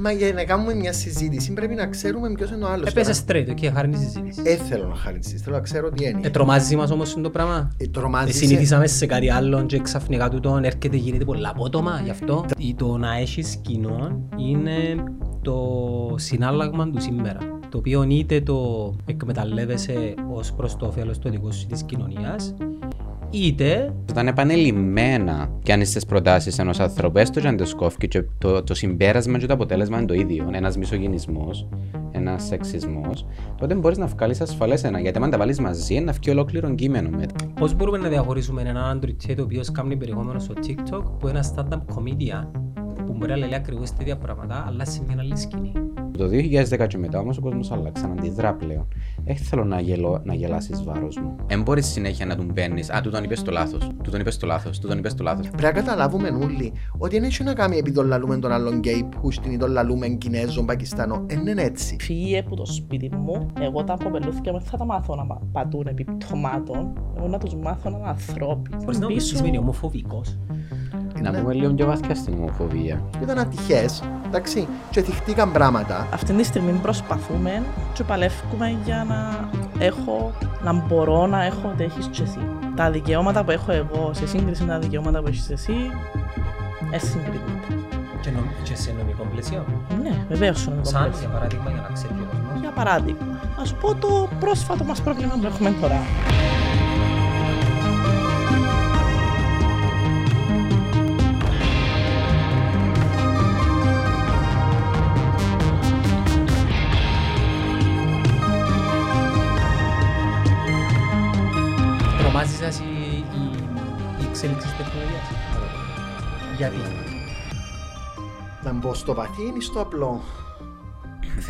Μα για να κάνουμε μια συζήτηση πρέπει να ξέρουμε ποιος είναι ο άλλος. Έπαιζε straight, και χάρη τη συζήτηση. Ε, θέλω να χάρη τη συζήτηση, θέλω να ξέρω τι είναι. Ε, τρομάζει μας όμως το πράγμα. Ε, τρομάζει Ε, σε- συνηθίσαμε σε κάτι άλλο και ξαφνικά τούτον έρχεται γίνεται πολλά απότομα γι' αυτό. Ή Το να έχεις κοινό είναι το συνάλλαγμα του σήμερα. Το οποίο είτε το εκμεταλλεύεσαι ως προς το όφελος του δικού σου της κοινωνίας, είτε Όταν επανελειμμένα πιάνει τι προτάσεις ενός ανθρώπου, έστω και αν το σκόφει, και το, το συμπέρασμα και το αποτέλεσμα είναι το ίδιο, ένας μισογενισμός, ένας σεξισμός, τότε μπορείς να βγάλεις ασφαλές ένα. Γιατί αν τα βάλεις μαζί, να βγει ολόκληρο κείμενο μετά. Πώς μπορούμε να διαχωρίσουμε έναν άντρο ο οποίος κάνει περιεχόμενο στο TikTok που είναι ένα stand-up comedian που μπορεί να λέει ακριβώς τα ίδια πράγματα, αλλά σε μια άλλη σκηνή; Το 2010 και μετά όμως ο κόσμος άλλαξε, αντιδρά πλέον. Δεν θέλω να, γελώ, να γελάσεις βάρος μου. Δεν μπορείς συνέχεια να τον παίρνεις. Α, του τον είπες το λάθος. Του τον είπες το λάθος. Του τον είπες το λάθος. Πρέπει να καταλάβουμε όλοι ότι δεν έχει να κάνει επειδή τον λαλούμε τον άλλον γκέι που στην τον λαλούμε Κινέζο, Πακιστάνο. Δεν είναι έτσι. Φύγε από το σπίτι μου. Εγώ τα κοπελούθηκα δεν θα τα μάθω να πα- πατούν επί πτωμάτων. Εγώ να τους μάθω να είναι ανθρώποι. Μπορείς να πεις Πίσω- σημαίνει ομοφοβικός. Να πούμε λίγο πιο βαθιά στην ομοφοβία. Ήταν ατυχές, εντάξει, και θυχτήκαν πράγματα. Αυτή τη στιγμή προσπαθούμε και παλεύουμε για να έχω, να μπορώ να έχω ό,τι έχεις και εσύ. Τα δικαιώματα που έχω εγώ σε σύγκριση με τα δικαιώματα που έχεις εσύ, ε, συγκρίνονται. Και, νομ, και σε νομικό πλαίσιο; Ναι, βεβαίως είναι το Σαν πλαίσιο. για παράδειγμα για να ξέρει ο κόσμος. Για παράδειγμα, ας πω το πρόσφατο μας πρόβλημα που έχουμε τώρα. Γιατί; Να μπω στο βαθύ ή στο απλό;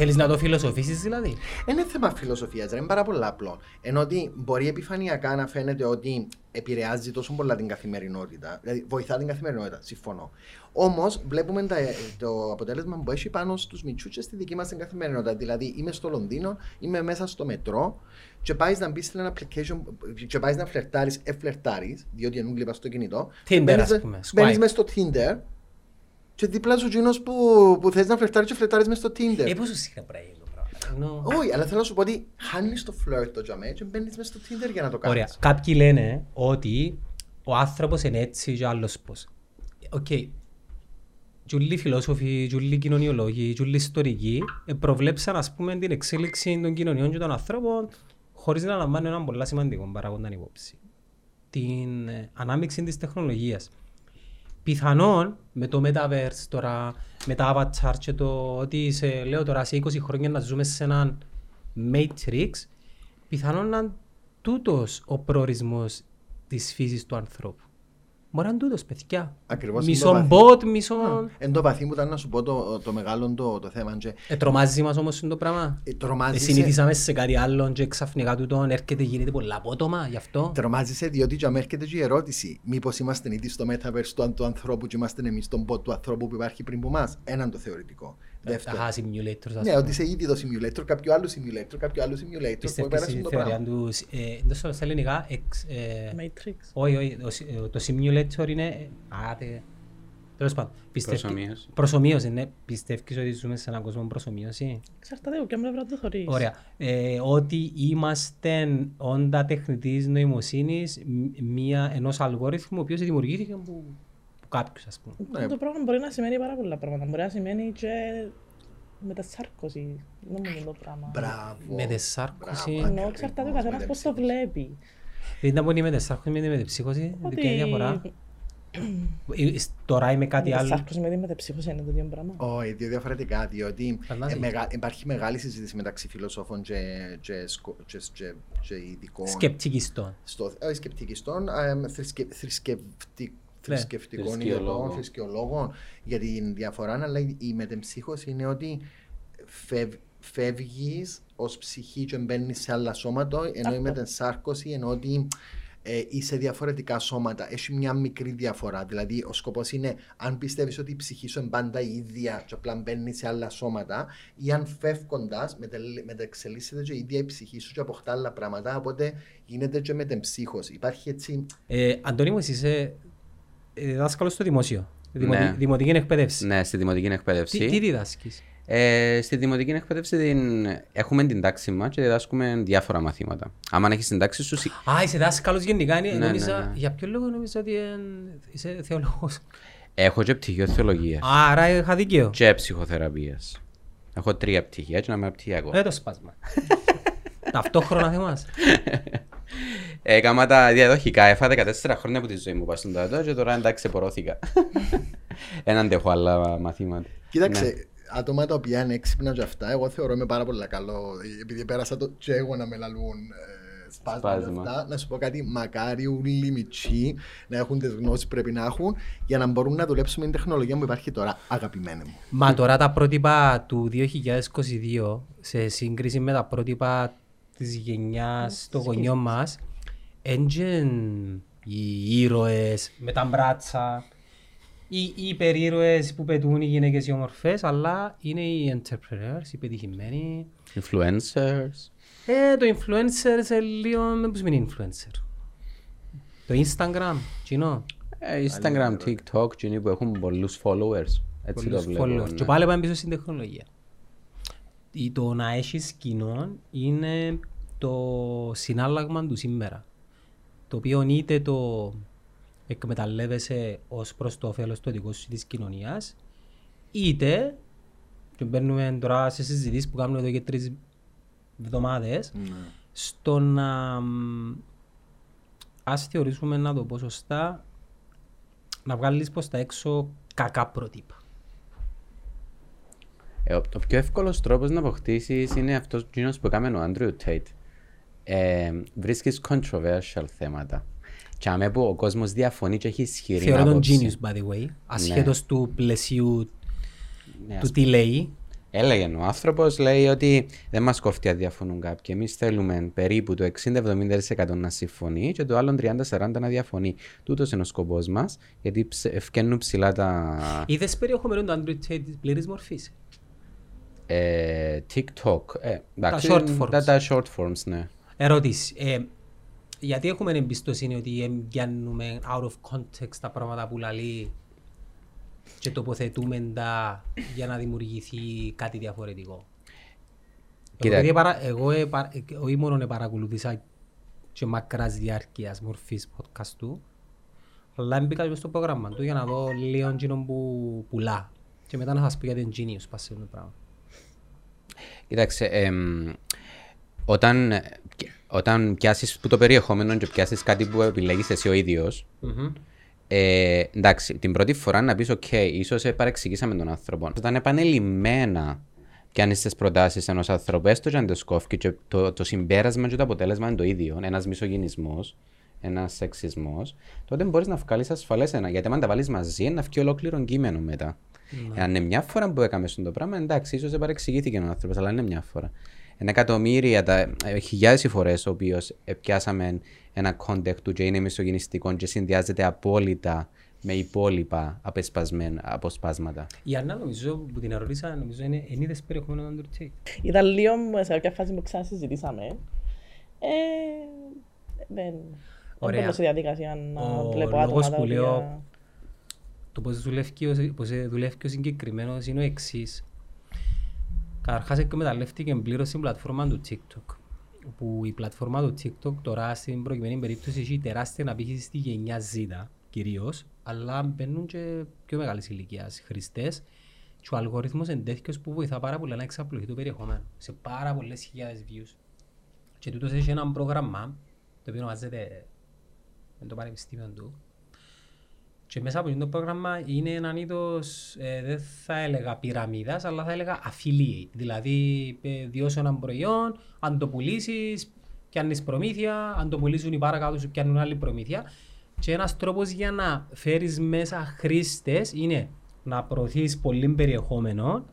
Θέλεις να το φιλοσοφήσεις δηλαδή; Δεν είναι θέμα φιλοσοφίας, είναι πάρα πολύ απλό. Ενώ ότι μπορεί επιφανειακά να φαίνεται ότι επηρεάζει τόσο πολλά την καθημερινότητα, δηλαδή βοηθά την καθημερινότητα, συμφωνώ. Όμως βλέπουμε τα- το αποτέλεσμα που έχει πάνω στους μιτσούτσε στη δική μας την καθημερινότητα. Δηλαδή, είμαι στο Λονδίνο, είμαι μέσα στο μετρό, και πάεις να μπεις σε ένα application, και πάεις να φλερτάρεις, εφλερτάρεις, διότι είναι ούλοι στο κινητό. Tinder, Μπαίνεις ας με- πούμε, Μπαίνεις swipe. μέσα στο Tinder, και δίπλα σου εκείνος που, που θες να φλερτάρεις και φλερτάρεις μέσα στο Tinder. Ε, πόσος συχνά πρέπει να γίνει το πράγμα. Ενώ- Όχι, αλλά θέλω να σου πω ότι χάνεις το φλερτ το τζαμέ και μπαίνεις μέσα στο Tinder για να το κάνεις. Ωραία. Κάποιοι λένε ότι ο άνθρωπος είναι έτσι και ο άλλος πώς. Οκ. Τζουλοί φιλόσοφοι, τζι ούλοι κοινωνιολόγοι, τζι ούλοι ιστορικοί ε, προβλέψαν ας πούμε την εξέλιξη των κοινωνιών και των ανθρώπων χωρίς να λαμβάνουν έναν πολύ σημαντικό παράγοντα υπόψη. Την ε, ανάμειξη της τεχνολογίας. Πιθανόν με το Metaverse τώρα, με τα avatar και το ότι σε, λέω τώρα σε 20 χρόνια να ζούμε σε έναν Matrix, πιθανόν να είναι τούτος ο προορισμός της φύσης του ανθρώπου. Μπορεί να είναι τούτος, παιδιά. Ακριβώς είναι Μισό το βαθύ. bot, μισό... Εν το βαθύ μου ήταν να σου πω το, το μεγάλο το, το θέμα. Και, Ε, τρομάζει μας όμως το πράγμα. ε, Ε, τρομάζει, σε, συνηθίσαμε σε κάτι άλλο και ξαφνικά τούτον έρχεται γίνεται πολλά απότομα γι' αυτό. τρομάζεις σε διότι και αμέ έρχεται και η ερώτηση. Μήπως είμαστε ήδη στο Metaverse του, του ανθρώπου και είμαστε εμείς τον bot του ανθρώπου που υπάρχει πριν από εμάς. Έναν το θεωρητικό. Τα Δεύτερο. χα simulators, ας Ναι, πούμε. ότι είσαι ήδη το simulator, κάποιο άλλο simulator, κάποιο άλλο simulator που Πιστεύεις πέρασε στη το θεωρία πράγμα. τους... ε, Δεν σου στα ελληνικά, εξ- ε, Matrix. όχι, όχι, το σι- ε, το simulator είναι... ε, Α, τε- τέλος πάντων. πιστεύει- Προσωμείωση. Προσωμείωση, ναι. Πιστεύεις ότι ζούμε σε έναν κόσμο προσωμείωση; Εξαρτάται από ποια πλευρά το θωρείς. Ωραία. Ε, ότι είμαστε όντα τεχνητής νοημοσύνης μ- μία, ενός αλγόριθμου ο οποίος δημιουργήθηκε από, από κάποιους ας πούμε. Ναι. Το πράγμα μπορεί να σημαίνει πάρα πολλά πράγματα. Μπορεί να σημαίνει και μετασάρκωση. Δεν μου είναι το πράγμα. Μπράβο. Με τεσσάρκωση. Μπράβο. Ενώ εξαρτάται ο καθένας πώς το βλέπει. Δεν ήταν πολύ με τεσσάρκωση με τη μετεψύχωση. Ότι Ποια είναι η διαφορά. Ε, Τώρα είμαι κάτι άλλο. μετασάρκωση με τη μεταψύχωση είναι το ίδιο πράγμα. Όχι, δύο διαφορετικά, διότι Φαντάζεσαι. ε, μεγα- υπάρχει μεγάλη συζήτηση μεταξύ φιλοσόφων και, και, σκο- και, και, και ειδικών. Σκεπτικιστών. στο, όχι σκεπτικιστών, ε, θρησκε, θρησκευτι, θρησκευτικών Θρησκεολόγων. ειδικών, θρησκεολόγων για την διαφορά, αλλά η, η μετεμψύχωση είναι ότι φεύ, φεύγεις ως ψυχή και μπαίνεις σε άλλα σώματα, ενώ η Αυτό. μετενσάρκωση είναι ότι ε, είσαι διαφορετικά σώματα. Έχει μια μικρή διαφορά. Δηλαδή, ο σκοπός είναι αν πιστεύεις ότι η ψυχή σου είναι πάντα η ίδια, και απλά μπαίνεις σε άλλα σώματα, ή αν φεύγοντας, μεταξελίσσεται και η ίδια η ψυχή σου και αποκτά άλλα πράγματα. Οπότε γίνεται και μετεμψύχωση. Υπάρχει έτσι. Ε, Αντώνη μου, εσύ είσαι ε, δάσκαλος στο δημόσιο. Δημοτι- Ναι. Δημοτική εκπαίδευση. Ναι, στη δημοτική εκπαίδευση. Τι, τι διδάσκεις; Ε, στη δημοτική εκπαίδευση την... έχουμε την τάξη μας και διδάσκουμε διάφορα μαθήματα. Άμα έχεις την τάξη σου, σι- Α, είσαι δάσκαλος γενικά. είναι- Ναι, νόμιζα, ναι, ναι. Για ποιο λόγο νόμιζα ότι εν- είσαι θεολόγος; έχω και πτυχίο θεολογίας Άρα είχα δίκαιο. και ψυχοθεραπείας. Έχω τρία πτυχία και να είμαι πτυχιακό. Ε, το σπάσμα. Ταυτόχρονα θεμάς. Έκανα τα διαδοχικά. Έφα 14 χρόνια από τη ζωή μου πας στον τάτο και τώρα εντάξει επορώθηκα. Δεν αντέχω άλλα μαθήματα. Κοίταξε, Ναι. άτομα τα οποία είναι έξυπνα και αυτά, εγώ θεωρώ είμαι πάρα πολύ καλό. Επειδή πέρασα το και εγώ να με λαλούν ε, σπάσματα και Σπάσμα. αυτά, να σου πω κάτι, μακάρι ούλοι μητσοί να έχουν τις γνώσεις που πρέπει να έχουν για να μπορούν να δουλέψουν με την τεχνολογία που υπάρχει τώρα, αγαπημένοι μου. Μα τώρα τα πρότυπα του 2022 σε σύγκριση με τα πρότυπα της γενιάς των γονιών μας έντζεν οι ήρωες με τα μπράτσα οι, οι υπερήρωες που πετούν οι γυναίκες οι όμορφες αλλά είναι οι entrepreneurs, οι πετυχημένοι Influencers. ε, το influencer σε λίγο, με πώς είναι influencer το Instagram, κοινό Ε, Instagram, TikTok, και είναι που έχουν πολλούς followers. Έτσι το πολλούς βλέπω. followers. ναι. Και πάλι πάμε πίσω στην τεχνολογία. Η- Το να έχεις κοινό είναι το συνάλλαγμα του σήμερα. Το οποίο είτε το εκμεταλλεύεσαι ως προς το όφελος το δικό σου της κοινωνίας, είτε, και μπαίνουμε τώρα σε συζητήσεις που κάνουμε εδώ και τρεις εβδομάδες, στο να, μ, ας θεωρήσουμε να το πω σωστά, να βγάλεις προς τα έξω κακά πρότυπα. Ε, ο, ο πιο εύκολος τρόπος να αποκτήσεις είναι αυτός που έκαμε ο Άντριου Τέιτ. Ε, Βρίσκεις controversial θέματα. Και αμέ που ο κόσμος διαφωνεί και έχει ισχυρή Θεωρώ τον άποψη. genius, by the way, ασχέτως του πλαισίου Ναι, του τι λέει. Έλεγε ο άνθρωπος, λέει ότι δεν μας κοφτεί αν διαφωνούν κάποιοι. Εμείς θέλουμε περίπου το 60-70% να συμφωνεί και το άλλο 30-40% να διαφωνεί. Τούτος είναι ο σκοπός μας, γιατί ψ- ευκαινούν ψηλά τα Είδες περιεχομένο του Android Tate της πλήρης μορφής; ε, TikTok. Ε, εντάξει, short forms. Τα, τα short forms, ναι. Ερώτηση. Ε, γιατί έχουμε εμπιστοσύνη ότι εμπιάνουμε out of context τα πράγματα που λαλεί και τοποθετούμε τα για να δημιουργηθεί κάτι διαφορετικό; Κοίτα. Εγώ, επειδή παρα- εγώ ε, παρα- ε, όχι μόνο παρακολουθήσα και μακράς διάρκειας μορφής podcast του, αλλά μπήκα και στο πρόγραμμα του για να δω λίγο εκείνο που πουλά. Και μετά να σας πω για την Genius, πας σε αυτό το πράγμα. Κοίταξε, εμ, όταν, όταν πιάσεις που το περιεχόμενο και πιάσεις κάτι που επιλέγεις εσύ ο ίδιος, Μμμ. ε, εντάξει, την πρώτη φορά να πεις, οκ, ίσως ε, παρεξηγήσαμε τον άνθρωπο. Όταν επανελειμμένα πιάνεις τις προτάσεις ενός άνθρωπου, έστω και αν τες κόφκει και το, το συμπέρασμα και το αποτέλεσμα είναι το ίδιο, ένας μισογυνισμός, ένας σεξισμός, τότε μπορείς να βγάλεις ασφαλές ένα. Γιατί αν τα βάλεις μαζί, να βγει ολόκληρο κείμενο μετά. Ναι. Αν είναι μια φορά που έκαμε τούτον το πράγμα, εντάξει, ίσως παρεξηγήθηκε ο άνθρωπος, αλλά είναι μια φορά. Είναι εκατομμύρια, τα, χιλιάδες οι φορέ ο οποίος πιάσαμε ένα context του και είναι μισογυνιστικό και συνδυάζεται απόλυτα με υπόλοιπα απεσπασμένα αποσπάσματα. Η Άννα νομίζω που την ερώτησα νομίζω είναι εν είδες περιεχόμενο του Andrew Tate. Ήταν λίγο σε κάποια φάση που ξανασυζητήσαμε. Ε, δεν δεν Ωραία. μπαίνω σε διαδικασία να Ο βλέπω λόγος άτομα τα που λέω οποία... το πώς δουλεύει ο, πώς δουλεύει ο συγκεκριμένος είναι ο εξής. Καταρχάς εκμεταλλεύτηκε πλήρως την πλατφόρμα του TikTok. Που η πλατφόρμα του TikTok τώρα στην προκειμένη περίπτωση έχει τεράστια απήχηση στη γενιά Z κυρίως, αλλά μπαίνουν και πιο μεγάλης ηλικίας χρηστές και ο αλγορίθμος είναι τέτοιος που βοηθά πάρα πολύ να εξαπλωθεί το περιεχόμενο σε πάρα πολλές χιλιάδες views. Και τούτος έχει ένα πρόγραμμα το οποίο ονομάζεται με το πανεπιστήμιο του και μέσα από αυτό το πρόγραμμα είναι έναν είδος, ε, δεν θα έλεγα πυραμίδας, αλλά θα έλεγα affiliate. Δηλαδή, ε, διώσω έναν προϊόν, αν το πουλήσεις, πιάνεις προμήθεια, αν το πουλήσουν οι παρακάτω σου πιάνουν άλλη προμήθεια. Και ένας τρόπος για να φέρεις μέσα χρήστες είναι να προωθείς πολύ περιεχόμενο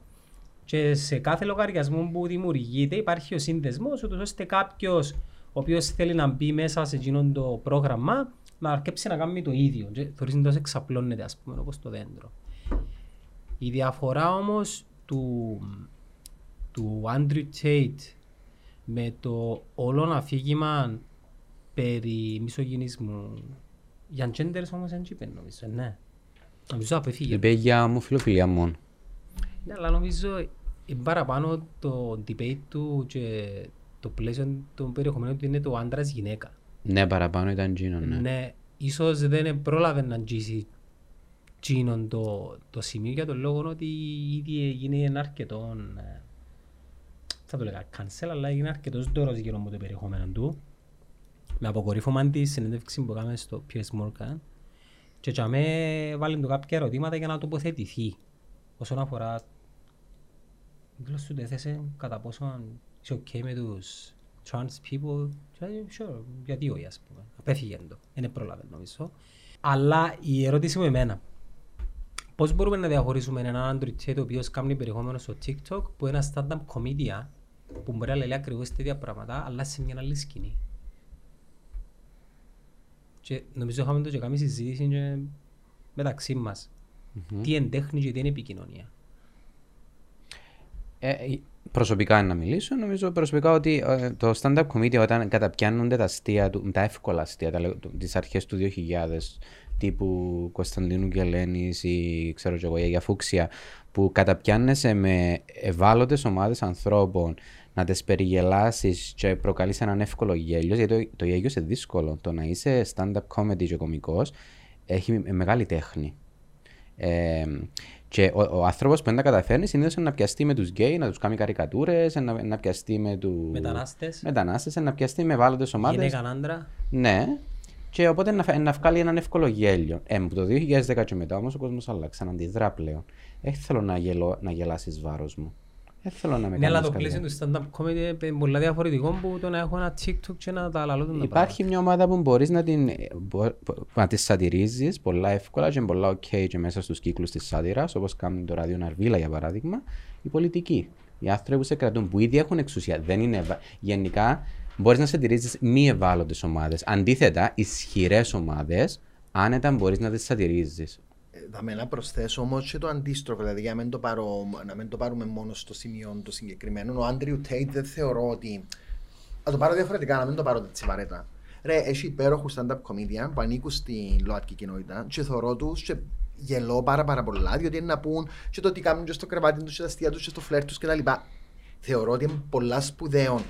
και σε κάθε λογαριασμό που δημιουργείται υπάρχει ο σύνδεσμος, ούτως ώστε κάποιος ο οποίος θέλει να μπει μέσα σε εκείνο το πρόγραμμα να αρκέψει να κάνει το ίδιο. Και θεωρείς να εξαπλώνεται, ας πούμε, όπως το δέντρο. Η διαφορά όμως του, του Andrew Tate με το όλο αφήγημα περί μισογυνισμού για genders όμως δεν είπε νομίζω, ναι. Νομίζω απέφυγε. Είπε για ομοφιλοφιλία μόνο. Ναι, αλλά νομίζω είναι παραπάνω το debate του και το πλαίσιο του περιεχομένου του είναι το άντρας γυναίκα. Ναι, παραπάνω ήταν Τζίνο, ναι. Ναι, ίσως δεν πρόλαβε να αγγίσει τζίνον το, το σημείο για τον λόγο ότι ήδη έγινε ένα αρκετό, ε, θα το λέγα cancel, αλλά έγινε αρκετός δώρος γύρω από το περιεχόμενο του. Με αποκορύφωμα τη συνέντευξη που κάναμε στο Piers Morgan και για με βάλει του κάποια ερωτήματα για να τοποθετηθεί όσον αφορά γλώσσα του έθεσε κατά πόσο είσαι ok με τους trans people και λέει, sure, γιατί όχι ας πούμε. Απέφυγε το, δεν πρόλαβε νομίζω. Αλλά η ερώτηση μου εμένα. Πώς μπορούμε να διαχωρίσουμε έναν Andrew Tate ο οποίος κάνει περιεχόμενο στο TikTok που είναι ένα stand-up comedian που μπορεί να λέει ακριβώς τέτοια πράγματα αλλά σε μια άλλη σκηνή; Και νομίζω είχαμε το και κάνει συζήτηση και μεταξύ μας. Τι είναι τέχνη και τι είναι επικοινωνία. Ε, ε, προσωπικά να μιλήσω, νομίζω προσωπικά ότι ε, το stand-up comedy όταν καταπιάνονται τα αστεία, του, τα εύκολα αστεία, τα, λε- του- τις αρχές του 2000, τύπου Κωνσταντίνου Γκελένης ή ξέρω και εγώ, η Αγία Φούξια, που καταπιάνεσαι με ευάλωτες ομάδες ανθρώπων να τις περιγελάσεις και προκαλείς έναν εύκολο γέλιο, γιατί το, το γέλιο είναι δύσκολο. Το να είσαι stand-up comedy και κωμικός έχει μεγάλη τέχνη. Ε, και ο, ο άνθρωπος που δεν τα καταφέρνει συνήθως να πιαστεί με τους γκέι, να τους κάνει καρικατούρες, να, να πιαστεί με του. Μετανάστες. Μετανάστες, να πιαστεί με ευάλωτες ομάδες. γυναίκα άντρα Ναι. Και οπότε να, φε- να βγάλει έναν εύκολο γέλιο. Ε, από το 2010 και μετά όμως ο κόσμος άλλαξε, αντιδρά πλέον. Δεν θέλω να, γελώ, να γελάσεις βάρος μου. Δεν θέλω να με Ναι, αλλά κάνεις το καρδιά. πλαίσιο του stand-up comedy είναι πολλά διαφορετικό που το να έχω ένα TikTok και να τα λαλώ του να Υπάρχει μια ομάδα που μπορείς να την μπο- να τη σατυρίζεις πολλά εύκολα και είναι πολλά ok και μέσα στους κύκλους της σάτυρας, όπως κάνει το ράδιο Ναρβίλα για παράδειγμα, οι πολιτικοί. Οι άνθρωποι που σε κρατούν, που ήδη έχουν εξουσία. Δεν είναι ευα- Γενικά, μπορείς να σατυρίζεις μη ευάλωτες ομάδες. Αντίθετα, ισχυρές ομάδες, άνετα μπορείς να τις σατυρίζεις. Θα με να προσθέσω όμως και το αντίστροφο, δηλαδή για να μην το, πάρω, να μην το πάρουμε μόνο στο σημείο το συγκεκριμένο. Ο Άντριου Τέιτ δεν θεωρώ ότι. Θα το πάρω διαφορετικά, να μην το πάρω έτσι βαρέτα. Ρε, έχει υπέροχους stand-up comedian που ανήκουν στην ΛΟΑΤΚΙ κοινότητα και θεωρώ τους και γελώ πάρα πάρα πολλά, διότι είναι να πούν και το τι κάνουν και στο κρεβάτι τους, και τα αστεία τους, και στο φλερ τους κτλ. Θεωρώ ότι είναι πολλά σπουδαίο.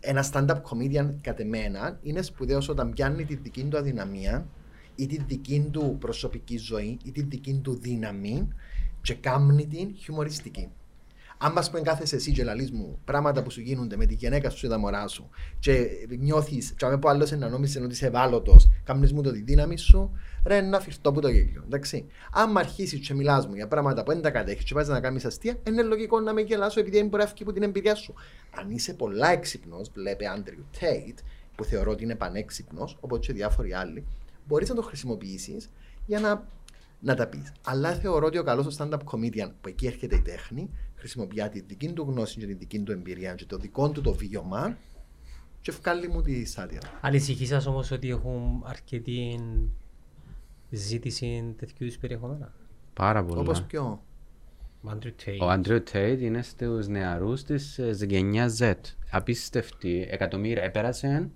Ένα stand-up comedian κατ' εμένα είναι σπουδαίος όταν πιάνει τη δική του αδυναμία ή τη δική του προσωπική ζωή ή τη δική του δύναμη και κάνει την χιουμοριστική. Αν μας πούμε κάθεσαι εσύ και λαλείς μου πράγματα που σου γίνονται με τη γυναίκα σου και τα μωρά σου και νιώθεις, και αν πω άλλος να νόμιζες ότι είσαι ευάλωτος, κάνει μου το τη δύναμη σου, ρε να φυρτώ που το γέλιο. Εντάξει. Αν αρχίσεις και μιλάς μου για πράγματα που δεν τα κατέχεις και βάζεις να κάνεις αστεία, είναι λογικό να με γελάσω επειδή δεν μπορεί να φύγει από την εμπειρία σου. Αν είσαι πολλά έξυπνος, βλέπε Άντριου Τέιτ, που θεωρώ ότι είναι πανέξυπνος, όπως και διάφοροι άλλοι, μπορείς να το χρησιμοποιήσεις για να, να τα πεις. Αλλά θεωρώ ότι ο καλός stand-up comedian, που εκεί έρχεται η τέχνη, χρησιμοποιεί τη δική του γνώση και τη δική του εμπειρία και το δικό του το βίωμα και βγάλει μου τη σάτυρα. Ανησυχείς σας όμως ότι έχουν αρκετή ζήτηση τέτοιου είδους περιεχόμενα; Πάρα πολλά. Όπως ποιο; Ο Andrew Tate. Ο Άντριο Τέιτ είναι στους νεαρούς της ε, γενιάς Z. Απίστευτη. Εκατομμύρια. Έπερασε,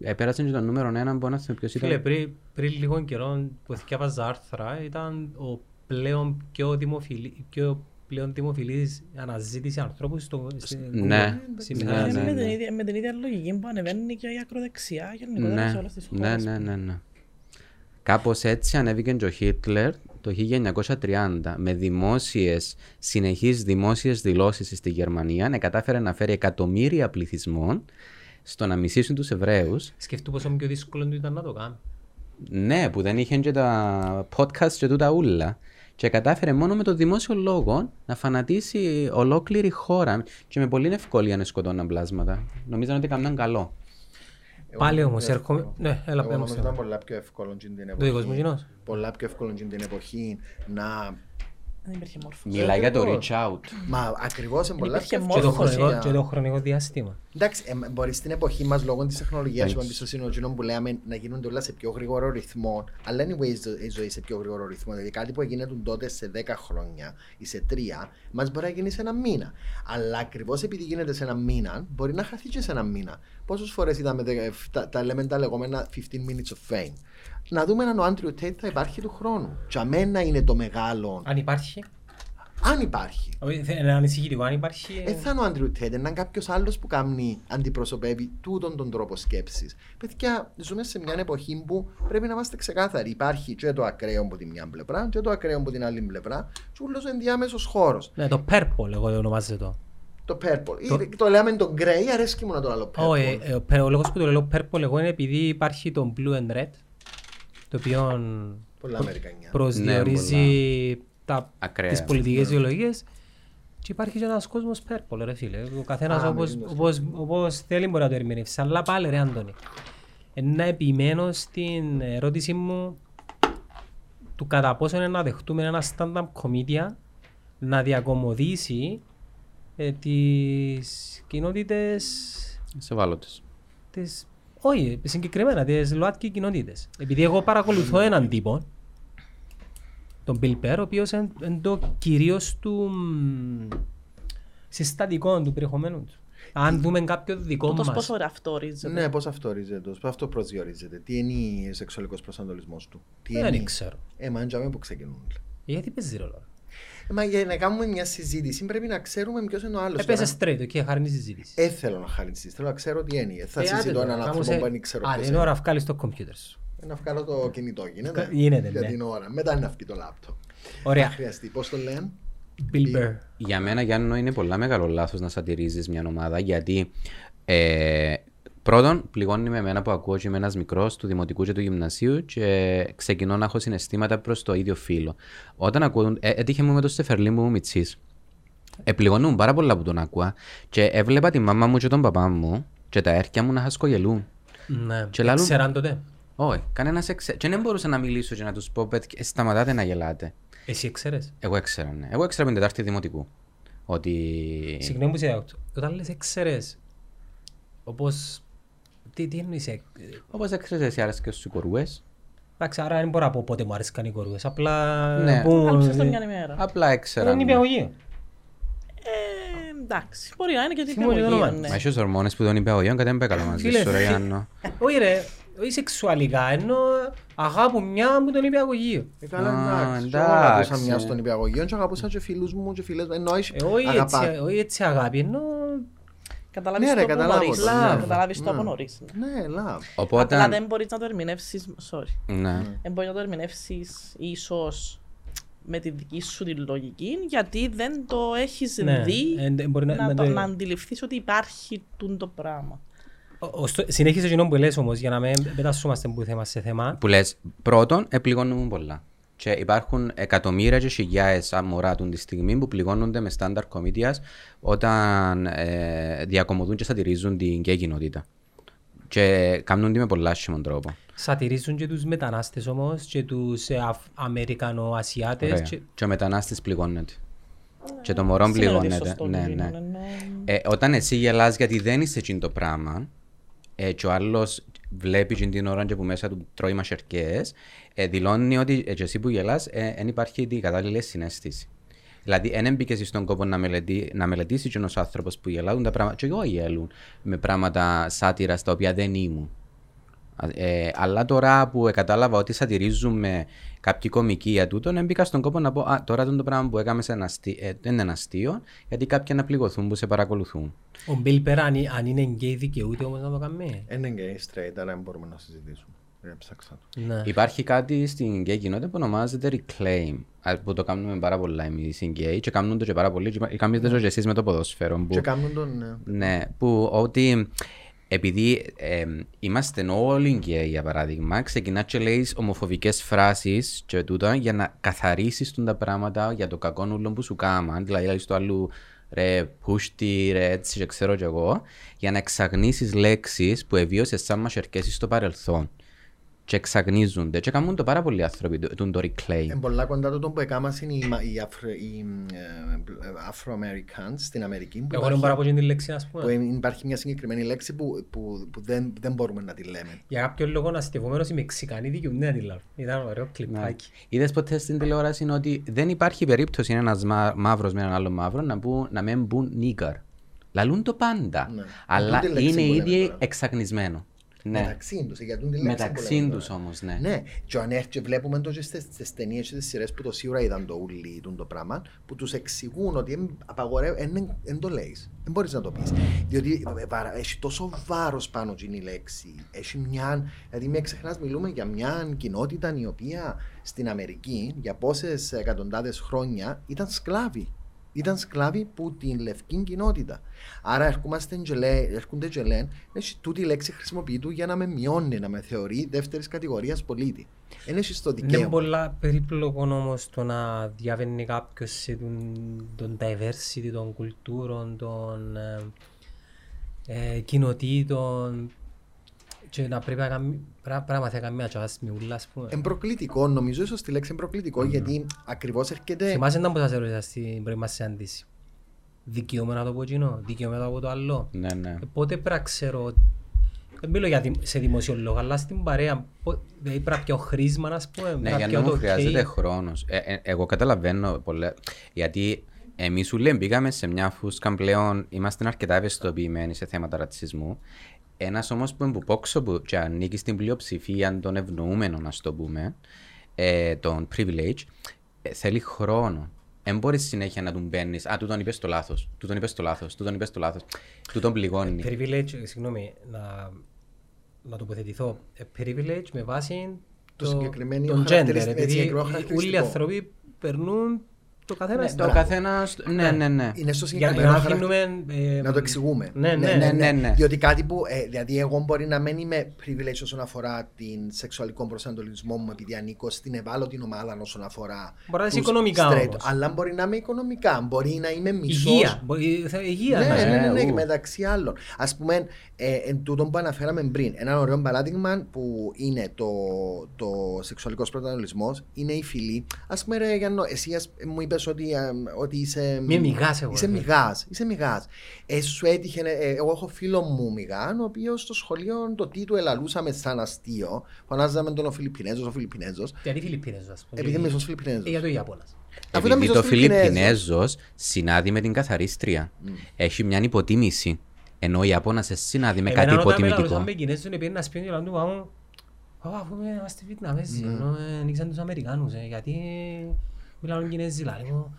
έπερασε και το νούμερο ένα που να θυμάμαι ποιος Φίλε, ήταν. πριν, πριν λίγο καιρό που διάβαζα άρθρα ήταν ο πλέον πιο, δημοφιλή, πιο πλέον δημοφιλής αναζήτηση ανθρώπου στο στην Ναι. Google Ναι, σήμερα. ναι, με, ναι. την ίδια, με την ίδια λογική που ανεβαίνει και η ακροδεξιά γενικότερα σε Ναι, όλες τις ναι, χώρες. ναι, ναι, ναι. Κάπως έτσι ανέβηκε και ο Χίτλερ το 1930 με δημόσιες, συνεχείς δημόσιες δηλώσεις στη Γερμανία να κατάφερε να φέρει εκατομμύρια πληθυσμών στο να μισήσουν τους Εβραίους Σκεφτού πόσο πιο δύσκολο του ήταν να το κάνει. Ναι, που δεν είχε και τα podcast και τούτα ούλα. Και κατάφερε μόνο με το δημόσιο λόγο να φανατίσει ολόκληρη χώρα και με πολύ ευκολία να σκοτώναν πλάσματα. Νομίζαν ότι έκαναν καλό. Πάλι Εγώ όμως νομίζω- έρχομαι... Ναι, έλα Εγώ πέρα νομίζω μου. ήταν πολλά πιο εύκολο στην την Το δικό μου εποχή. κοινός. Πολλά πιο εύκολο στην την εποχή να. Δεν υπήρχε μόρφωση. Μιλάει για το ακριβώς. reach out. Μα ακριβώς είναι πολλά υπήρχε πιο Και το, εύκολο χρονικό, για- και το χρονικό διάστημα. Εντάξει, ε, μπορεί στην εποχή μας λόγω της τεχνολογίας Εντάξει. που εμπιστοσύνη που λέμε να γίνονται όλα σε πιο γρήγορο ρυθμό. Αλλά anyways η ζωή σε πιο γρήγορο ρυθμό. Δηλαδή κάτι που έγινε τότε σε 10 χρόνια ή σε 3, μας μπορεί να γίνει σε ένα μήνα. Αλλά ακριβώς επειδή γίνεται σε ένα μήνα, μπορεί να χαθεί και σε ένα μήνα. Πόσες φορές είδαμε δε- τα, τα, λέμε τα λεγόμενα 15 minutes of fame. Να δούμε αν ο Άντριου Τέιτ θα υπάρχει του χρόνου. Και αμένα είναι το μεγάλο. Αν υπάρχει. Αν υπάρχει. Όχι, θε- Είναι ανησυχητικό. Αν υπάρχει. ε, Δεν θα είναι ο Άντριου Τέιτ, είναι κάποιος άλλος που κάνει, αντιπροσωπεύει τούτον τον τρόπο σκέψης. Παιδιά, ζούμε σε μια εποχή που πρέπει να είμαστε ξεκάθαροι. Υπάρχει και το ακραίο από τη μια πλευρά και το ακραίο από την άλλη πλευρά. Και ούλος ο ενδιάμεσος χώρος. Ναι, το purple, εγώ ονομάζεται το. Το purple. Το- Ή Το, λέμε το grey, αρέσκει μου να το λέω purple. Όχι, ε, ε, ο λόγος που το λέω purple εγώ είναι επειδή υπάρχει το blue and red, το οποίο Πολλά Αμερικανιά. προσδιορίζει τα, Ακραία. τις πολιτικές ιδεολογίες και υπάρχει και ένας κόσμος purple ρε φίλε. Ο καθένας Α, όπως, με το όπως, όπως θέλει μπορεί να το ερμηνεύσει. Αλλά πάλι ρε Άντωνη, ε, να επιμένω στην ερώτηση μου του κατά πόσο είναι να δεχτούμε ένα stand-up comedian να διακομωδήσει ε, τις κοινότητες Σε βάλωτες. τις, όχι, συγκεκριμένα τις ΛΟΑΤΚΙ κοινότητες. Επειδή εγώ παρακολουθώ έναν τύπο, τον Bill Pear, ο οποίος είναι το κυρίως του μ, συστατικό του περιεχομένου του. Αν δούμε κάποιο δικό Τούτος μας. πόσο ορίζεται; Ναι, πώς αυτό ορίζεται, πώς αυτό προσδιορίζεται. Τι είναι ο σεξουαλικός προσανατολισμός του; Τι Δεν είναι. ξέρω. Ε, μα είναι που ξεκινούν. Γιατί παίζει ρόλο; Ε, μα για να κάνουμε μια συζήτηση πρέπει να ξέρουμε ποιος είναι ο άλλος. Έπαιζε straight, εκεί χάρη είναι η συζήτηση. Ε, θέλω να χάρη συζήτηση. Θέλω να ξέρω τι είναι. Ε, Θα Ε, άντε συζητώ τώρα, έναν κάμω άνθρωπο σε- που δεν ξέρω Α, ποιος είναι ώρα να βγάλεις το κομπιούτερ σου. Ε, Να βγάλω το κινητό, γίνεται. Γίνεται, Για ναι. την ώρα. Μετά είναι να βγει το λάπτοπ. Ωραία. Θα χρειαστεί. Πώς το λένε; Bill Pear. Για μένα, Γιάννο, είναι πολλά μεγάλο λάθος να σατυρίζεις μια ομάδα γιατί ε, πρώτον πληγώνει με εμένα που ακούω και είμαι ένας μικρός του δημοτικού και του γυμνασίου και ξεκινώ να έχω συναισθήματα προς το ίδιο φύλλο. Όταν ακούω, ε, έτυχε μου με το Στεφερλί μου Μιτσής. Επληγωνούν πάρα πολλά που τον άκουα και έβλεπα τη μάμα μου και τον παπά μου και τα έρκια μου να χασκογελούν. Ναι. Και λαλούν- Ξέραν τότε. Όχι, κανένας εξε... Και δεν μπορούσα να μιλήσω και να τους πω, «Παιδιά, ε, σταματάτε να γελάτε. Εσύ ξέρεις. Εγώ έξερα, ναι. Εγώ έξερα από την Τετάρτη Δημοτικού. Ότι... Συγγνώμη που σε διακόπτω. Όταν λες έξερες, όπως... Τι, τι εννοείς ε, Όπως έξερες εσύ άρεσε και στους κορούες. Εντάξει, άρα δεν μπορώ να πω πότε μου αρέσκαν οι κορούες. Απλά... Ναι. που- Άκουσες το μια ημέρα. Απλά έξερα. Είναι ναι. υπηαγωγείο. Ε, εντάξει, μπορεί να είναι και Θυμούμαι το τυπολογία, όνομα. ναι. Μα έχεις ορμόνες που τον είπε ο Ιόν, κάτι δεν πάει καλά μαζί Φίλε, σου ρε φι- Γιάννο. Όχι ρε, όχι σεξουαλικά, ενώ αγάπου μια μου τον υπηαγωγείο. Ε, καλά, Α, εντάξει. Και εντάξει. Εγώ αγαπούσα μια στον υπηαγωγείο και αγαπούσα και φίλους μου και φίλες μου. Ενώ έχει- Ε, όχι αγαπά- έτσι, όχι έτσι αγάπη, ενώ... Καταλάβεις Ναι, ρε, το από καταλάβω νωρίς. το, ναι. Καταλάβεις το Ναι. από νωρίς. ναι. Ναι, λάβ. Απλά Οπότε, δεν μπορείς να το ερμηνεύσεις, sorry, ναι. δεν μπορείς να το ερμηνεύσεις ίσως με τη δική σου τη λογική, γιατί δεν το έχεις Ναι, δει ε, ε, μπορεί να- να, να το, το- να αντιληφθείς ότι υπάρχει τούτο το πράγμα. Ο- ωστό- Συνέχισε εκείνο που λες όμως, για να μην πετάσσομαστε που θέμα σε θέμα. Που λες, πρώτον, επληγώνουν πολλά. Και υπάρχουν εκατομμύρια και χιλιάδες μωρά του τη στιγμή που πληγώνονται με στάνταρ κομίτιας όταν ε, διακομωδούν και σατυρίζουν την γκέι κοινότητα. Και κάνουν τη με πολλά άσχημον τρόπο. Σατυρίζουν και τους μετανάστες όμως και τους ε, Αφ- Αμερικανοασιάτες Ωραία. και... Και ο μετανάστης πληγώνεται. Και το μωρό Δεν είναι ότι πληγώνεται. σωστό Ναι, εκείνο, ναι. ενώ- Ε, όταν εσύ γελάς γιατί δεν είσαι εκείνο το πράγμα ε, και ο άλλος βλέπει εκείνη την ώρα και που μέσα του τρώει μασερκές ε, δηλώνει ότι ε, και εσύ που γελάς δεν υπάρχει η κατάλληλη συνέστηση. Δηλαδή, δεν έμπηκε στον κόπο να, μελετή, να μελετήσει και ένας άνθρωπος που γελάουν τα πράγματα. Και εγώ γέλουν με πράγματα σάτυρα στα οποία δεν ήμουν. Ε, αλλά τώρα που κατάλαβα ότι σατυρίζουμε κάποιοι κομικοί για τούτο, δεν μπήκα στον κόπο να πω Α, τώρα το πράγμα που έκαμε σε αστείο, ε, δεν είναι αστείο, γιατί κάποιοι να πληγωθούν που σε παρακολουθούν. Ο Bill Burr αν, αν είναι γκέι δικαιούται όμως να το κάνει; Είναι γκέι straight, άρα δεν μπορούμε να συζητήσουμε. Ε, ψάξα το. Ναι. Υπάρχει κάτι στην γκέι κοινότητα που ονομάζεται reclaim, α, που το κάνουμε πάρα πολλά εμείς στην γκέι και κάνουν το και πάρα πολύ. Και κάνετε το και εσείς με το ποδόσφαιρο. Που... Και κάνουν τον... ναι. Ναι, που ότι επειδή ε, είμαστε όλοι γκέι για παράδειγμα, ξεκινάς και λέεις ομοφοβικές φράσεις και τούτα για να καθαρίσεις τα πράγματα για το κακό ούλο που σου κάμαν. Δηλαδή, λέει στο αλλού ρε πούστη, ρε έτσι και ξέρω κι εγώ, για να εξαγνίσει λέξεις που εβίωσες σαν μασερκέσει στο παρελθόν. Και εξαγνίζονται. Και κάνουν το πάρα πολλοί άνθρωποι, το, το, το reclaim. Είναι πολλά κοντά το που έκαναν είναι οι, μα- οι, Αφρο, οι ε, Afro-Americans στην Αμερική. Που Εγώ δεν υπάρχει, μπορώ να πω και την λέξη ας που πούμε. υπάρχει μια συγκεκριμένη λέξη που, που, που δεν, δεν μπορούμε να τη λέμε. Για κάποιον λόγο αστευόμενος οι Μεξικανοί δικαιούνται να τη λάβουν. Ήταν ωραίο Ναι. κλιπάκι. Είδες ποτέ στην τηλεόραση είναι ότι δεν υπάρχει περίπτωση ένας μαύρος με έναν άλλο μαύρο να, μπουν, να μην μπουν νίγκαρ. Λαλούν το πάντα. Ναι. Αλλά Τούτη λέξη είναι που λέμε ήδη τώρα. εξαγνισμένο. Ναι. Μεταξύ τους, για τον τη λέξη που Μεταξύ λέμε τους τώρα. όμως, ναι. Ναι, και αν έρθει και βλέπουμε το και στις, στις ταινίες και στις σειρές που το σίγουρα είδαν το ούλι τούν το πράγμα, που τους εξηγούν ότι εν, απαγορεύει, εν, εν, το λέεις, δεν μπορείς να το πεις. Διότι ε, βαρα- έχει τόσο βάρος πάνω στην η λέξη. Έχει μια, δηλαδή μην ξεχνάς μιλούμε για μια κοινότητα η οποία στην Αμερική για πόσες εκατοντάδες χρόνια ήταν σκλάβοι. Ήταν σκλάβοι που την λευκή κοινότητα. Άρα ερχόμαστε και λέ- έρχονται και λένε, «Έχει τούτη η λέξη χρησιμοποιεί για να με μειώνει, να με θεωρεί δεύτερης κατηγορίας πολίτη. Δεν έχει το Είναι δικαίωμα. πολλά περίπλοκο όμως το να διαβαίνει κάποιος σε τον, τον diversity των κουλτούρων, των ε, ε, κοινοτήτων και να πρέπει να κάνει, πρά- πράγματι να κάνει μια τσάς με ούλα, ας πούμε. Εν προκλητικό, νομίζω ίσως τη λέξη είναι προκλητικό γιατί ακριβώς έρχεται. Θυμάσαι να που σας έρωσα στην πρώτη μας συνάντηση. Δικαιούμαι να το πω εκείνο, δικαιούμαι να το πω το άλλο. Ναι, ναι. Ε, Πότε πρέπει να ξέρω, δεν μιλώ για δη- σε δημοσιολόγο, αλλά στην παρέα, πο- δηλαδή πρέπει να πιω χρήσμα, ας πούμε. Ναι, πρέπει για πιω να μου το χρειάζεται ok. χρόνος. εγώ καταλαβαίνω πολλά. Γιατί εμείς σου λέμε, μπήκαμε σε μια φούσκα πλέον, είμαστε αρκετά ευαισθητοποιημένοι σε θέματα ρατσισμού. Ένας όμως που εμποπόξω που και ανήκει στην πλειοψηφία των ευνοούμενων, α το πούμε, ε, των privilege, ε, θέλει χρόνο. Δεν μπορείς συνέχεια να του μπαίνει. Α, του τον είπες το λάθος. Του τον είπες το λάθος. Του τον είπες το λάθος. Του τον πληγώνει. Privilege, συγγνώμη, να, να τοποθετηθώ. Ε, Privilege με βάση Το συγκεκριμένο τον gender, χαρακτηριστικό- επειδή συγκεκριμένο όλοι οι χαρακτηριστικό. άνθρωποι περνούν το καθένας Ναι, στην το ώρα. καθένας. Ναι, ναι, ναι. Είναι στο Για, για συγκεκριμένο να χαρακτηριστικό. αφήνουμε... ε, Να το εξηγούμε. Ναι, ναι, ναι, ναι, ναι. Διότι κάτι που. Ε, δηλαδή, εγώ μπορεί να μην είμαι privileged όσον αφορά την σεξουαλικό προσανατολισμό μου, επειδή ανήκω στην ευάλωτη ομάδα όσον αφορά. Μπορεί να είσαι τους οικονομικά straight, όμως. Αλλά μπορεί να είμαι οικονομικά. Μπορεί να είμαι μισός. Υγεία. μπορεί- θα- Υγεία. Ναι, να- ναι, ναι, ναι, ου. και μεταξύ άλλων. Α πούμε, ε, εν τούτο που αναφέραμε πριν, ένα ωραίο παράδειγμα που είναι το, το σεξουαλικός προσανατολισμό είναι η φυλή. Α πούμε, ρε Γιάννο, εσύ ας, μου είπες ότι, ε, ότι είσαι. Μη μηγάς εγώ, Είσαι ρε. μηγάς. Είσαι μηγάς. Ε, σου έτυχε, ε, εγώ έχω φίλο μου μηγάν, ο οποίος στο σχολείο το τι του ελαλούσαμε σαν αστείο. Φωνάζαμε τον ο Φιλιππινέζος, ο Φιλιππινέζος. Γιατί οι Φιλιππίνες, ας πούμε. Επειδή είμαι γιατί- μισός Φιλιππινέζος. Ε, Για το Ιάπωνας. Αφού ήταν Επειδή μισός το Φιλιππινέζος. Φιλιππινέζος συνάδει με την καθαρίστρια. Έχει μια υποτίμηση. Ενώ ο Ιαπώνας δεν συνάδει με κάτι Εμένα όταν υποτιμητικό. μιλούσαμε με Κινέζους, είναι πήγαινε να σπίτι και λαλούν του πάγου, «Ω, αφού είμαι- είμαστε Βιετναμέζοι, ενώ ε, ανοίξαν τους Αμερικάνους, ε, γιατί μιλάνε Κινέζοι, λαλεί μου.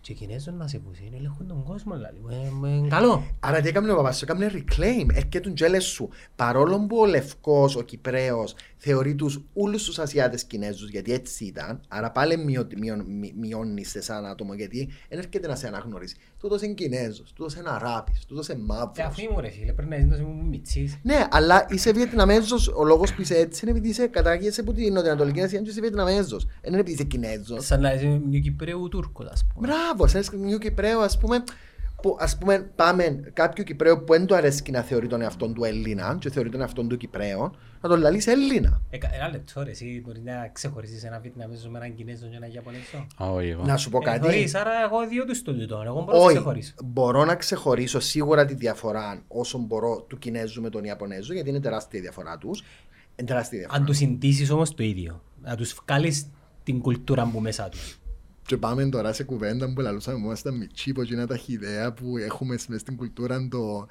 Και οι Κινέζοι να σε πούσουν, ελέγχουν τον κόσμο, λαλεί μου, «Ε, ε, καλό. Άρα τι έκαμε ο παπάς σου, έκαμε reclaim, έρχεται τον τζέλες σου. Παρόλο που ο Λευκός, ο Κυπρέος, θεωρεί τους όλους τους Ασιάτες Κινέζους, γιατί έτσι ήταν, άρα πάλι μειω- μειω- μει- μειώνεις σε σαν άτομο, γιατί δεν έρχεται να σε αναγνωρίσει. Τούτος είναι Κινέζος, τούτος είναι Αράπης, τούτος είναι Ε, Μαύρος. αφού ήμουν ρε φίλε, πρέπει να ζητώ σε μου μητσής. Ναι, αλλά είσαι Βιετναμέζος, ο λόγος που είσαι έτσι είναι επειδή είσαι κατάγεσαι από την Νοτιοανατολική Ασία και είσαι Βιετναμέζος. Δεν είναι επειδή είσαι Κινέζος. Σαν να είσαι μια Κυπρέου Τούρκος, ας πούμε. Μπράβο, σε ένα νέο Κυπρέο, ας πούμε, που ας πούμε πάμε κάποιο Κυπρέο που δεν του αρέσει να θεωρεί τον εαυτό του Έλληνα και θεωρεί τον εαυτό του Κυπρέο, να τον λαλείς Έλληνα. Ε, κα- Ένα λεπτό ρε, εσύ μπορεί να ξεχωρίσεις ένα Βιετναμέζο με έναν Κινέζο και έναν Ιαπωνέζο; Όχι, εγώ. Να σου πω Ε, κάτι. χωρίς, άρα εγώ δύο τους το τούτο, εγώ μπορώ να Όχι, ξεχωρίσω. μπορώ να ξεχωρίσω σίγουρα τη διαφορά όσο μπορώ του Κινέζου με τον Ιαπωνέζο, γιατί είναι τεράστια η διαφορά τους. Είναι τεράστια η διαφορά. Αν τους συντήσεις όμως το ίδιο, να τους βγάλεις την κουλτούρα που μέσα τους. Και πάμε τώρα σε κουβέντα που λαλούσαμε μόνο στα μητσί, που είναι τα χιδέα που έχουμε μέσα στην κουλτούρα το...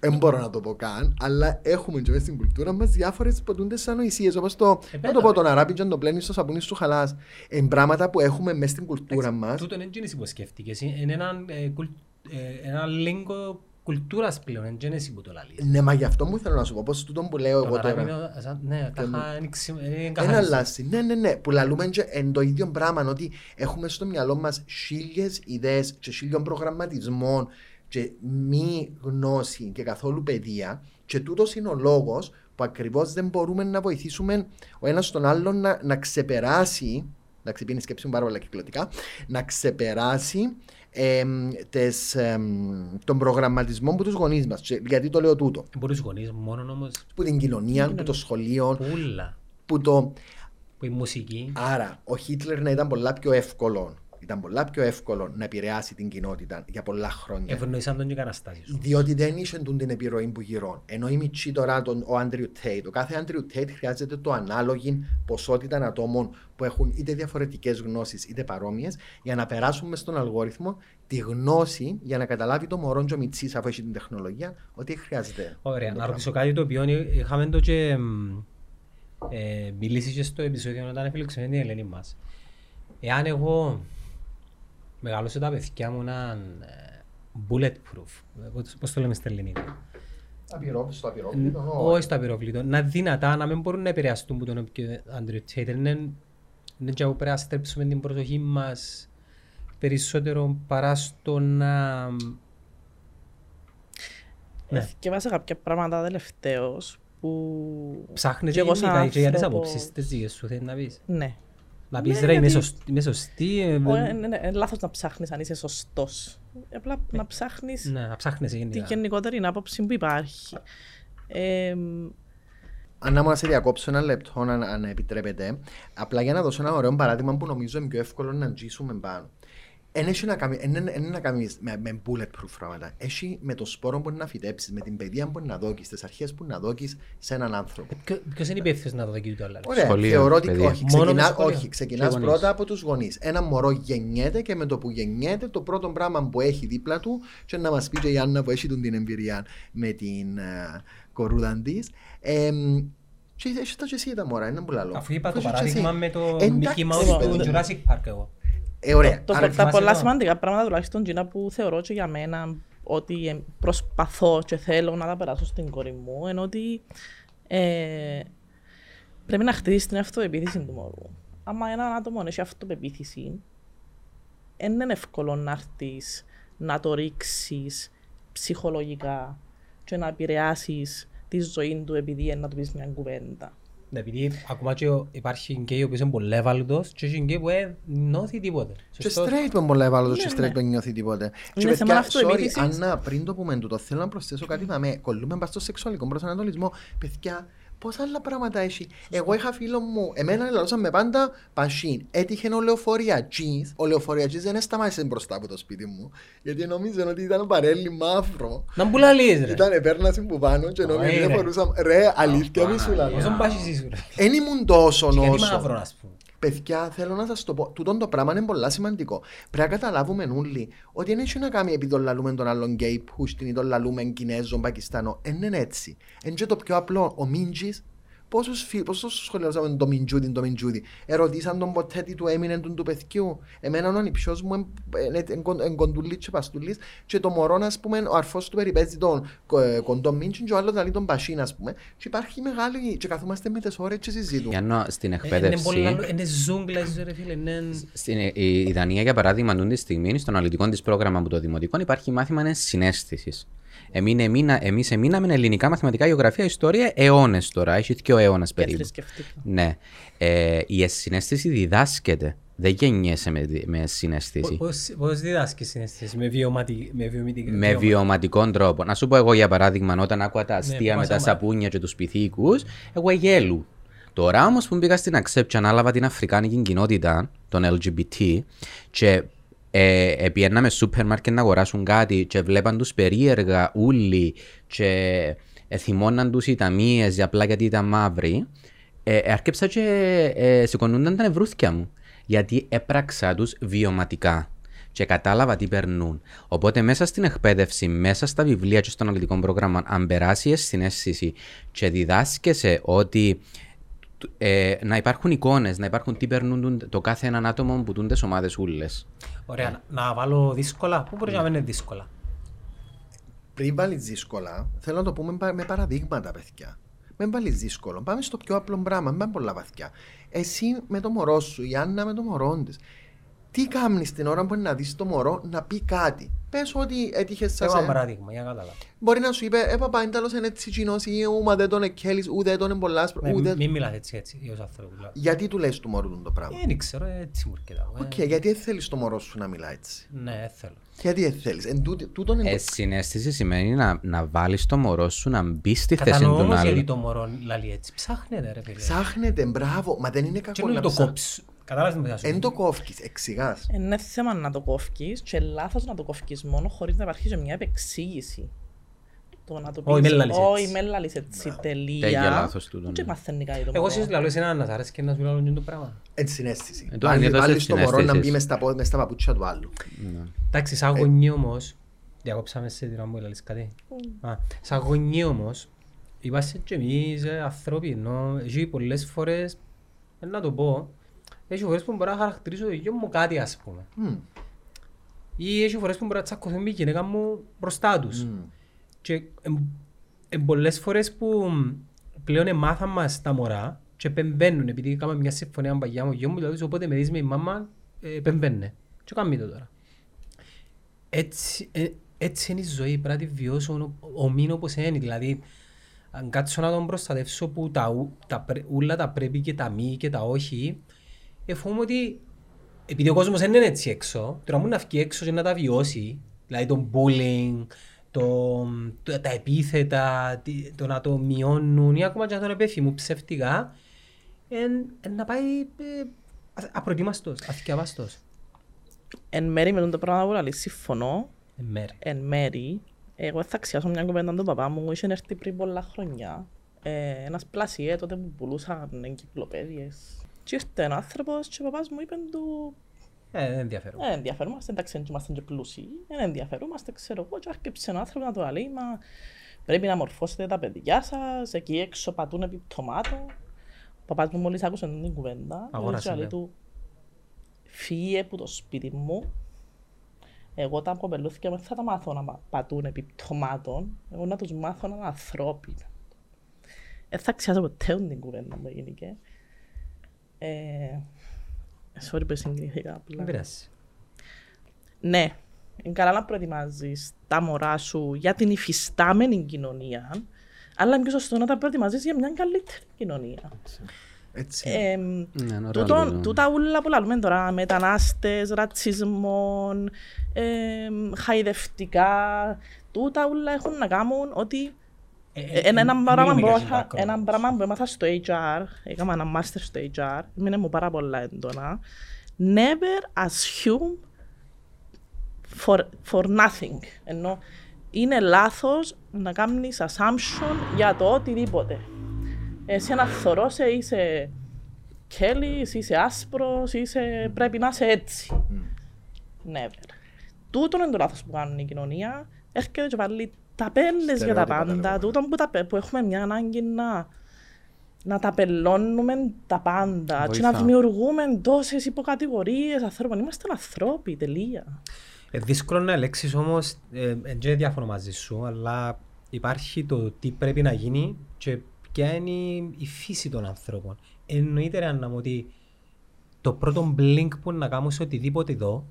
Δεν μπορώ να το πω καν, αλλά έχουμε και μέσα στην κουλτούρα μας διάφορες ποτούντες ανοησίες, όπως το, Ε, να το πω τον Αράπη και να το πλένεις στο σαπούνι σου χαλάς. Είναι πράγματα που έχουμε μέσα στην κουλτούρα μας. Τούτο είναι εσύ που σκέφτηκες, είναι ένα, ε, κουλ- ε, ένα λίγκο κουλτούρας πλέον, είναι και εσύ που το λαλείς. Ναι, μα γι' αυτό μου θέλω να σου πω, πως τούτο που λέω Το εγώ Αράβι τώρα. είναι, σαν- ναι, τα είχα ανοίξει, είναι Ένα καθαρίσει. αλλάζει. Ναι, ναι, ναι. Που λαλούμε και εν το ίδιο πράγμα ότι έχουμε στο μυαλό μας χίλιες ιδέες και χίλιων προγραμματισμών και μη γνώση και καθόλου παιδεία. Και τούτος είναι ο λόγος που ακριβώς δεν μπορούμε να βοηθήσουμε ο ένας τον άλλον να, να ξεπεράσει. Να ξεπίνει σκέψη μου πάρα πολλά κυκλωτικά. Να ξεπεράσει εμ, τες, εμ, τον προγραμματισμό που τους γονείς μας. Γιατί το λέω τούτο; Μπορείς γονείς μόνο όμως, Που την κοινωνία, που το σχολείο, πουλα, που το. που η μουσική, Άρα, ο Χίτλερ να ήταν πολλά πιο εύκολο Ήταν πολλά πιο εύκολο να επηρεάσει την κοινότητα για πολλά χρόνια. Ευνοήσαν τον και καταστάσεις σου. Διότι δεν είχε τούν την επιρροή που γυρών. Ενώ η Μιτσί τώρα, τον, ο Άντριου Τέιτ, ο κάθε Άντριου Τέιτ χρειάζεται το ανάλογη ποσότητα ατόμων που έχουν είτε διαφορετικές γνώσεις είτε παρόμοιες για να περάσουν μες στον αλγόριθμο τη γνώση για να καταλάβει το μωρό και ο Μιτσί, αφού έχει την τεχνολογία, ότι χρειάζεται. Ωραία, το να ρωτήσω πράγμα. κάτι το οποίο είχαμε το και μ, ε, μιλήσει και στο επεισόδιο όταν φιλοξενεί την Ελένη μας. Εάν εγώ μεγαλώσω τα παιδιά μου έναν ε, bulletproof, ε, πώς- πώς το λέμε στα ελληνικά, Απειρό- στο Ν- απειρόβλητο, ο- όχι στο απειρόβλητο, να δυνατά να μην μπορούν να επηρεαστούν από τον όποιο Andrew Tate. Είναι, είναι και όπου πρέπει να στρέψουμε την προσοχή μας περισσότερο παρά στο να... Ναι. Εθιέβασα κάποια πράγματα τελευταίως που... Ψάχνεις και εγώ σαν γενικά και για τις άνθρωπο- απόψεις τις δικές σου, θέλεις να πεις. Ναι. Να πεις Ναι, ρε, είμαι γιατί- σωσ- είμαι σωστή. ε, Ο- ε, Είναι είναι- είναι λάθος να ψάχνεις αν είσαι σωστός. Απλά να ψάχνεις Ναι, να ψάχνεις τη γενικά. γενικότερη άποψη που υπάρχει. Ε, Ανά μου να σε διακόψω ένα λεπτό, αν, αν επιτρέπετε. Απλά για να δώσω ένα ωραίο παράδειγμα που νομίζω είναι πιο εύκολο να τζήσουμε πάνω. Εν έχει να κάνει, εν, εν, εν να κάνεις με, με bulletproof πράγματα. Έχει με το σπόρο που να φυτέψεις, με την παιδεία που να δόκει, τις αρχές που να δόκει σε έναν άνθρωπο. Ε, ποιο- Ποιος είναι υπεύθυνος να το δοκεί το άλλο; Ωραία, Σχολείο, θεωρώ ότι παιδεία. όχι. Μόνο Ξεκινά, με σχολείο. όχι, ξεκινάς Και γονείς. πρώτα από τους γονείς. Ένα μωρό γεννιέται και με το που γεννιέται το πρώτο πράγμα που έχει δίπλα του και να μας πει και η Άννα που έχει τον την εμπειρία με την ε, κορούδα της. Ε, και έχει τα και εσύ τα μωρά, είναι που λαλό. Αφού είπα το Αφού έχεις και παράδειγμα εσύ. με το Εντάξει, Mickey Mouse παιδί του μου. Jurassic Park εγώ. Ε, ωραία. το, Άρα, τα θυμάσαι πολλά το; σημαντικά πράγματα τουλάχιστον εκείνα που θεωρώ και για μένα ότι ε, προσπαθώ και θέλω να τα περάσω στην κόρη μου ενώ ότι ε, πρέπει να χτίσεις την αυτοπεποίθηση του μωρού. Άμα ένα άτομο έχει αυτοπεποίθηση, δεν είναι εύκολο να έρθεις να το ρίξεις ψυχολογικά και να επηρεάσεις τη ζωή του επειδή είναι να του πεις μια κουβέντα. Ναι, επειδή ακόμα και ο- υπάρχει γκέι ο οποίος είναι πολύ ευάλωτος και έχει γκέι που δεν νιώθει τίποτε. Και Σωστός. straight που είναι πολλά ευάλωτος και Ναι, straight ναι. που νιώθει τίποτε. Και Είναι θέμα παιδιά, αυτοεπίθεσης. sorry, Άννα, πριν το πούμε τούτο, θέλω να προσθέσω κάτι δαμέ. Κολλούμε πας στο σεξουαλικό προσανατολισμό. Παιδιά, πόσα άλλα πράγματα έχει. Εγώ είχα φίλο μου, εμένα λαλούσαν με πάντα πασίν. Έτυχε ο λεωφορεία jeans. Ο λεωφορεία jeans δεν σταμάτησε μπροστά από το σπίτι μου. Γιατί νόμιζαν ότι ήταν παρέλι μαύρο. Να μου πουλαλείς ρε. Ήταν επέρναση που πάνω και νόμιζαν Ωραία. ότι δεν φορούσαν. Ρε, αλήθεια μη σου λέω. Πόσο μπάσεις είσαι ρε. Εν ήμουν τόσο Και γιατί όσο. μαύρο ας πούμε. Παιδιά, θέλω να σας το πω. Τούτο το πράγμα είναι πολύ σημαντικό. Πρέπει να καταλάβουμε όλοι ότι δεν έχει να κάνει επειδή τον λαλούμε τον άλλον γκέι πούστιν ή τον λαλούμε Κινέζο, Πακιστάνο. Δεν είναι έτσι. Είναι και το πιο απλό. Ο Μίντζης, πόσους φίλους, πόσους σχολιάζαμε το Μιντζούδι, το Μιντζούδι. Ερωτήσαν τον ποτέ τι του έμεινε του, του παιδιού. Εμένα ο νηψιός μου είναι κοντουλής και παστουλής και το μωρό, ας πούμε, ο αρφός του περιπέζει τον ε, κοντό Μίντζιν και ο άλλος δηλαδή τον Πασίν, ας πούμε. Και υπάρχει μεγάλη, και καθόμαστε με τις ώρες και συζητούμε. Για να στην Ε, Είναι πολύ εκπαίδευση, άλλο- Είναι ζούγκλα είσαι ρε φίλε. είναι- στην, η, η Δανία για παράδειγμα, τούτη τη στιγμή, στο αναλυτικό της πρόγραμμα από το Δημοτικό, υπάρχει μάθημα συνέστησης. Εμείς εμείναμε ελληνικά, μαθηματικά, γεωγραφία, ιστορία αιώνες τώρα. Έχει και ο αιώνας Και περίπου. θρησκευτικά. Ναι. Ε, η συνέστηση διδάσκεται. Δεν γεννιέσαι με, δι- με συναίσθηση. Πώς- Πώς διδάσκεις συναίσθηση με βιωματι- με βιωμητική- Με βιωμα- βιωματικό τρόπο. Να σου πω εγώ για παράδειγμα, όταν άκουγα τα αστεία που με τα μας σαπούνια και τους πυθίκους, εγώ γέλου. Τώρα όμως που μπήκα στην Accept και ανάλαβα την αφρικάνικη κοινότητα, τον LGBT, και ε, επιέναμε σούπερ μάρκετ να αγοράσουν κάτι και βλέπαν τους περίεργα ούλοι και ε, θυμώναν τους οι ταμείες απλά γιατί ήταν μαύροι, ε, ε, άρκεψα και ε, σηκωνούνταν τα νευρούθια μου. Γιατί έπραξα τους βιωματικά και κατάλαβα τι περνούν. Οπότε μέσα στην εκπαίδευση, μέσα στα βιβλία και στο αναλυτικό πρόγραμμα, αν περάσει η συνέστηση και διδάσκεσαι ότι ε, να υπάρχουν εικόνες, να υπάρχουν τι περνούν το κάθε έναν άτομο που τούν τις ομάδες ούλες. Ωραία, να- να βάλω δύσκολα. Πού μπορείς να μην είναι δύσκολα; πριν βάλεις δύσκολα, θέλω να το πούμε πα- με παραδείγματα, παιδιά. Μην βάλεις δύσκολο. Πάμε στο πιο απλό πράγμα, μην πάμε πολλά βαθιά. Εσύ με το μωρό σου, η Άννα με το μωρό της. Τι κάνεις την ώρα που είναι να δεις το μωρό να πει κάτι; Πες ότι έτυχες σα. Εγώ ένα παράδειγμα, για να καταλάβω. Μπορεί να σου είπε, Ε, παπά, είναι τέλος είναι έτσι κοινός ή ούμα δεν τον εκέλει, ούτε τον είναι πολλά άσπρο. Ναι, Ούτε... Μην μιλάς έτσι έτσι, ως άνθρωπο. λέω. Γιατί του λες του μωρού του το πράγμα; Ε, Δεν ξέρω, έτσι μου έρχεται. εγώ, ε. Οκ, γιατί δεν θέλεις το μωρό σου να μιλά έτσι; Ναι, δεν θέλω. Γιατί δεν θέλεις; Εν τούτη- τούτον είναι Ε, το- συνέστηση σημαίνει να, να βάλεις το μωρό σου να μπει στη θέση Κατανοώ του όμως γιατί άλλου. το μωρό λαλεί έτσι. Ψάχνετε ρε φίλε. Ψάχνετε, μπράβο, μα δεν είναι Και κακό είναι να το ψάχνει. Κόψ. Κατάλαβες τι θέλω να σου Εν πω. το κόφκεις, εξηγάς. Είναι θέμα να το κόφκεις και λάθος να το κόφκεις μόνο χωρίς να υπάρχει και μια επεξήγηση. Το να το Όχι, πεις, με λαλείς όχι, έτσι». με λαλείς έτσι, Τέλεια τελεία. λάθος τούτο, Και ναι. μαθαίνει κάτι το Εγώ μωρό. σύστησα λαλό εσένα να σ' αρέσει και να σου μιλάω για το πράγμα. Εν συναίσθηση. Ε, το Βάλει- αντίθετο Βάλεις στην το μωρό να συναίσθηση. μπει μες στα, πόδια- μες στα παπούτσια του άλλου. Ναι. Εντάξει, σαν γονεί όμως, διακόψαμε σε την ώρα μου λαλείς κάτι. Α, Σαν γονεί όμως, είμαστε και εμείς ε, άνθρωποι, ενώ έχει πολλές φορές, ε, να το πω, έχει φορές που μπορώ να χαρακτηρίσω το γιο μου κάτι ας πούμε. Μμ, Ή έχει φορές που μπορώ να τσακωθώ με τη γυναίκα μου μπροστά τους. μμ. Και εμ, εμ, πολλές φορές που πλέον εμάθαν μας τα μωρά και επεμβαίνουν, επειδή έκαμε μια συμφωνία με παγιά μου, γιος μου, δηλαδή, οπότε με δεις με η μάμα, ε, επεμβαίνε. Και κάνει το τώρα. Έτσι, ε, έτσι είναι η ζωή, πρέπει να τη βιώσω ο, ο μήνο όπως είναι. Δηλαδή, αν κάτσω να τον προστατεύσω που τα, ου- τα, πρέ- ούλα τα πρέπει και τα μη και τα όχι, εφόμαι ότι επειδή ο κόσμος δεν είναι έτσι έξω, τώρα μου να βγει έξω και να τα βιώσει, δηλαδή το bullying, το, το- τα επίθετα, τι- το να το μειώνουν ή ακόμα και να τον επέφημουν ψευτικά, εν, εν να πάει ε, α- απροετοίμαστος, αθηκιαβάστος. Εν μέρη με τον το πράγμα που λαλείς συμφωνώ, Ε, μέρη. εν μέρη, εγώ θα αξιάσω μια κουβέντα τον παπά μου, είχε έρθει πριν πολλά χρόνια. Ε, ένας πλασιέ τότε που πουλούσαν εγκυκλοπαίδειες. Και ήρθε ένα άνθρωπος και ο παπάς μου είπε του Ε, δεν ενδιαφέρον. Δεν ενδιαφέρομαστε, εντάξει, δεν είμαστε και πλούσιοι. Δεν ενδιαφέρομαστε, ξέρω εγώ. Και άρχισε ένα άνθρωπο να το λέει, μα πρέπει να μορφώσετε τα παιδιά σας, εκεί έξω πατούν επί πτωμάτων. Ο παπάς μου μόλις άκουσε την κουβέντα, Αγόρασε, λέει ναι. του, φύγε από το σπίτι μου. Εγώ τα κοπελούθηκα δεν θα τα μάθω να μα- πατούν επί πτωμάτων. Εγώ να τους μάθω να είναι ανθρώπινα. Δεν θα ξεχάσω ποτέ την κουβέντα μου έγινε. Ε, sorry που συγκριθήκα απλά. Δεν πειράζει. Ναι, είναι καλά να προετοιμάζεις τα μωρά σου για την υφιστάμενη κοινωνία, αλλά είναι πιο σωστό να τα προετοιμάζεις για μια καλύτερη κοινωνία. Έτσι. Ε, Ναι, είναι ωραίο τούτο- τούτο. τούτα ούλα που λαλούμε τώρα, μετανάστες, ρατσισμόν, ε, χαϊδευτικά, τούτα ούλα έχουν να κάνουν ότι Ε, ε, ένα- ένα πράγμα που έμαθα- background. ένα πράγμα που έμαθα στο HR, έκανα ένα master στο HR, μείνε μου πάρα πολλά έντονα. Never assume for, for nothing. Ενώ είναι λάθος να κάνεις assumption για το οτιδήποτε. Εσύ ένα θωρό σε είσαι Κέλλης, είσαι άσπρος, είσαι... πρέπει να είσαι έτσι. Never. Τούτο είναι το λάθος που κάνουν η κοινωνία. Έρχεται και βάλει ταπέλες για τα Στερεότυπα τα πάντα. λεγόμενα. Τούτο που, τα, που έχουμε μια ανάγκη να, να ταπελώνουμε τα πάντα και να Βοηθά. δημιουργούμε τόσες υποκατηγορίες ανθρώπων. Είμαστε ανθρώποι, τελεία. Ε, δύσκολο να ελέγξεις όμως, ε, ε, δεν διαφωνώ μαζί σου, αλλά υπάρχει το τι πρέπει να γίνει και ποια είναι η- η φύση των ανθρώπων. Εννοείται ρε Άννα μου ότι το πρώτο blink που να κάνουμε σε οτιδήποτε εδώ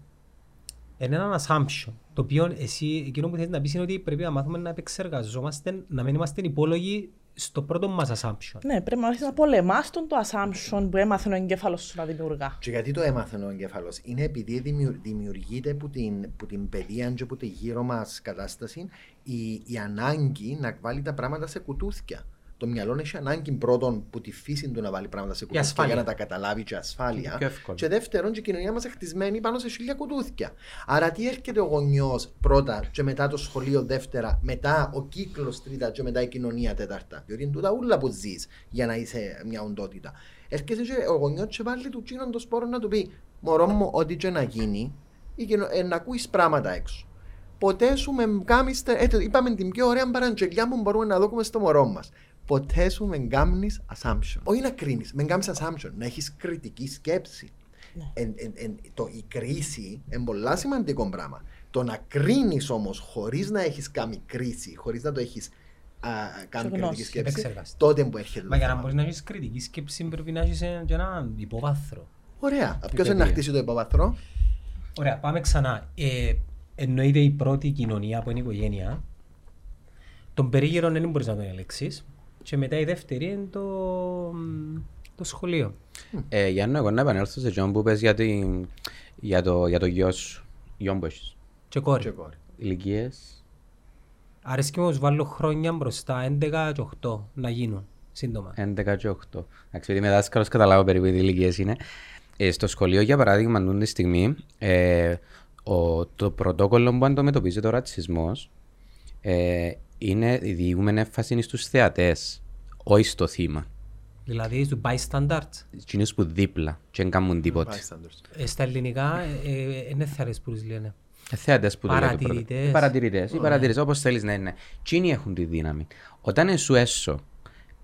είναι ένα assumption. Το οποίο εσύ, εκείνο που θέλεις να πεις είναι ότι πρέπει να μάθουμε να επεξεργαζόμαστε, να μην είμαστε υπόλογοι στο πρώτο μας assumption. Ναι, πρέπει να μάθεις να πολεμάς τον το assumption που έμαθε ο εγκέφαλος σου να δημιουργά. Και γιατί το έμαθε ο εγκέφαλος, Είναι επειδή δημιου- δημιουργείται που την, που την παιδεία και που τη γύρω μας κατάσταση η, η ανάγκη να βάλει τα πράγματα σε κουτούθια. Το μυαλό έχει ανάγκη πρώτον που τη φύση του να βάλει πράγματα σε κουτούθια ασφάλεια. για να τα καταλάβει και ασφάλεια. Πιο εύκολο. Και δεύτερον, και η κοινωνία μας χτισμένη πάνω σε χίλια κουτούθια. Άρα, τι έρχεται ο γονιός πρώτα, και μετά το σχολείο δεύτερα, μετά ο κύκλος τρίτα, και μετά η κοινωνία τέταρτα. Διότι είναι τούτα ούλα που ζεις για να είσαι μια οντότητα. Έρχεται και ο γονιός και βάλει του τσίνον το σπόρο να του πει: Μωρό μου, ό,τι και να γίνει, ή και, ε, να ακούεις πράγματα έξω. Ποτέ σου με κάμιστε, ε, το είπαμε την πιο ωραία παραγγελιά που μπορούμε να δούμε στο μωρό μας. Ποτέ σου με κάνεις assumption. Όχι να κρίνεις, με κάνεις assumption, να έχεις κριτική σκέψη. Εν, εν, εν, το, η κρίση είναι πολύ σημαντικό πράγμα. Το να κρίνεις όμως χωρίς να έχεις κάνει κρίση, χωρίς να το έχεις κάνει γνώση. κριτική σκέψη, Επεξεργαστή. τότε που έρχεται. το Μα για να θέμα. μπορείς να έχεις κριτική σκέψη πρέπει να έχεις ε, και ένα υπόβαθρο. Ωραία. Ποιος είναι παιδεία. να χτίσει το υποβαθρό, Ωραία, πάμε ξανά. Ε, εννοείται η πρώτη κοινωνία που είναι η οικογένεια. Τον περίγυρο δεν μπορείς να τον ελέγξεις. Και μετά η δεύτερη είναι το, το σχολείο. Ε, Γιάννο, εγώ να επανέλθω σε τζείνον που 'πες για, την- για, το, για το γιο σου. Γιο που έχεις. Και κόρη. και κόρη. Ηλικίες. Αρέσκει μου να τους βάλω χρόνια μπροστά, 11 και 8 να γίνουν σύντομα. 11 και 8. Εντάξει, επειδή είμαι δάσκαλος καταλάβω περίπου τι ηλικίες είναι. Ε, στο σχολείο, για παράδειγμα, αυτή τη στιγμή, ε, ο, το πρωτόκολλο που αντιμετωπίζει το ρατσισμός ε, είναι διηγούμενη έμφαση στους θεατές, όχι στο θύμα. Δηλαδή του bystanders. Εκείνους που δίπλα και δεν κάνουν τίποτε. Bystanders. Ε, στα ελληνικά ε, ε, είναι θεαρές που τους λένε. Ε, Θεατές που το λέτε πρώτα. Παρατηρητές. Ε, Παρατηρητές. Οι παρατηρητές, όπως θέλεις να είναι. Εκείνοι έχουν τη δύναμη. Όταν εσύ έσω,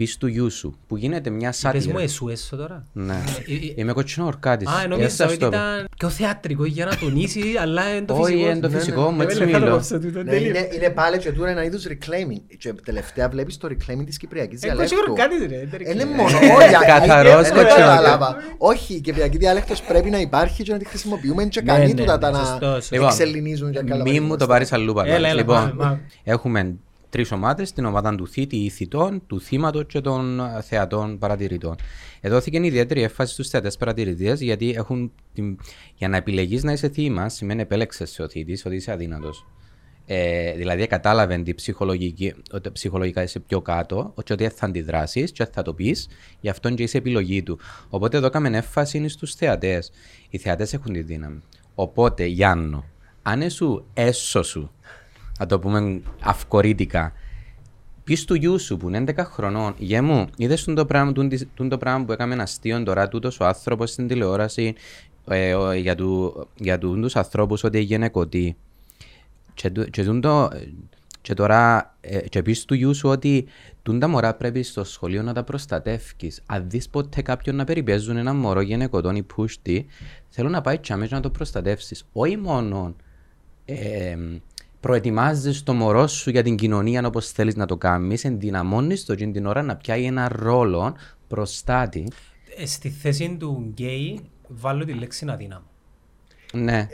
πεις του γιού σου, που γίνεται μια Πες σάτυρα. μου εσού έσω τώρα. Ναι. Ε, ε, Είμαι κοτσινό ορκάτης. Α, Ε, νόμιζα σας ότι το πω. ήταν πιο θεατρικό για να τονίσει, αλλά είναι το Όχι, φυσικό. είναι το Ναι, φυσικό ναι. μου, έτσι Ε, μιλώ. θέλω σε τούτο, Ναι, τέλειο. είναι, είναι πάλι και τούτο ένα είδους reclaiming. Και τελευταία βλέπεις το reclaiming της Κυπριακής Ε, κοτσινό διαλέκτου. ορκάτης, ρε, δεν Είναι ξέρω. μόνο, Ε, όχι, καθαρός ε, ε, κοτσινό. κατάλαβα. Όχι, η Κυπριακή διάλεκτος πρέπει να υπάρχει και να τη χρησιμοποιούμε και Ναι, κανεί ναι, τούτα τα ναι, να σωστός. Λοιπόν, εξελινίζουν και καλά. Μη μου το πάρεις αλλού παρά. Έλα, έλα, Λοιπόν, πάμε, πάμε. έχουμε τρεις ομάδες, την ομάδα του θήτη, ηθητών, του θύματος και των ε, θεατών παρατηρητών. Εδώθηκε ιδιαίτερη έμφαση στους θεατές παρατηρητές γιατί έχουν την... για να επιλεγείς να είσαι θύμα σημαίνει επέλεξες σε ο θήτης, ότι είσαι αδύνατος. Ε, δηλαδή κατάλαβε την ψυχολογική, ότι ψυχολογικά είσαι πιο κάτω, ότι ότι θα αντιδράσεις και θα το πεις, γι' αυτό και είσαι επιλογή του. Οπότε εδώ έκαμε έμφαση στους θεατές. Οι θεατές έχουν τη δύναμη. Οπότε, Γιάννο, αν σου έσω σου, να το πούμε αυκορίτικα, πεις του γιού σου που είναι 11 χρονών, γε μου, είδες το πράγμα, τούν τις- τούν το πράγμα που έκαμε ένα αστείο τώρα, τούτος ο άνθρωπος στην τηλεόραση ε, ο- για, του, για του ανθρώπους ότι έγινε κωτή. Και, του- και, τούν το, και τώρα ε, και πεις του γιού σου ότι τούν τα μωρά πρέπει στο σχολείο να τα προστατεύεις. Αν δεις ποτέ κάποιον να περιπέζουν ένα μωρό γενεκοτόν ή πούστη, θέλω να πάει τζιαμέ και να το προστατεύσεις. Όχι μόνο ε, προετοιμάζεις το μωρό σου για την κοινωνία όπως θέλεις να το κάνεις, ενδυναμώνεις το εκείνη την ώρα να πιάει ένα ρόλο προστάτη. Ε, Στη θέση του γκέι βάλω τη λέξη αδύναμο. Ναι.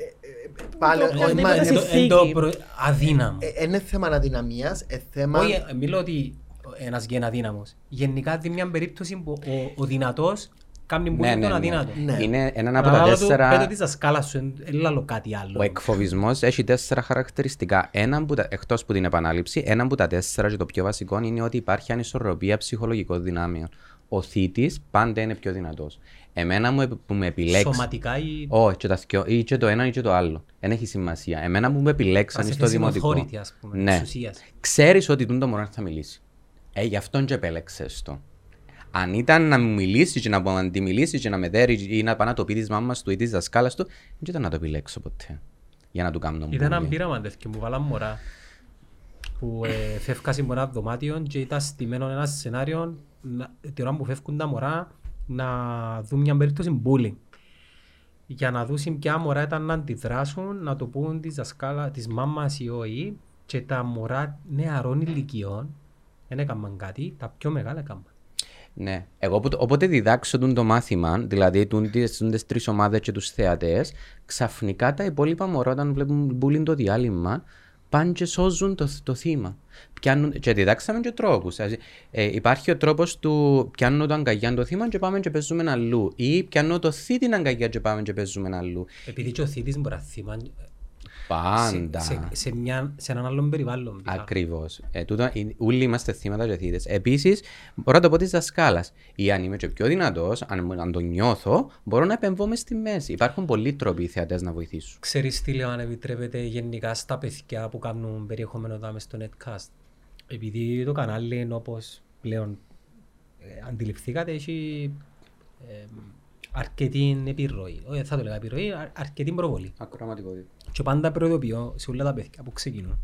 Πάλι, Το- όχι, είναι μα, το είναι- Εν το- συνθήκη. εν το προ- Αδύναμο. ε, είναι θέμα αδυναμίας, ε, θέμα... Όχι, ε, μιλώ ότι ένας γκέι είναι αδύναμος. Γενικά δει μια περίπτωση που ο, ο δυνατός κάνει Ναι, bullying ναι, τον ναι. αδύνατο. Ναι. Είναι έναν από τα Παραλάβω του, τέσσερα... Πέτω της δασκάλας σου, δεν λαλώ κάτι Ο άλλο. εκφοβισμός έχει τέσσερα χαρακτηριστικά. Ένα που τα, εκτός που την επανάληψη, ένα από τα τέσσερα και το πιο βασικό είναι ότι υπάρχει ανισορροπία ψυχολογικών δυνάμεων. Ο θήτης πάντα είναι πιο δυνατός. Εμένα μου, επ- που με επιλέξει. Σωματικά ή Όχι, και, τα θκυο- ή και το ένα ή και το άλλο. Δεν έχει σημασία. Εμένα που με επιλέξαν σε στο θέση δημοτικό. authority, ας πούμε, ναι. εξουσίας. Ξέρεις ότι τούν το μωρό θα μιλήσει. Ε, γι' αυτόν και επέλεξες το. Αν ήταν να μου μιλήσει και να μου αντιμιλήσει και να με δέρει ή να πάει να το πει της μάμας του ή της δασκάλας του, δεν ήταν να το επιλέξω ποτέ. Για να του κάνω Ήταν ένα bullying. πείραμα τέτοιο που βάλαν μωρά που ε, φεύγασαν από ένα δωμάτιο και ήταν στημένο ένα σενάριο να- την ώρα που φεύγουν τα μωρά να δουν μια περίπτωση bullying. Για να δουν ποια μωρά ήταν να αντιδράσουν, να το πούν της δασκάλα, της μάμας ή όχι και τα μωρά νεαρών ηλικιών δεν έκαναν κάτι, τα πιο μεγάλα έκαναν. Ναι. Εγώ όποτε, όποτε διδάξω τούν το μάθημα, δηλαδή τούν τις, τούν τις τρεις ομάδες και τους θεατές, ξαφνικά τα υπόλοιπα μωρά όταν βλέπουν bullying το διάλειμμα, πάνε και σώζουν το, το θύμα. Πιάνουν, και διδάξαμε και τρόπους. Ε, ε, υπάρχει ο τρόπος του πιάνω το αγκαγιά το θύμα και πάμε και παίζουμε αλλού. Ή πιάνω το θήτη αγκαγιά και πάμε και παίζουμε αλλού. Επειδή και ο θήτης μπορεί να θύμα Πάντα. σε, σε, σε, μια, σε έναν άλλον περιβάλλον. πιθανόν. Ακριβώς. Ε, τούτο, ε, όλοι είμαστε θύματα και θύτες. Επίσης, μπορώ να το πω της δασκάλας. Ή αν είμαι και πιο δυνατός, αν, αν το νιώθω, μπορώ να επεμβώ μες στη μέση. Υπάρχουν πολλοί τρόποι οι θεατές να βοηθήσουν. Ξέρεις τι λέω αν επιτρέπεται γενικά στα παιδιά που κάνουν περιεχόμενο δάμε στο netcast; Επειδή το κανάλι είναι όπως πλέον ε, αντιληφθήκατε έχει ε, αρκετή επιρροή. Όχι, θα το λέγα επιρροή, α- αρκετή προβολή. Ακροματικότητα. Και πάντα προειδοποιώ σε όλα τα παιδιά που ξεκινούν.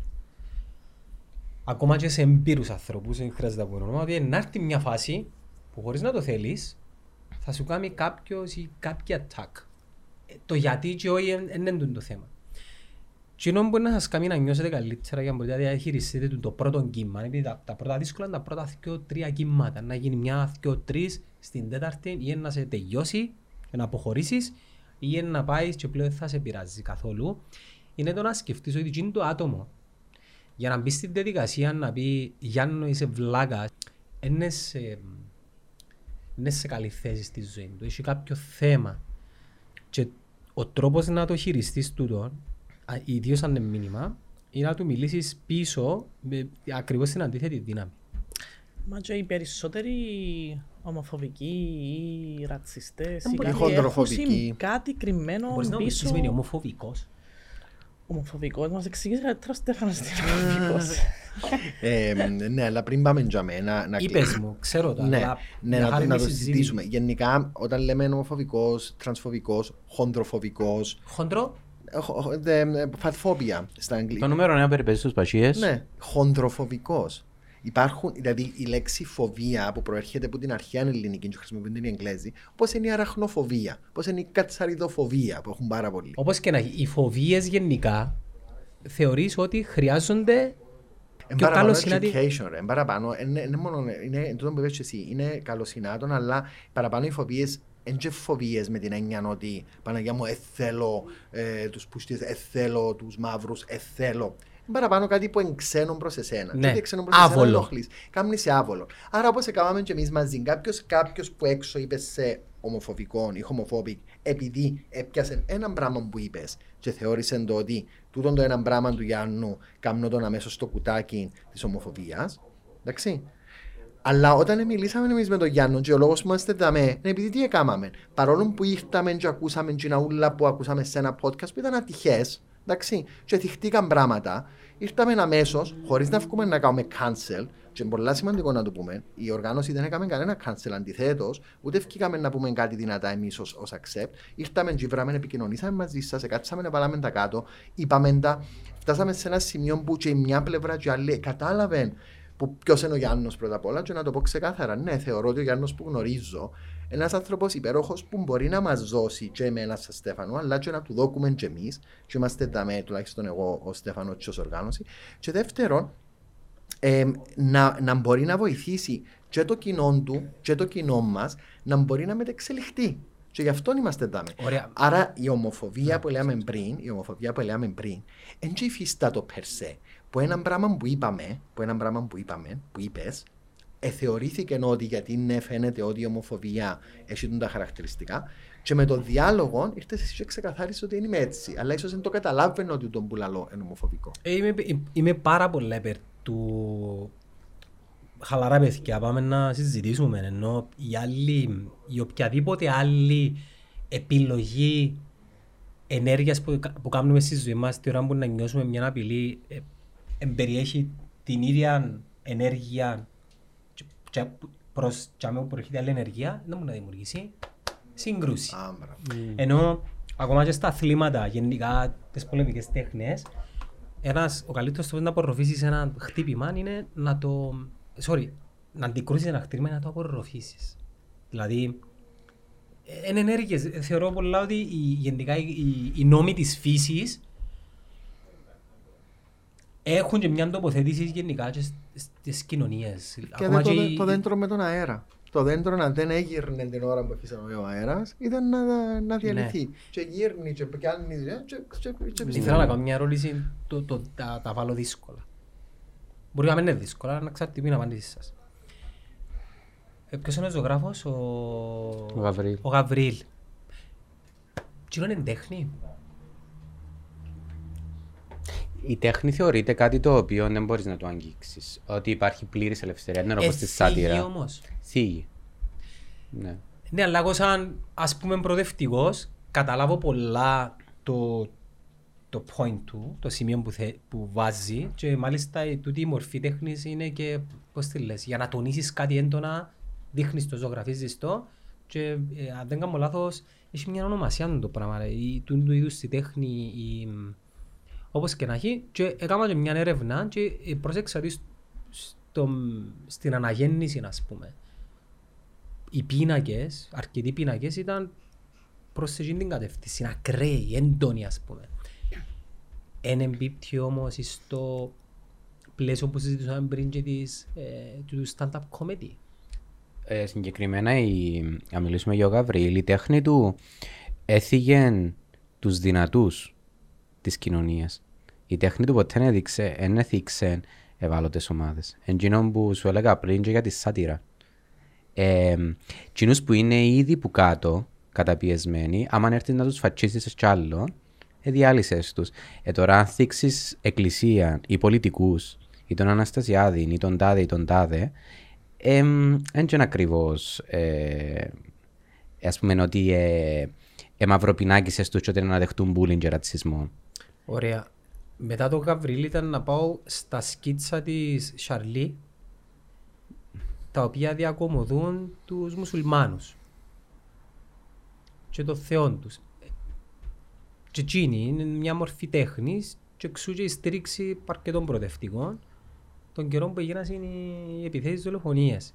Ακόμα και σε εμπειρούς ανθρώπους, δεν χρειάζεται να πω όνομα, ότι να έρθει μια φάση που χωρίς να το θέλεις, θα σου κάνει κάποιος ή κάποια attack. Ε, Το γιατί και όχι δεν είναι το θέμα. Και ενώ μπορεί να σας κάνει να νιώσετε καλύτερα για να μπορείτε να διαχειριστείτε το- το πρώτο κύμα, επειδή τα, τα πρώτα δύσκολα είναι τα πρώτα δύο, τρία κύματα. Να γίνει μια, δύο, τρεις στην τέταρτη ή να σε τελειώσει και να αποχωρήσεις ή να πάεις και πλέον δεν θα σε πειράζει καθόλου. Είναι το να σκεφτείς ότι είναι το άτομο. Για να μπει στην διαδικασία να πει Γιάννο είσαι βλάκα, είναι σε, είναι σε καλή θέση στη ζωή του. Έχει κάποιο θέμα. Και ο τρόπος να το χειριστείς τούτο, α, ιδίως αν είναι μήνυμα, είναι να του μιλήσεις πίσω με ακριβώς την αντίθετη δύναμη. Μα και οι περισσότεροι ομοφοβικοί ή ρατσιστές Είναι ή πολύ κάτι χοντροφοβικοί. έχουν κάτι κρυμμένο Μπορείς να μου πεις τι πίσω. σημαίνει ομοφοβικός. Ομοφοβικός, μας εξηγήσει καλύτερα ο Στέφανος τι είναι ομοφοβικός. Ε, ναι, αλλά πριν πάμε για μένα. να- Είπες μου, ξέρω το, Ναι, αλλά ναι για να, το- χάρη να μη το συζήτηση. συζητήσουμε. Γενικά, όταν λέμε ομοφοβικός, τρανσφοβικός, χοντροφοβικό, Χοντρό, φατφόβια στα Το αγγλικά. νούμερο ένα περιπέζει στους πασίες. Ναι, χοντροφοβικός. Υπάρχουν, δηλαδή η λέξη φοβία που προέρχεται από την αρχαία ελληνική και χρησιμοποιούνται οι Εγγλέζοι, όπω είναι η αραχνοφοβία, όπω είναι η κατσαριδοφοβία που έχουν πάρα πολύ. όπως και να έχει, οι φοβίες γενικά θεωρείς ότι χρειάζονται Εν πιο παραπάνω καλοσυνάτη- education, ρε. Εν παραπάνω, είναι, είναι μόνο, είναι εν τούτο που είπες και εσύ, είναι καλοσυνάτων, αλλά παραπάνω οι φοβίες δεν και φοβίες με την έννοια ότι Παναγιά μου, εθέλω ε, τους πουστίες, εθέλω τους μαύρους, εθέλω. Είναι παραπάνω κάτι που είναι ξένο προς εσένα. Ναι. Και ότι ξένο προς εσένα Άβολο. ενοχλείς. Κάμνεις σε άβολο. Άρα όπως έκαναμε και εμείς μαζί, κάποιος, κάποιος που έξω είπε σε ομοφοβικό ή homophobic επειδή έπιασε ένα πράγμα που είπες και θεώρησε το ότι τούτο το ένα πράγμα του Γιάννου κάνω τον αμέσως στο κουτάκι της ομοφοβίας. Εντάξει. Αλλά όταν μιλήσαμε εμείς με τον Γιάννο, και ο λόγος που είμαστε δαμέ, είναι επειδή τι έκαναμε. Παρόλο που ήρθαμε και ακούσαμε τζιναούλα που ακούσαμε σε ένα podcast που ήταν ατυχές, εντάξει, και θυχτήκαν πράγματα, ήρθαμε αμέσως, χωρίς να βγούμε να κάνουμε cancel, και είναι πολύ σημαντικό να το πούμε, η οργάνωση δεν έκαμε κανένα cancel αντιθέτως, ούτε βγήκαμε να πούμε κάτι δυνατά εμείς ως accept. Ήρθαμε και βράμε, επικοινωνήσαμε μαζί σας, κάτσαμε να βάλαμε τα κάτω, είπαμε τα, φτάσαμε σε ένα σημείο που και η μια πλευρά και η άλλη κατάλαβε ποιος είναι ο Γιάννος πρώτα απ' όλα, και να το πω ξεκάθαρα. Ναι, θεωρώ ότι ο Γιάννος που γνωρίζω ένας άνθρωπος υπέροχος που μπορεί να μας δώσει και εμένα σαν Στέφανο, αλλά και να του δώκουμε και εμείς, και είμαστε δαμέ, τουλάχιστον εγώ, ο Στέφανο, και ως οργάνωση. Και δεύτερον, ε, να, να μπορεί να βοηθήσει και το κοινό του και το κοινό μας να μπορεί να μετεξελιχθεί. Και γι' αυτό είμαστε δάμε. Ωραία. Άρα η ομοφοβία που λέμε πριν, η ομοφοβία που λέμε πριν, δεν υφίστατο περσέ. Που ένα πράγμα που είπαμε, που ένα πράγμα που είπαμε, που είπες, εθεωρήθηκε ότι γιατί ναι φαίνεται ότι η ομοφοβία έχει τα χαρακτηριστικά και με το διάλογο ήρθες εσύ και ξεκαθάρισες ότι είμαι έτσι. Αλλά ίσως δεν το καταλάβαινε ότι τον πουλαλό είναι ομοφοβικό. Ε, είμαι, είμαι πάρα πολύ υπέρ του χαλαρά παιδιά, πάμε να συζητήσουμε ενώ η, άλλη, η οποιαδήποτε άλλη επιλογή ενέργειας που, που κάνουμε στη ζωή μας τη ώρα που να νιώσουμε μια απειλή ε, εμπεριέχει την ίδια ενέργεια και, και προς τσάμε που προέρχεται άλλη ενέργεια δεν μπορεί να δημιουργήσει σύγκρουση. Α, μπράβο. Ενώ ακόμα και στα αθλήματα, γενικά τις πολεμικές τέχνες, ένας, ο καλύτερος τρόπος να απορροφήσεις ένα χτύπημα είναι να το. Sorry, να αντικρούσεις ένα χτύπημα και να το απορροφήσεις. Δηλαδή, είναι ενέργειε. Θεωρώ πολλά ότι η, γενικά οι, οι, οι νόμοι της φύσης έχουν και μια τοποθέτηση γενικά και στις κοινωνίες. Και δεν το, το δέντρο με τον αέρα. Το δέντρο να δεν έγειρνε την ώρα που έφυγε ο αέρας, ήταν να, να διαλυθεί. Και γύρνει, και πιάνει. Και, και, και, και Ήθελα να κάνω μια ερώτηση, το, το, τα, τα βάλω δύσκολα. Μπορεί να μην είναι δύσκολα, αλλά να ξέρετε τι είναι η απάντηση σας. Ε, ποιος είναι ο ζωγράφος, ο... Ο Γαβρίλ. Ο Γαβρίλ. Τι είναι τέχνη; Η τέχνη θεωρείται κάτι το οποίο δεν μπορείς να το αγγίξεις. Ότι υπάρχει πλήρης ελευθερία. Δεν είναι όπως τη Εθίγει σάτυρα. όμως. Θίγει. Ναι. Ναι, αλλά εγώ σαν ας πούμε προοδευτικός καταλάβω πολλά το, το point του, το σημείο που, θε, που βάζει και μάλιστα η, τούτη η μορφή τέχνης είναι και, πώς τη λες, για να τονίσεις κάτι έντονα, δείχνεις το, ζωγραφίζεις το και ε, αν δεν κάνω λάθος, έχει μια ονομασία το πράγμα, ρε, η, του, του είδους τη τέχνη, η, όπως και να έχει και έκανα και μια έρευνα και ε, πρόσεξα ότι στο, στην αναγέννηση, ας πούμε, οι πίνακες, αρκετοί πίνακες ήταν προς εκείνη την κατεύθυνση. Ακραίοι, έντονοι, ας πούμε. Εν εμπίπτει όμως στο πλαίσιο που συζητούσαμε πριν και της, ε, του stand-up comedy. Ε, συγκεκριμένα, η, αν μιλήσουμε για ο Γαβρίλ, η τέχνη του έθιγε τους δυνατούς της κοινωνίας. Η τέχνη του ποτέ δεν έδειξε, δεν έθιξε ευάλωτες ομάδες. Εντζήνων που σου έλεγα πριν και για τη σάτυρα. Ε, κοινούς που είναι ήδη που κάτω, καταπιεσμένοι, άμα έρθεις να τους φατσίσεις κι άλλο, ε, διάλυσες τους. Ε, τώρα αν θίξεις εκκλησία ή πολιτικούς, ή τον Αναστασιάδη, ή τον τάδε ή τον τάδε, Δεν είναι ακριβώς, ε, ας πούμε, ότι ε, ε, μαυροπινάκησες τους και ότι να δεχτούν bullying και ρατσισμό. Ωραία. Μετά το Γαβρίλ ήταν να πάω στα σκίτσα της Σαρλί τα οποία διακομωδούν τους μουσουλμάνους και το θεό τους. Και εκείνη είναι μια μορφή τέχνης και εξού και η στήριξη αρκετών προοδευτικών των καιρών που έγιναν οι επιθέσεις δολοφονίες.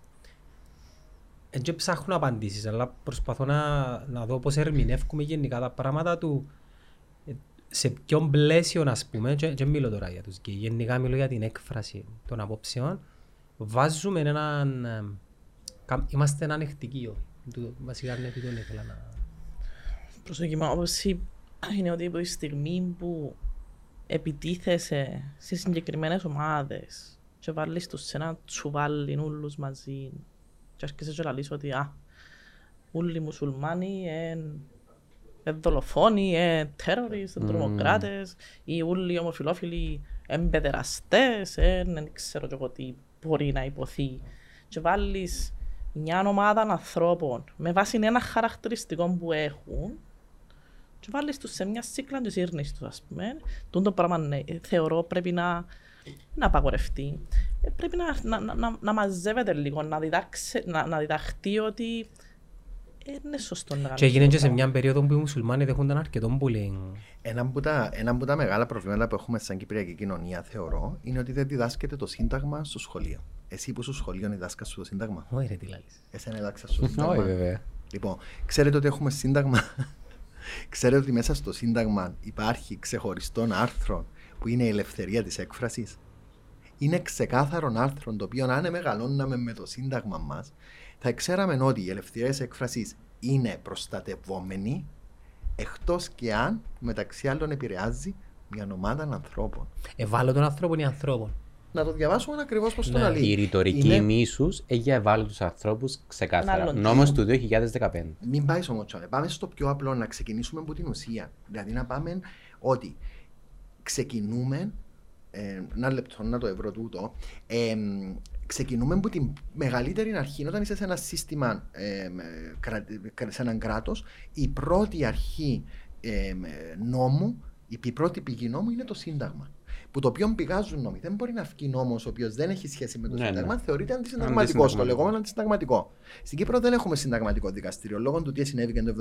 Δεν και ψάχνω απαντήσεις, αλλά προσπαθώ να, να δω πώς ερμηνεύουμε γενικά τα πράγματα του ε, σε ποιον πλαίσιο, ας πούμε, και, και μιλώ τώρα για τους και γενικά μιλώ για την έκφραση των απόψεων, βάζουμε έναν... ε, κα- Είμαστε ανεκτικοί. Του- Βασικά αρνητικό ήθελα να... προσοχή μου άποψη είναι ότι από τη στιγμή που επιτίθεσαι σε συγκεκριμένες ομάδες και βάλεις τους σε ένα τσουβάλι όλους μαζί και έρχεσαι και λαλείς ότι α, όλοι οι μουσουλμάνοι είναι δολοφόνοι, είναι terrorists, είναι τρομοκράτες ή όλοι οι ομοφιλόφιλοι είναι παιδεραστές, είναι δεν ξέρω και εγώ τι μπορεί να υποθεί και βάλεις μια ομάδα ανθρώπων με βάση ένα χαρακτηριστικό που έχουν και βάλεις τους σε μια σύκλα και σύρνεις τους, ας πούμε. Τούν το πράγμα ναι, θεωρώ πρέπει να, να απαγορευτεί. Ε, πρέπει να, να, να, να, να μαζεύεται λίγο, να, διδάξει, να, να διδαχτεί ότι ε, είναι σωστό να Και κάνεις έγινε το και σε πράγμα. μια περίοδο που οι μουσουλμάνοι δέχονταν αρκετό bullying. Ένα από, τα, ένα από τα μεγάλα προβλήματα που έχουμε σαν Κυπριακή κοινωνία, θεωρώ, είναι ότι δεν διδάσκεται το Σύνταγμα στο σχολείο. Εσύ που στο σχολείο διδάσκα σου το Σύνταγμα; Όχι ρε τι λάλης. Εσένα διδάξα σου το Όχι Σύνταγμα. βέβαια. Λοιπόν, ξέρετε ότι έχουμε Σύνταγμα; ξέρετε ότι μέσα στο Σύνταγμα υπάρχει ξεχωριστό άρθρο που είναι η ελευθερία της έκφρασης; Είναι ξεκάθαρο άρθρο το οποίο αν μεγαλώναμε με το Σύνταγμα μας θα ξέραμε ότι η ελευθερία της έκφρασης είναι προστατευόμενη εκτός και αν μεταξύ άλλων επηρεάζει μια ομάδα ανθρώπων. Ευάλωτων ανθρώπων ή ανθρώπων. Να το διαβάσουμε ακριβώς πώς το Ναι, λέει. Η ρητορική Είναι- μίσους έχει ευάλωτους ανθρώπους Ένα ξεκάθαρα. άλλο Νόμος του 2015. Μην πάει όμω τσάλε. Πάμε στο πιο απλό, να ξεκινήσουμε από την ουσία. Δηλαδή να πάμε ότι ξεκινούμε. Ε, ένα λεπτό να το ευρώ τούτο. Ε, ξεκινούμε από την μεγαλύτερη αρχή. Όταν είσαι σε ένα σύστημα, ε, ε, κρα- κρα- σε έναν κράτος, η πρώτη αρχή ε, νόμου, η πρώτη πηγή νόμου είναι το Σύνταγμα. Που το οποίο πηγάζουν νόμοι. Δεν μπορεί να βγει νόμος ο οποίος δεν έχει σχέση με το Ναι, ναι. Σύνταγμα, θεωρείται αντισυνταγματικός. Το Αντισυνταγματικό. λεγόμενο αντισυνταγματικό. Στην Κύπρο δεν έχουμε συνταγματικό δικαστήριο λόγω του τι συνέβη το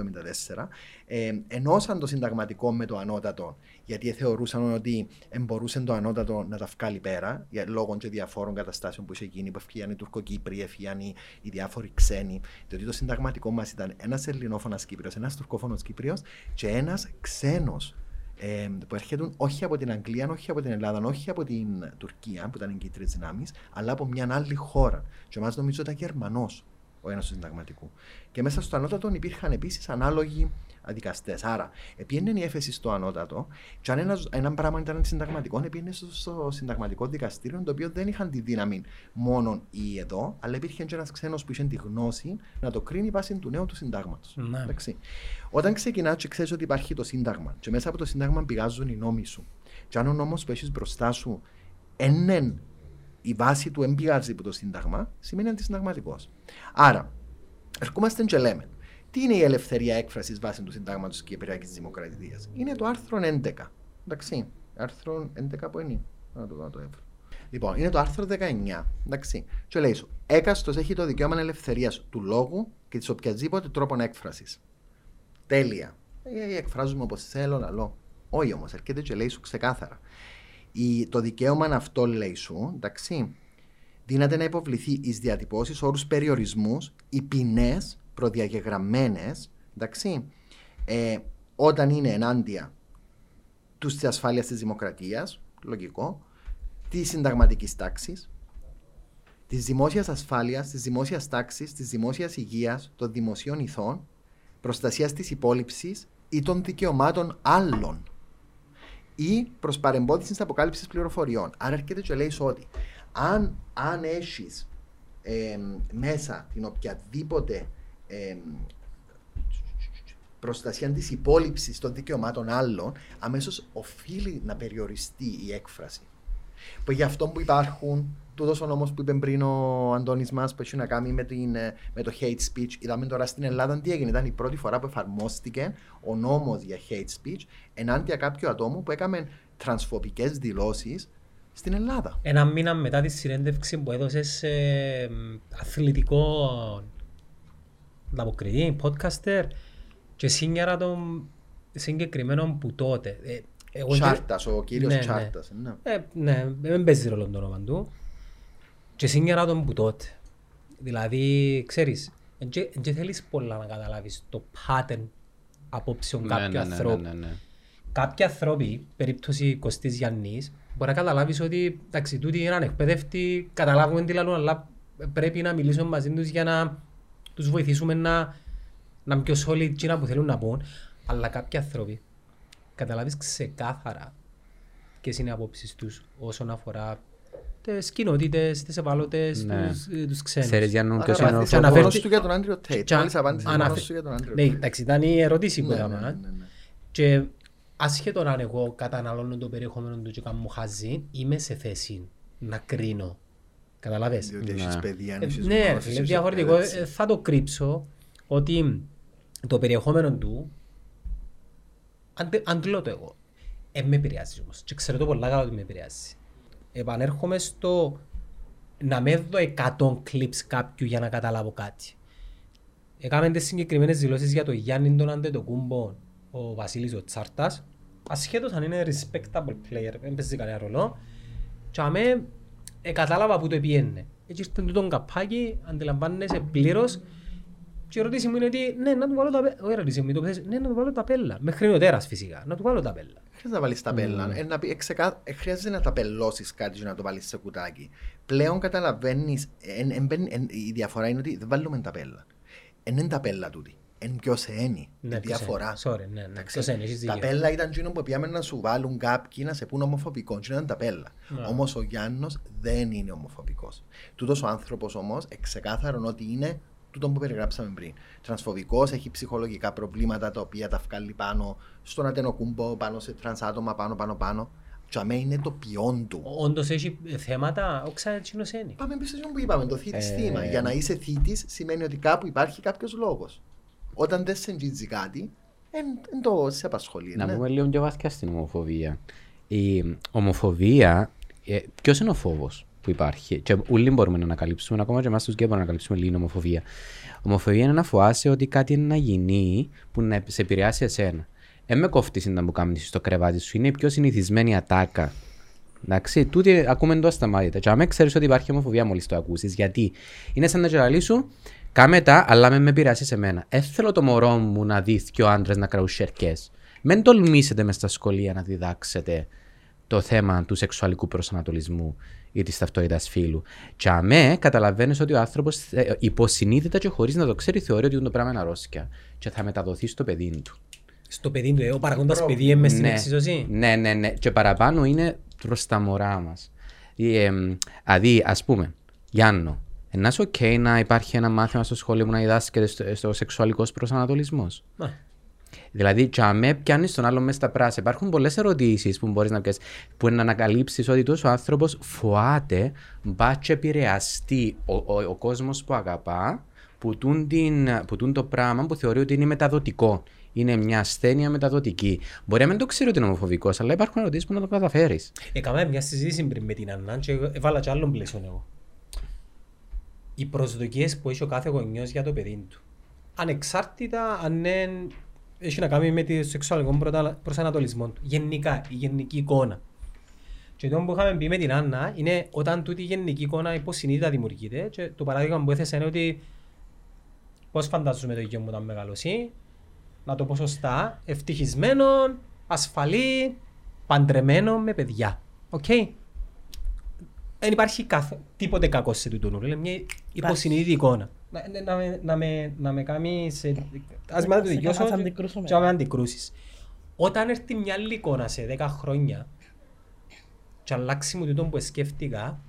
1974. Ε, ενώσαν το συνταγματικό με το ανώτατο, γιατί θεωρούσαν ότι μπορούσε το ανώτατο να τα βγάλει πέρα, για, λόγω και διαφόρων καταστάσεων που είχε γίνει, που έφυγαν οι Τουρκοκύπροι, έφυγαν οι, οι διάφοροι ξένοι. Διότι το συνταγματικό μας ήταν ένας Ελληνόφωνας Κύπριος, ένας Τουρκόφωνος Κύπριος και ένας ξένος ε, που έρχεται όχι από την Αγγλία, όχι από την Ελλάδα, όχι από την Τουρκία, που ήταν οι κίτρε δυνάμεις, αλλά από μια άλλη χώρα. Και εμά νομίζω ήταν Γερμανός ο ένας του συνταγματικού. Και μέσα στο ανώτατο υπήρχαν επίσης ανάλογοι δικαστέ. Άρα, επίενε η έφεση στο ανώτατο, και αν ένα, ένα πράγμα ήταν συνταγματικό, επίενε στο, στο συνταγματικό δικαστήριο, το οποίο δεν είχαν τη δύναμη μόνο οι εδώ, αλλά υπήρχε και ένας ξένος που είχε τη γνώση να το κρίνει βάσει του νέου του συντάγματος. Ναι. Εντάξει. Όταν ξεκινάς και ξέρεις ότι υπάρχει το Σύνταγμα, και μέσα από το Σύνταγμα πηγάζουν οι νόμοι σου, και αν ο νόμος που έχεις μπροστά σου είναι η βάση του εμπειράζει από το Σύνταγμα, σημαίνει αντισυνταγματικό. Άρα, ερχόμαστε και λέμε, τι είναι η ελευθερία έκφρασης βάσει του Συντάγματος τη Κυπριακή Δημοκρατίας; Είναι το άρθρο 11. Εντάξει. Άρθρο 11 που είναι. Να το δω το έβρω. Λοιπόν, είναι το άρθρο 19. Εντάξει. Και λέει σου, έκαστος έχει το δικαίωμα ελευθερίας του λόγου και της οποιασδήποτε τρόπων έκφρασης. Τέλεια. Ε, εκφράζουμε όπως θέλω, λαλό. Όχι όμως, έρχεται και λέει σου ξεκάθαρα. Η, το δικαίωμα αυτό λέει σου, εντάξει, δύναται να υποβληθεί εις διατυπώσεις, όρους περιορισμούς ή ποινές προδιαγεγραμμένες, εντάξει, ε, όταν είναι ενάντια τους της ασφάλειας της δημοκρατίας, λογικό, της συνταγματικής τάξης, της δημόσιας ασφάλειας, της δημόσιας τάξης, της δημόσιας υγείας, των δημοσίων ηθών, προστασίας της υπόλοιψης ή των δικαιωμάτων άλλων ή προς παρεμπόδιση της αποκάλυψης πληροφοριών. Άρα έρχεται και λέει ότι αν, αν έχεις μέσα την οποιαδήποτε εμ, προστασία της υπόλοιψης των δικαιωμάτων άλλων, αμέσως οφείλει να περιοριστεί η έκφραση. Που γι' αυτό που υπάρχουν, τούτος ο νόμος που είπε πριν ο Αντώνης μας που έχει να κάνει με, την, ε, με το hate speech. Είδαμε τώρα στην Ελλάδα τι έγινε. Ήταν η πρώτη φορά που εφαρμόστηκε ο νόμος για hate speech ενάντια κάποιου ατόμου που έκαμε τρανσφοβικές δηλώσεις στην Ελλάδα. Ένα μήνα μετά τη συνέντευξη που έδωσες σε ε, αθλητικό ανταποκριτή, podcaster και σύνιαρα τον συγκεκριμένο που τότε. Ε, εγώ δεν- Τσάρτας, ο κύριος Ναι, ναι. Τσάρτας. Ναι. Ε, ναι, δεν παίζει ρόλο το όνομα του. Και σύνιαρα τον που τότε. Δηλαδή, ξέρεις, δεν θέλεις πολλά να καταλάβεις το pattern απόψεων Ναι, κάποιου ναι, ναι, ανθρώπου. ναι, ναι, ναι. Κάποιοι άνθρωποι, περίπτωση Κωστής Γιάννης, μπορεί να καταλάβεις ότι εντάξει, τούτοι είναι ανεκπαίδευτοι, καταλάβουμε τι λαλούν, αλλά πρέπει να μιλήσουμε μαζί τους για να τους βοηθήσουμε να, να είναι πιο solid εκείνα που θέλουν να πούν. Αλλά κάποιοι άνθρωποι καταλάβεις ξεκάθαρα ποιες είναι οι απόψεις τους όσον αφορά τις κοινότητες, τις ευάλωτες, Ναι. τους, ε, τους ξένους. Ξέρεις Γιάννου Άρα, ποιος είναι ο απαντήσε και μόνος αναφέρθηκε- του για τον Άντριο Τέιτ. Και Μόλις απάντησε αναφε- μόνος του για τον Άντριο Ναι, Τέιτ. εντάξει, ήταν η ερώτηση που Ναι, έκανα. ναι, ναι, ναι. Και ασχέτω αν εγώ καταναλώνω το περιεχόμενο του και κάνω χαζί, είμαι σε θέση να κρίνω. Καταλαβες. Διότι Ναι. έχεις παιδεία, αν Ε, έχεις ναι, ρε γνώσεις, φίλε, έχεις διαφορετικό. εκπαίδευση. Ε, θα το κρύψω ότι το περιεχόμενο του, αν, τε- αν το λέω το εγώ, ε, με επηρεάζει όμως. Και ξέρω το πολλά καλά ότι με επηρεάζει. Επανέρχομαι στο να με δω 100 clips κάποιου για να καταλάβω κάτι. Έκαμε τις συγκεκριμένες δηλώσεις για το Γιάννη τον Αντετοκούμπο, ο Βασίλης ο Τσάρτας, ασχέτως αν είναι respectable player, δεν παίζει κανένα ρόλο, και αμέ ε, κατάλαβα που το επιένε. Έτσι ήρθε τούτον καπάκι, αντιλαμβάνεσαι πλήρως και η ερώτηση μου είναι ότι ναι, να του βάλω τα πέλα. Όχι ερώτηση μου, το πες, ναι, να του βάλω τα πέλα. Μέχρι ο τέρας φυσικά, να του βάλω τα πέλα. Χρειάζεται να βάλεις τα πέλα. Ε, να πει- εξεκα- ε, χρειάζεται να τα πελώσεις κάτι και να το βάλεις σε κουτάκι. Πλέον καταλαβαίνεις, εν- εν μπαίνει- εν- η διαφορά είναι ότι δεν βάλουμε ταπέλα. Εν είναι ταπέλα τούτη. Εν ποιος είναι. Ναι, η ποιος διαφορά. είναι. Sorry, ναι, ναι. Εντάξει, Ποιος είναι, έχεις Τα- δίκιο. -πέλα ήταν εκείνο που πήγαμε να σου βάλουν κάποιοι να σε πούν ομοφοβικό. Και ήταν ταπέλα. Ναι. Όμως ο Γιάννος δεν είναι ομοφοβικός. Τούτος ο άνθρωπος όμως εξεκάθαρον ότι είναι τούτο που περιγράψαμε πριν. Τρανσφοβικός, έχει ψυχολογικά προβλήματα τα οποία τα βγάλει πάνω στον ατενοκούμπο, πάνω σε τρανς άτομα, πάνω πάνω πάνω. Και αμέ είναι το ποιόν του. Όντως έχει θέματα, όξα έτσι είναι. Πάμε πίσω σε αυτό που είπαμε, το θήτης Ε, θύμα. Για να είσαι θήτης σημαίνει ότι κάπου υπάρχει κάποιος λόγος. Όταν δεν σε εγγίζει κάτι, δεν το σε απασχολεί. Να ναι. πούμε λίγο πιο βαθιά στην ομοφοβία. Η ομοφοβία, ε, ποιος είναι ο φόβος που υπάρχει; Και όλοι μπορούμε να ανακαλύψουμε, ακόμα και εμάς τους γκέι μπορούμε να ανακαλύψουμε λίγη ομοφοβία. Ομοφοβία είναι να φοάσαι ότι κάτι είναι να γίνει που να σε επηρεάσει εσένα. Δεν με κόφτεις να μου κάνεις στο κρεβάτι σου. Είναι η πιο συνηθισμένη ατάκα. Εντάξει, τούτη ακούμε εντός στα μάτια. Και αν ξέρεις ότι υπάρχει ομοφοβία μόλις το ακούσεις, γιατί είναι σαν να τζεραλί σου, κάμε τα, αλλά με με επηρεάσει σε μένα. Ε, θέλω το μωρό μου να δει και ο άντρα να κραούν σερκές. Μην τολμήσετε μες στα σχολεία να διδάξετε το θέμα του σεξουαλικού προσανατολισμού ή της ταυτότητας φύλου. Και αμέ καταλαβαίνεις ότι ο άνθρωπος υποσυνείδητα και χωρίς να το ξέρει θεωρεί ότι το πράγμα είναι αρρώστια και θα μεταδοθεί στο παιδί του. Στο παιδί του, ε, ο παραγόντας παιδί είναι μες στην εξίσωση. Ναι, ναι, ναι. Και παραπάνω είναι προς τα μωρά μας. Δηλαδή, ας πούμε, Γιάννο, να είσαι OK να υπάρχει ένα μάθημα στο σχολείο που να διδάσκεται στο, στο σεξουαλικός προσανατολισμός. Ναι. Δηλαδή, τσαμέ πιάνεις τον άλλο μέσα στα πράσα. Υπάρχουν πολλές ερωτήσεις που μπορείς να πιάσει, που είναι να ανακαλύψεις ότι τόσος ο άνθρωπος φοάται, μπα και επηρεαστεί ο, ο, ο κόσμος που αγαπά, που τούν, την, που τούν το πράγμα που θεωρεί ότι είναι μεταδοτικό. Είναι μια ασθένεια μεταδοτική. Μπορεί να μην το ξέρει ότι είναι ομοφοβικός, αλλά υπάρχουν ερωτήσεις που να το καταφέρεις. Έκαμε μια συζήτηση πριν με την Αννά και έβαλα και άλλον πλαίσιο εγώ. Οι προσδοκίες που έχει ο κάθε γονιός για το παιδί του. Ανεξάρτητα αν είναι, έχει να κάνει με το σεξουαλικό προτα- προσανατολισμό του. Γενικά, η γενική εικόνα. Και το που είχαμε πει με την Άννα είναι όταν τούτη η γενική εικόνα υποσυνείδητα δημιουργείται και το παράδειγμα που έθεσα είναι ότι πώς φαντάζομαι το γιο μου όταν μεγαλώσει, να το πω σωστά, ευτυχισμένο, ασφαλή, παντρεμένο με παιδιά. Οκ. Δεν υπάρχει καθ... τίποτε κακό σε τούτο. Είναι μια υποσυνείδητη εικόνα. Να, να, να, με- να, με, να με κάνεις σε... Ας με το Σε δικαιώσω κάνεις και- αντικρούσουμε. και να με αντικρούσεις. Όταν έρθει μια άλλη εικόνα σε 10 χρόνια και αλλάξει μου τούτο που σκέφτηκα,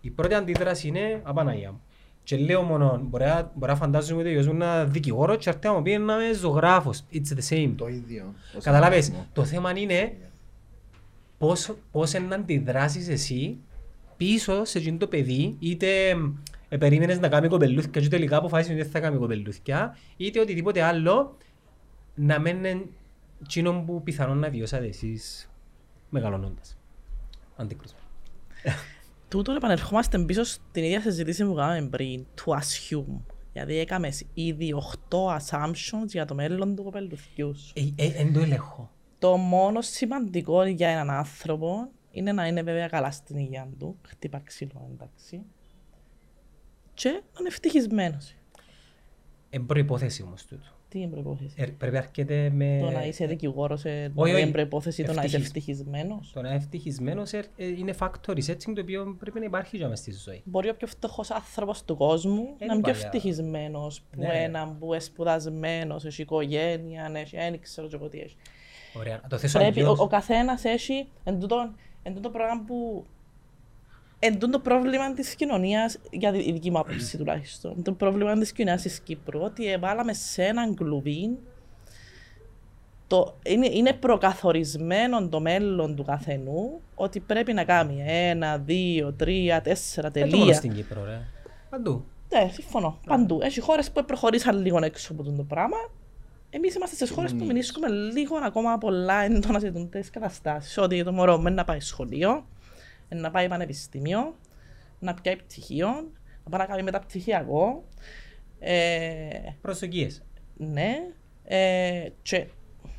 η πρώτη αντίδραση είναι απαναγία μου. Και λέω μόνο, μπορεί να, μπορεί να φαντάζομαι ότι ο γιος μου είναι δικηγόρο και έρθει να μου πει να είμαι ζωγράφος. It's the same. Το ίδιο. ως Καταλάβες, άνθρωπο. το θέμα είναι πώς, πώς να αντιδράσεις εσύ πίσω σε εκείνο το παιδί, είτε ε, περίμενες να κάνει κοπελούθια και τελικά αποφάσισες ότι δεν θα κάνει κοπελούθια, είτε οτιδήποτε άλλο, να μένει εκείνο που πιθανόν να βιώσατε εσείς μεγαλώνοντας. Αντίκρουσμα. Τούτο επανερχόμαστε πίσω στην ίδια συζήτηση που κάναμε πριν, to assume. Γιατί έκαμες ήδη 8 assumptions για το μέλλον του κοπελουθιού σου. Ε, ε, Εν το ελέγχω. Το μόνο σημαντικό για έναν άνθρωπο είναι να είναι βέβαια καλά στην υγεία του, χτύπα ξύλο εντάξει, και να είναι ευτυχισμένος. Εν προϋπόθεση όμως τούτο. Τι είναι προπόθεση. Ε, πρέπει να έρχεται με... Το να είσαι δικηγόρος όχι, όχι. είναι προπόθεση το να είσαι Ευτυχισ- ευτυχισμένος. Το να είναι ευτυχισμένος ε, ε, είναι factor setting το οποίο πρέπει να υπάρχει για μες στη ζωή. Μπορεί ο πιο φτωχός άνθρωπος του κόσμου Ε, να είναι πιο παλιά. ευτυχισμένος που Ναι. έναν που είναι σπουδασμένος, έχει οικογένεια, έχει, δεν ξέρω και εγώ τι έχει. Ωραία. Να το θέσω Πρέπει, ο, αλλιώς. ο καθένας έχει εν τούτο, εν τούτο πράγμα που. Εν τούτο πρόβλημα της κοινωνίας, για τη η δική μου άποψη τουλάχιστον, το πρόβλημα της κοινωνίας της Κύπρου, ότι έβαλαμε σε έναν κλουβί. Το, είναι, είναι προκαθορισμένο το μέλλον του καθενού ότι πρέπει να κάνει ένα, δύο, τρία, τέσσερα Δεν το μόνο τελεία. στην Κύπρο, ρε. Παντού. Ναι, συμφωνώ. Παντού. Έχει χώρες που προχωρήσαν λίγο έξω από το πράγμα. Εμείς είμαστε στις χώρες που μηνύσκουμε λίγο ακόμα πολλά έντονα σε τις καταστάσεις. Ότι το μωρό μένει να πάει σχολείο, να πάει πανεπιστήμιο, να πιάει πτυχίο, να πάει να κάνει μεταπτυχιακό. Ε, Προσδοκίες. ναι. Ε, και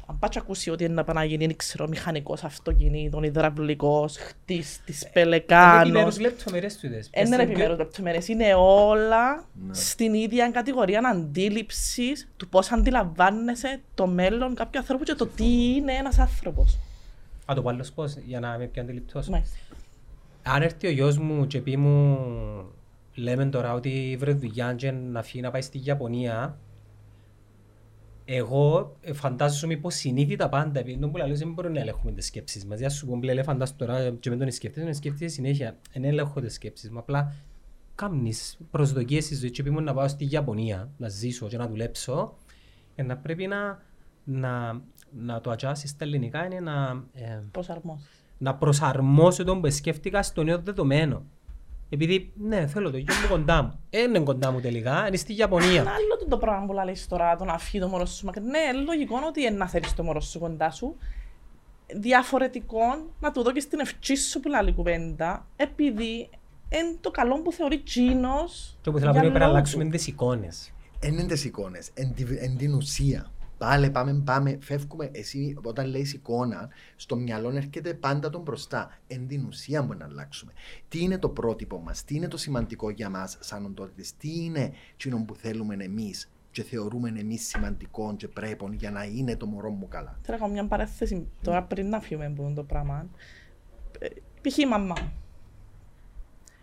αν πάει και ακούσει ότι είναι να πάει να γίνει, δεν ξέρω, μηχανικός αυτοκινήτων, υδραυλικός, χτίστης, Είναι πελεκάνος. επιμέρους λεπτομέρειες του είδες. Είναι Πες την επιμέρους πιο- λεπτομέρειες. Είναι όλα Ναι. στην ίδια κατηγορία αντίληψης του πώς αντιλαμβάνεσαι το μέλλον κάποιου ανθρώπου και το τι είναι ένας άνθρωπος. Α, το πω άλλος πώς, για να είμαι πιο αντιληπτός. Μάλιστα. Αν έρθει ο γιος μου και πει μου, λέμε τώρα ότι βρε δουλειά και να φύγει να πάει στη Ιαπωνία, εγώ ε, φαντάζομαι πως συνείδητα πάντα, επειδή τον που λέω δεν μπορούμε να ελέγχουμε τις σκέψεις μας. Για σου πω, μπλε, φαντάσου τώρα και με τον σκέφτεσαι, τον σκέφτεσαι συνέχεια. Δεν ελέγχω τις σκέψεις μου, απλά κάμνεις προσδοκίες στη ζωή και πει μου να πάω στη Ιαπωνία, να ζήσω και να δουλέψω, ε, να πρέπει να, να, να το adjust στα ελληνικά είναι να... Ε, Προσαρμόσεις. να προσαρμόσω τον που σκέφτηκα στο νέο δεδομένο. Επειδή, ναι, θέλω το γιο μου κοντά μου. Ε, είναι κοντά μου τελικά, είναι στη Ιαπωνία. Είναι άλλο το- το πράγμα που λέει τώρα, το να φύγει το μωρό σου μακριά. Ναι, λογικό είναι ότι είναι να θέλει το μωρό σου κοντά σου. Διαφορετικό να του δω και στην ευχή σου που λέει κουβέντα, επειδή είναι το καλό που θεωρεί τσίνο. Και όπου θέλω να πούμε, πρέπει να αλλάξουμε τις εικόνες. Εν είναι τις εικόνες, εν, τη- εν την ουσία. Πάλε, πάμε, πάμε, φεύγουμε. Εσύ, όταν λέει εικόνα, στο μυαλό έρχεται πάντα τον μπροστά. Εν την ουσία μπορεί να αλλάξουμε. Τι είναι το πρότυπο μας, τι είναι το σημαντικό για μας σαν οντότητες, τι είναι εκείνο που θέλουμε εμείς και θεωρούμε εμείς σημαντικό και πρέπει για να είναι το μωρό μου καλά. Θέλω να κάνω μια παρέθεση τώρα πριν να φύγουμε από αυτό το πράγμα. Ε, Π.χ. η μαμά.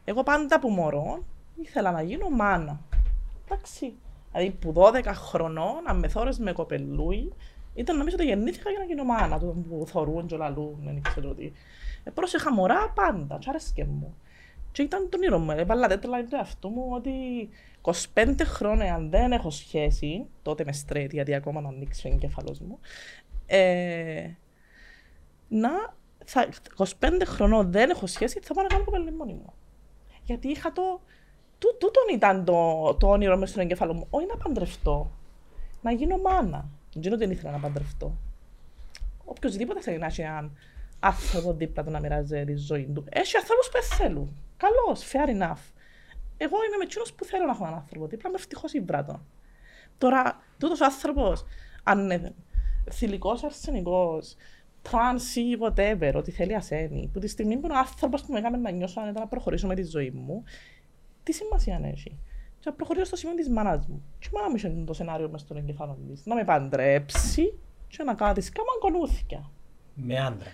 Εγώ πάντα που μωρό ήθελα να γίνω μάνα. Εντάξει. Δηλαδή που 12 χρονών, αν με θόρες με κοπελούι, ήταν νομίζω ότι γεννήθηκα για να γίνω μάνα. Το που θωρούν και λαλούν, δεν ξέρω τι. Ε, πρόσεχα μωρά πάντα, και άρεσκε μου. Και ήταν το όνειρο μου. Έβαλα τέτοια του εαυτού μου ότι 25 χρόνια αν δεν έχω σχέση, τότε με straight, γιατί ακόμα να ανοίξει ο εγκέφαλος μου, ε, να, θα, 25 χρονών δεν έχω σχέση, θα πάω να κάνω κοπέλα μόνη μου. Γιατί είχα το, τού, τούτον ήταν το, το όνειρο μέσα στον εγκέφαλο μου. Όχι να παντρευτώ, να γίνω μάνα. Δεν δεν ήθελα να παντρευτώ. Οποιοςδήποτε θέλει να έχει έναν άνθρωπο δίπλα του να μοιράζει τη ζωή του. Έχει ανθρώπους που δεν θέλουν. Καλώς, fair enough. Εγώ είμαι με εκείνος που θέλω να έχω έναν άνθρωπο δίπλα, είμαι ευτυχώς ή βράτο. Τώρα, τούτος ο άνθρωπος, αν είναι θηλυκός, αρσενικός, τρανς ή whatever, ό,τι θέλει ας ένι, που τη στιγμή που είναι ο άνθρωπος που με έκανε να νιώσω αν ήταν να προχωρήσω με τη ζωή μου, τι σημασία έχει. Και να προχωρήσω στο σημείο της μάνας μου. Και η μάνα μου είχε το σενάριο μες στον εγκεφάλο της. Να με παντρέψει και να κάνει κάμει αγγονούθκια. Με άντρα.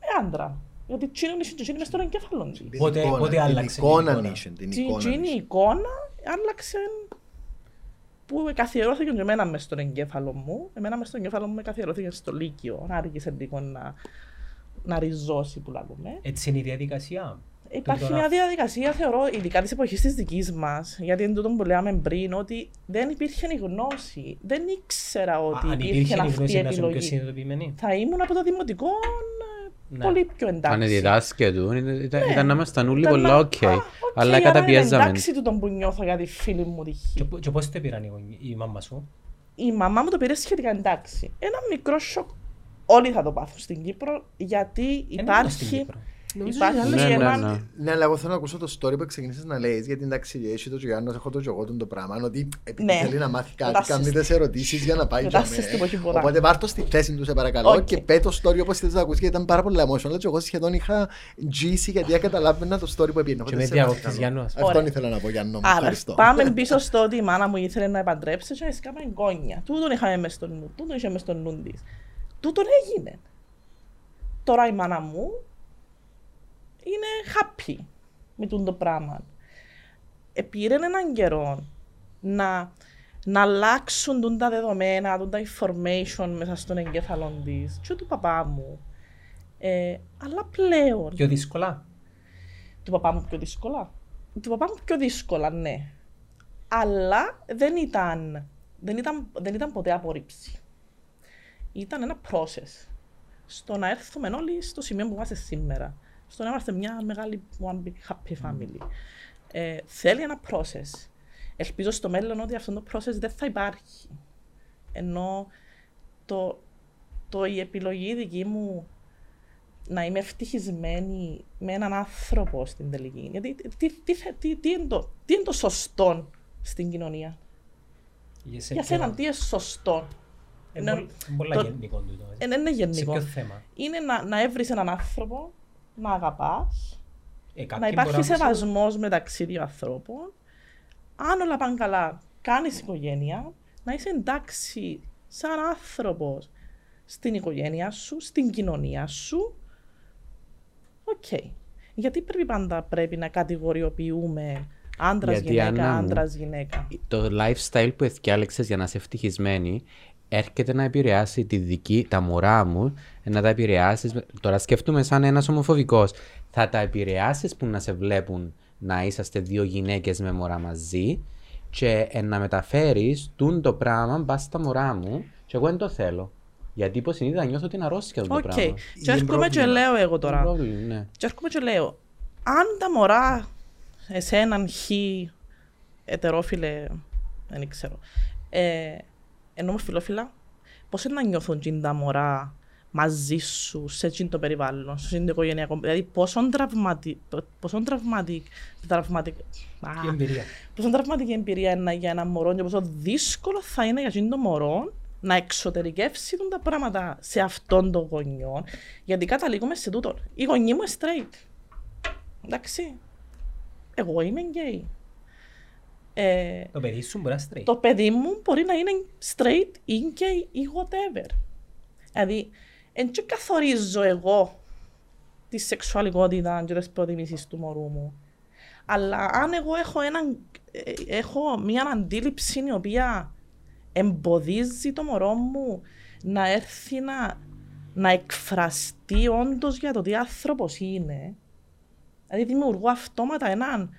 Με άντρα. Γιατί τζείνον είχε και τζείνον μες στον εγκέφαλο της. Την Πότε- εικόνα, πότε άλλαξε την η εικόνα. εικόνα; είχε, την Τι εικόνα. γίνει η είχε. εικόνα άλλαξε που καθιερώθηκε και εμένα μες στον εγκέφαλο μου. Εμένα μες στον εγκέφαλο μου με καθιερώθηκε στο Λύκειο. Να άργησε λίγο να, να ριζώσει που λέμε. Έτσι είναι η διαδικασία. Υπάρχει Τούτο μια να- διαδικασία, θεωρώ, ειδικά της εποχής της δικής μας, γιατί είναι τούτο που λέμε πριν, ότι δεν υπήρχε η γνώση. Δεν ήξερα ότι Α, Αν υπήρχε υπήρχε η αυτή γνώση η να είσαι πιο επιλογή. συνειδητοποιημένη. Θα ήμουν από το δημοτικό ε, Ναι. πολύ πιο Αν εντάξει. διδάσκε του, ήταν, ήταν, ήταν να ήμασταν όλοι Ήταν πολλά να- οκ. Α, οκ, Αλλά άρα είναι καταπιέζαμε. εντάξει τούτο που νιώθω για τη φίλη μου τη Χ. Και, πο- και πώς το πήραν οι γονείς- η μάμα σου; Η μαμά μου το πήρε σχετικά εντάξει. Ένα μικρό σοκ. Όλοι θα το πάθουν στην Κύπρο γιατί Δεν είναι μόνο υπάρχει. Στην Κύπρο. Νομίζω Υπάρχει είναι Ναι, ναι, ένα. ναι. Ναι, αλλά εγώ θέλω να ακούσω το story που ξεκινήσεις να λέει. Γιατί εντάξει, έχει το Γιάννος, έχω το Γιώργο του το πράγμα. Ότι επειδή Ναι. θέλει να μάθει κάτι, Μετάσσες κάνει τις ερωτήσεις για να πάει για Μετάσσες την εποχή πολλά. Οπότε πάρ' το στη θέση του, σε παρακαλώ. Οκ. Και πέ το story όπως θες να ακούσεις. Γιατί ήταν πάρα πολύ emotional. Και εγώ σχεδόν είχα GC γιατί δεν καταλάβαινα το story που έπαιρνε. Και Οπότε με σε διακόπτεις, παρακαλώ. Γιάννο, ας Αυτόν Ωραία. ήθελα να πω, Γιάννο. μου. Άρα, Ευχαριστώ. πάμε πίσω στο ότι η μάνα μου ήθελε να επαντρέψει και έσκαμε εγγόνια. Τούτον είχαμε μες στο νου, τούτον είχε μες στο νου της. Τούτον έγινε. Τώρα η μάνα μου είναι happy με τούτο το πράγμα. Επήρε έναν καιρό να, να αλλάξουν τούν τα δεδομένα, τούν τα information μέσα στον εγκέφαλο της και του παπά μου. Ε, αλλά πλέον Πιο δύσκολα. του παπά μου πιο δύσκολα. Του παπά μου πιο δύσκολα, ναι. Αλλά δεν ήταν, δεν ήταν, δεν ήταν ποτέ απόρριψη. Ήταν ένα process. Στο να έρθουμε όλοι στο σημείο που είμαστε σήμερα. Στο να είμαστε μια μεγάλη one big happy family. Ε, θέλει ένα process. Ελπίζω στο μέλλον ότι αυτό το process δεν θα υπάρχει. Ενώ το, το, η επιλογή δική μου να είμαι ευτυχισμένη με έναν άνθρωπο στην τελική. Γιατί τι, τι, θε- τι, τι, είναι, το, τι είναι το σωστό στην κοινωνία; Για σε Για ποιο- σένα, τι είναι σωστό. Ε, Ναι, πολύ- Πολλά το- γενικό τούτο. ε. Ε, δεν είναι Σε γενικό. ποιο θέμα; Είναι να, να έβρεις έναν άνθρωπο, να αγαπάς, Ε, να κάποιοι υπάρχει μπορεί να πεις, σεβασμός μεταξύ δύο ανθρώπων. Αν όλα πάνε καλά, κάνεις οικογένεια, να είσαι εντάξει σαν άνθρωπος στην οικογένεια σου, στην κοινωνία σου. Οκ. Γιατί πρέπει πάντα πρέπει να κατηγοριοποιούμε άντρας Γιατί, γυναίκα, Άννα μου, άντρας γυναίκα; Το lifestyle που εθιάλεξες για να είσαι ευτυχισμένη έρχεται να επηρεάσει τη δική, τα μωρά μου, να τα επηρεάσεις. Τώρα σκεφτούμε σαν ένας ομοφοβικός. Θα τα επηρεάσεις που να σε βλέπουν να είσαστε δύο γυναίκες με μωρά μαζί και ε, να μεταφέρεις τούν το πράγμα μπας στα μωρά μου και εγώ δεν το θέλω. Γιατί υποσυνείδητα νιώθω την αρρώστια του Οκ. το πράγμα. Και έρχομαι και πρόβλημα. λέω εγώ Είναι τώρα. πρόβλημα, ναι. Και έρχομαι και λέω, αν τα μωρά εσέναν χ, ετερόφιλε, δεν ξέρω, ε, ενώ φιλόφιλα, πώς είναι να νιώθουν τζιν τα μωρά μαζί σου, σε τζείν' το περιβάλλον, σε τζείν' το οικογενειακό, δηλαδή πόσο τραυματικ, πόσο τραυματικ, τραυματικ, α, Τι εμπειρία. πόσο τραυματική εμπειρία είναι για ένα μωρό και πόσο δύσκολο θα είναι για τζείν' το μωρό να εξωτερικεύσει τα πράγματα σε αυτόν τον γονιό, γιατί καταλήγουμε σε τούτο. Η γονή μου είναι straight. Εντάξει. Εγώ είμαι gay. Ε, Το παιδί σου μπορεί να straight. το παιδί μου μπορεί να είναι straight ή gay ή whatever. Δηλαδή, δεν και καθορίζω εγώ τη σεξουαλικότητα και τις προτιμήσεις του μωρού μου. Αλλά αν εγώ έχω, έναν, ε, έχω μια αντίληψη η οποία εμποδίζει το μωρό μου να έρθει να, να εκφραστεί όντως για το τι άνθρωπος είναι. Δηλαδή δημιουργώ αυτόματα έναν,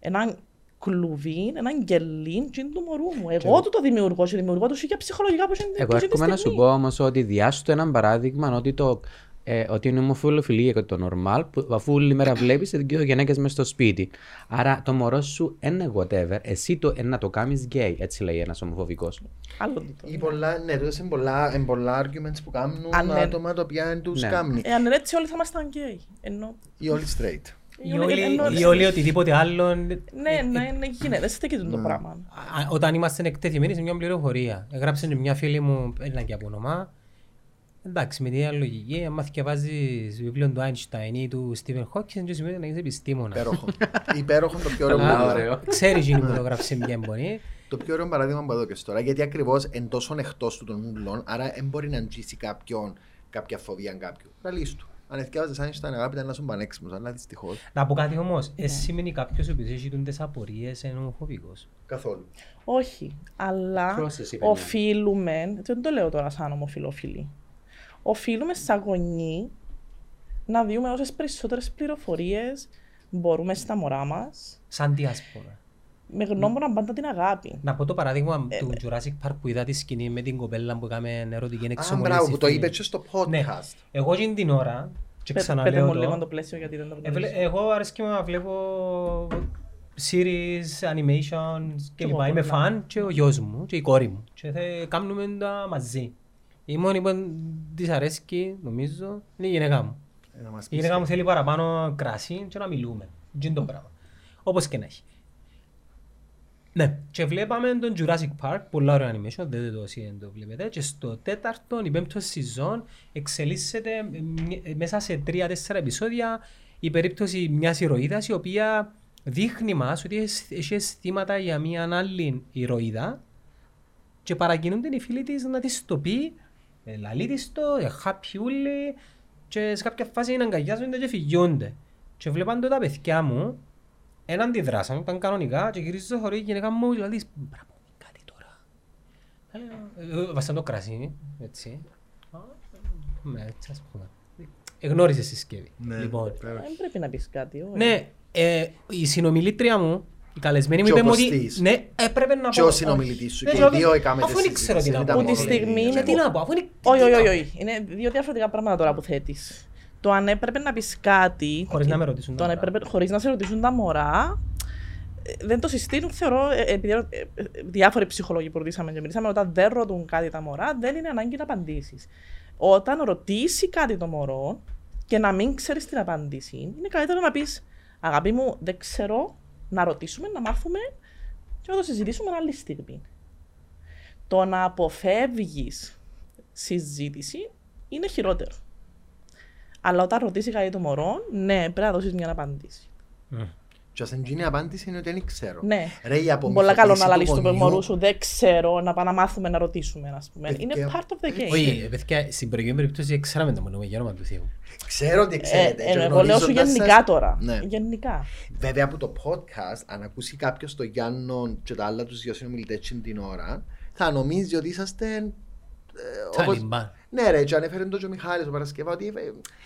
έναν κλουβί, έναν γκελίν τζιν του μωρού μου. Εγώ του το δημιουργώ και δημιουργώ το και ψυχολογικά που είναι Εγώ που είναι έρχομαι να σου στιγμή. πω όμως ότι διάστο έναν παράδειγμα ότι, το, ε, ότι είναι ομοφιλοφιλία και το normal, που αφού όλη μέρα βλέπεις δύο γυναίκες μέσα στο σπίτι. Άρα το μωρό σου είναι whatever, εσύ το, ε, να το κάνεις gay, έτσι λέει ένας ομοφοβικός. Άλλο τούτο. Ή πολλά, ναι, τούτες είναι πολλά, είναι πολλά arguments που κάνουν Αν ναι. άτομα τα οποία δεν τους Ναι. κάνουν. Εάν είναι έτσι όλοι θα ήμασταν γκέι. Ενώ... Ή όλοι straight. Ή όλοι- Ή όλοι οτιδήποτε άλλο. ε, Ναι, ναι, ναι, γίνεται. Δεν στέκει το πράγμα. Α, Όταν είμαστε εκτεθειμένοι σε μια πληροφορία. Έγραψε μια φίλη μου, ένα και από όνομα. Εντάξει, με την ίδια λογική, άμα θυκευάζεις βιβλίο του Einstein ή του Stephen Hawking, δεν σημαίνει να είσαι επιστήμονας. Υπέροχο. Υπέροχο το πιο ωραίο Αλλά που ωραίο. Ξέρεις εκείνη που το γράψε μια εμπονή. Το πιο ωραίο παράδειγμα που έδωκες τώρα, γιατί ακριβώς εν τόσο εκτός του των ούλων, άρα δεν μπορεί να αγγίσει κάποιον κάποια φοβία κάποιου. Λαλείς του. Αν εθιάζεσαι σαν ήταν αγάπη, ήταν να σου πανέξιμο, αλλά δυστυχώς Να πω κάτι όμως, εσύ σημαίνει κάποιος ο οποίος έχει τούντες απορίες είναι ομοφοβικός. καθόλου. Όχι, αλλά Process, είπε, ναι. οφείλουμε, δεν το λέω τώρα σαν ομοφιλόφιλοι, οφείλουμε σαν γονεί να δούμε όσες περισσότερες πληροφορίες μπορούμε στα μωρά μας, Σαν διάσπορα. Με γνώμονα πάντα την αγάπη. Να πω το παράδειγμα Ε, του ναι. Jurassic Park που είδα τη σκηνή με την κοπέλα που έκαμε ερωτική Α, εξομολύση. μπράβο, που το φίλη. είπε και στο Ναι. podcast. Εγώ εκείνη την ώρα Και Πε- Πέτε ξαναλέω μου το. λίγο το πλαίσιο γιατί δεν το Ε, βλέ- γνωρίζω. Εγώ αρέσκει μου να βλέπω series, animations και εγώ λοιπά. Είμαι πολλά. φαν και ο γιος μου και η κόρη μου. Και θα κάνουμε τα μαζί. Η μόνη που της αρέσκει, νομίζω, είναι η γυναίκα μου. Ε, να μας Η πεις. γυναίκα μου θέλει παραπάνω κρασί και να μιλούμε. Τι είναι το πράγμα. Όπως και να έχει. Ναι, και βλέπαμε τον Jurassic Park, πολλά ωραίο animation, δεν το όσοι δεν το βλέπετε. Και στο τέταρτο, η πέμπτο σεζόν, εξελίσσεται μ- μέσα σε τρία-τέσσερα επεισόδια η περίπτωση μιας ηρωίδας η οποία δείχνει μας ότι έχει- έχει αισθήματα για μια άλλη ηρωίδα και παρακινούνται οι φίλοι της να της το πει, ε, λαλεί της το, ε, χαπιούλη και σε κάποια φάση είναι αγκαγιάζονται και φυγιούνται. Και βλέπαν το τα παιδιά μου, ένα αντιδράσαν, ήταν κανονικά και γυρίζω στο χωρί η γυναίκα μου δηλαδή «Μπρα μου κάτι τώρα». Ε, ε, Βάσαν το κρασί, έτσι. Α, Ναι, έτσι ας πούμε. Εγνώρισε συσκευή. Ναι, Λοιπόν, υπέροχη. Δεν πρέπει να πεις κάτι. όχι. ναι, ε, η συνομιλήτρια μου, η καλεσμένη μου Και ο είπε μου ότι ποστής. ναι, έπρεπε να Και πω. ο συνομιλητής σου Ναι, και οι δηλαδή, δύο έκαμε Αφού τη δεν ξέρω τι συζήτηση, να δεν πω. ήταν Που τη μόνο στιγμή η- είναι Τι να πω, αφού είναι... Όχι, τι όχι, να όχι, πω. όχι. Είναι δύο διαφορετικά πράγματα τώρα που θέτεις. Το αν έπρεπε να πεις κάτι... Χωρίς να με ρωτήσουν Το τα αν μωρά. έπρεπε, χωρίς να σε ρωτήσουν τα μωρά, ε, δεν το συστήνουν, θεωρώ, ε, επειδή ε, ε, διάφοροι ψυχολόγοι που ρωτήσαμε και μιλήσαμε, όταν δεν ρωτούν κάτι τα μωρά, δεν είναι ανάγκη να απαντήσεις. Όταν ρωτήσει κάτι το μωρό και να μην ξέρεις την απάντηση, είναι καλύτερο να πεις Αγάπη μου, δεν ξέρω, να ρωτήσουμε, να μάθουμε και να το συζητήσουμε άλλη στιγμή. Το να αποφεύγεις συζήτηση είναι χειρότερο. Αλλά όταν ρωτήσει κάτι το μωρό, ναι, πρέπει να δώσεις μια απάντηση. Και ας εγγύνει η απάντηση είναι ότι δεν ξέρω. Ναι. Ρε, η Πολλά απομυθοποίηση καλό να του λαλείς του γονιού- μωρού σου, δεν ξέρω, να πάμε να μάθουμε να ρωτήσουμε, ας πούμε. Παιδιά, Είναι part of the game. Όχι, ε, παιδιά, στην προηγούμενη περίπτωση ξέραμε το μόνο γένωμα του Θεού. Ξέρω ότι Ε, ξέρετε. ε, και εγώ λέω σου γνωρίζοντας γενικά σας- τώρα. Ναι. Γενικά. Βέβαια από το podcast, αν ακούσει κάποιος το Γιάννο και τα άλλα τους δύο συνομιλητές την ώρα, θα νομίζει ότι είσαστε. Ε, όπως- Ταλιμπάν. Ναι, ρε, και ανέφερε το και ο Μιχάλης ο Παρασκευά ότι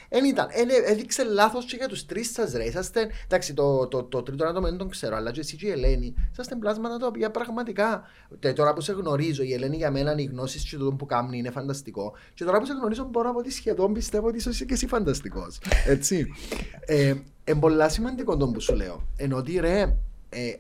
δεν ήταν. Εν, έδειξε λάθος και για τους τρεις σας, ρε. Είσαστε. Εντάξει, το, το, το, τρίτο άτομο δεν τον ξέρω, αλλά και εσύ και η Ελένη. Είσαστε πλάσματα τα οποία πραγματικά. τε- τώρα που σε γνωρίζω, η Ελένη για μένα οι γνώσεις και το που κάνει είναι φανταστικό. Και τώρα που σε γνωρίζω, μπορώ να πω ότι σχεδόν πιστεύω ότι είσαι και εσύ φανταστικός. Έτσι. ε, είναι πολλά σημαντικό το που σου λέω. Ενώ ότι ρε. Ε,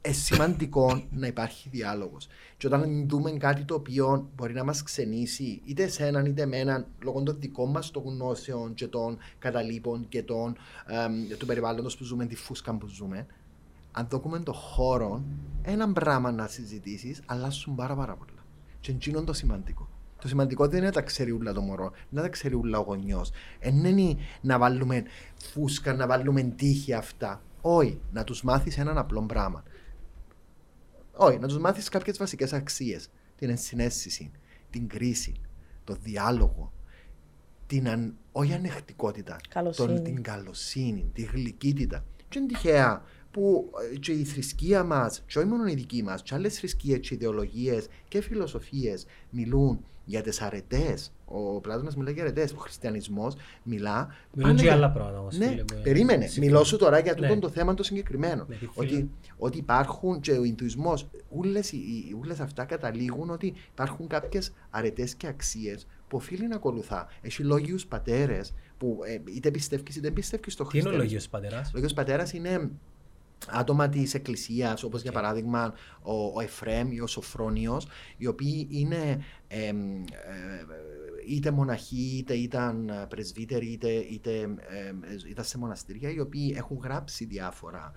ε, σημαντικό να υπάρχει διάλογος. Και όταν δούμε κάτι το οποίο μπορεί να μας ξενήσει είτε εσέναν είτε εμέναν λόγω των δικών μας των γνώσεων και των καταλήπων και των, εμ, του περιβάλλοντος που ζούμε, τη φούσκα που ζούμε, αν δούμε το χώρο, ένα πράγμα να συζητήσεις, αλλάσουν πάρα πάρα πολλά. Και εκείνο είναι το σημαντικό. Το σημαντικό δεν είναι να τα ξέρει ούλα το μωρό, να τα ξέρει ούλα ο γονιός. Δεν είναι να βάλουμε φούσκα, να βάλουμε τύχη αυτά. Όχι, να τους μάθεις έναν απλό πράγμα. Όχι, να τους μάθεις κάποιες βασικές αξίες. Την ενσυναίσθηση, την κρίση, το διάλογο, την αν... όχι ανεκτικότητα, Καλοσύνη. τον- την καλοσύνη, τη γλυκύτητα. Και είναι τυχαία που ε, και η θρησκεία μας, και όχι μόνο η δική μας, και άλλες θρησκείες και ιδεολογίες και φιλοσοφίες μιλούν για τις αρετές. Ο Πλάτωνας μιλάει για αρετές. Ο χριστιανισμός μιλά. Μιλούν πάνε και για- άλλα πράγματα όμως, Ναι, φίλε μου, ε. περίμενε. Συμφωνώ. Μιλώ σου τώρα για Ναι. τούτο το θέμα το συγκεκριμένο. Με τη φίλη Ότι, μου. ότι υπάρχουν και ο Ινδουισμό, όλε αυτά καταλήγουν ότι υπάρχουν κάποιες αρετές και αξίες που οφείλει να ακολουθά. Έχει λόγιους πατέρες που ε, είτε πιστεύεις είτε δεν πιστεύεις στο Τι είναι ο χριστιανισμό. λόγιος πατέρας; Ο λόγιος πατέρας είναι άτομα της Εκκλησίας, όπως για παράδειγμα ο, ο Εφρέμ ή ο Σοφρόνιος, οι οποίοι είναι εμ, ε, είτε μοναχοί, είτε ήταν πρεσβύτεροι, είτε, είτε εμ, ήταν σε μοναστήρια, οι οποίοι έχουν γράψει διάφορα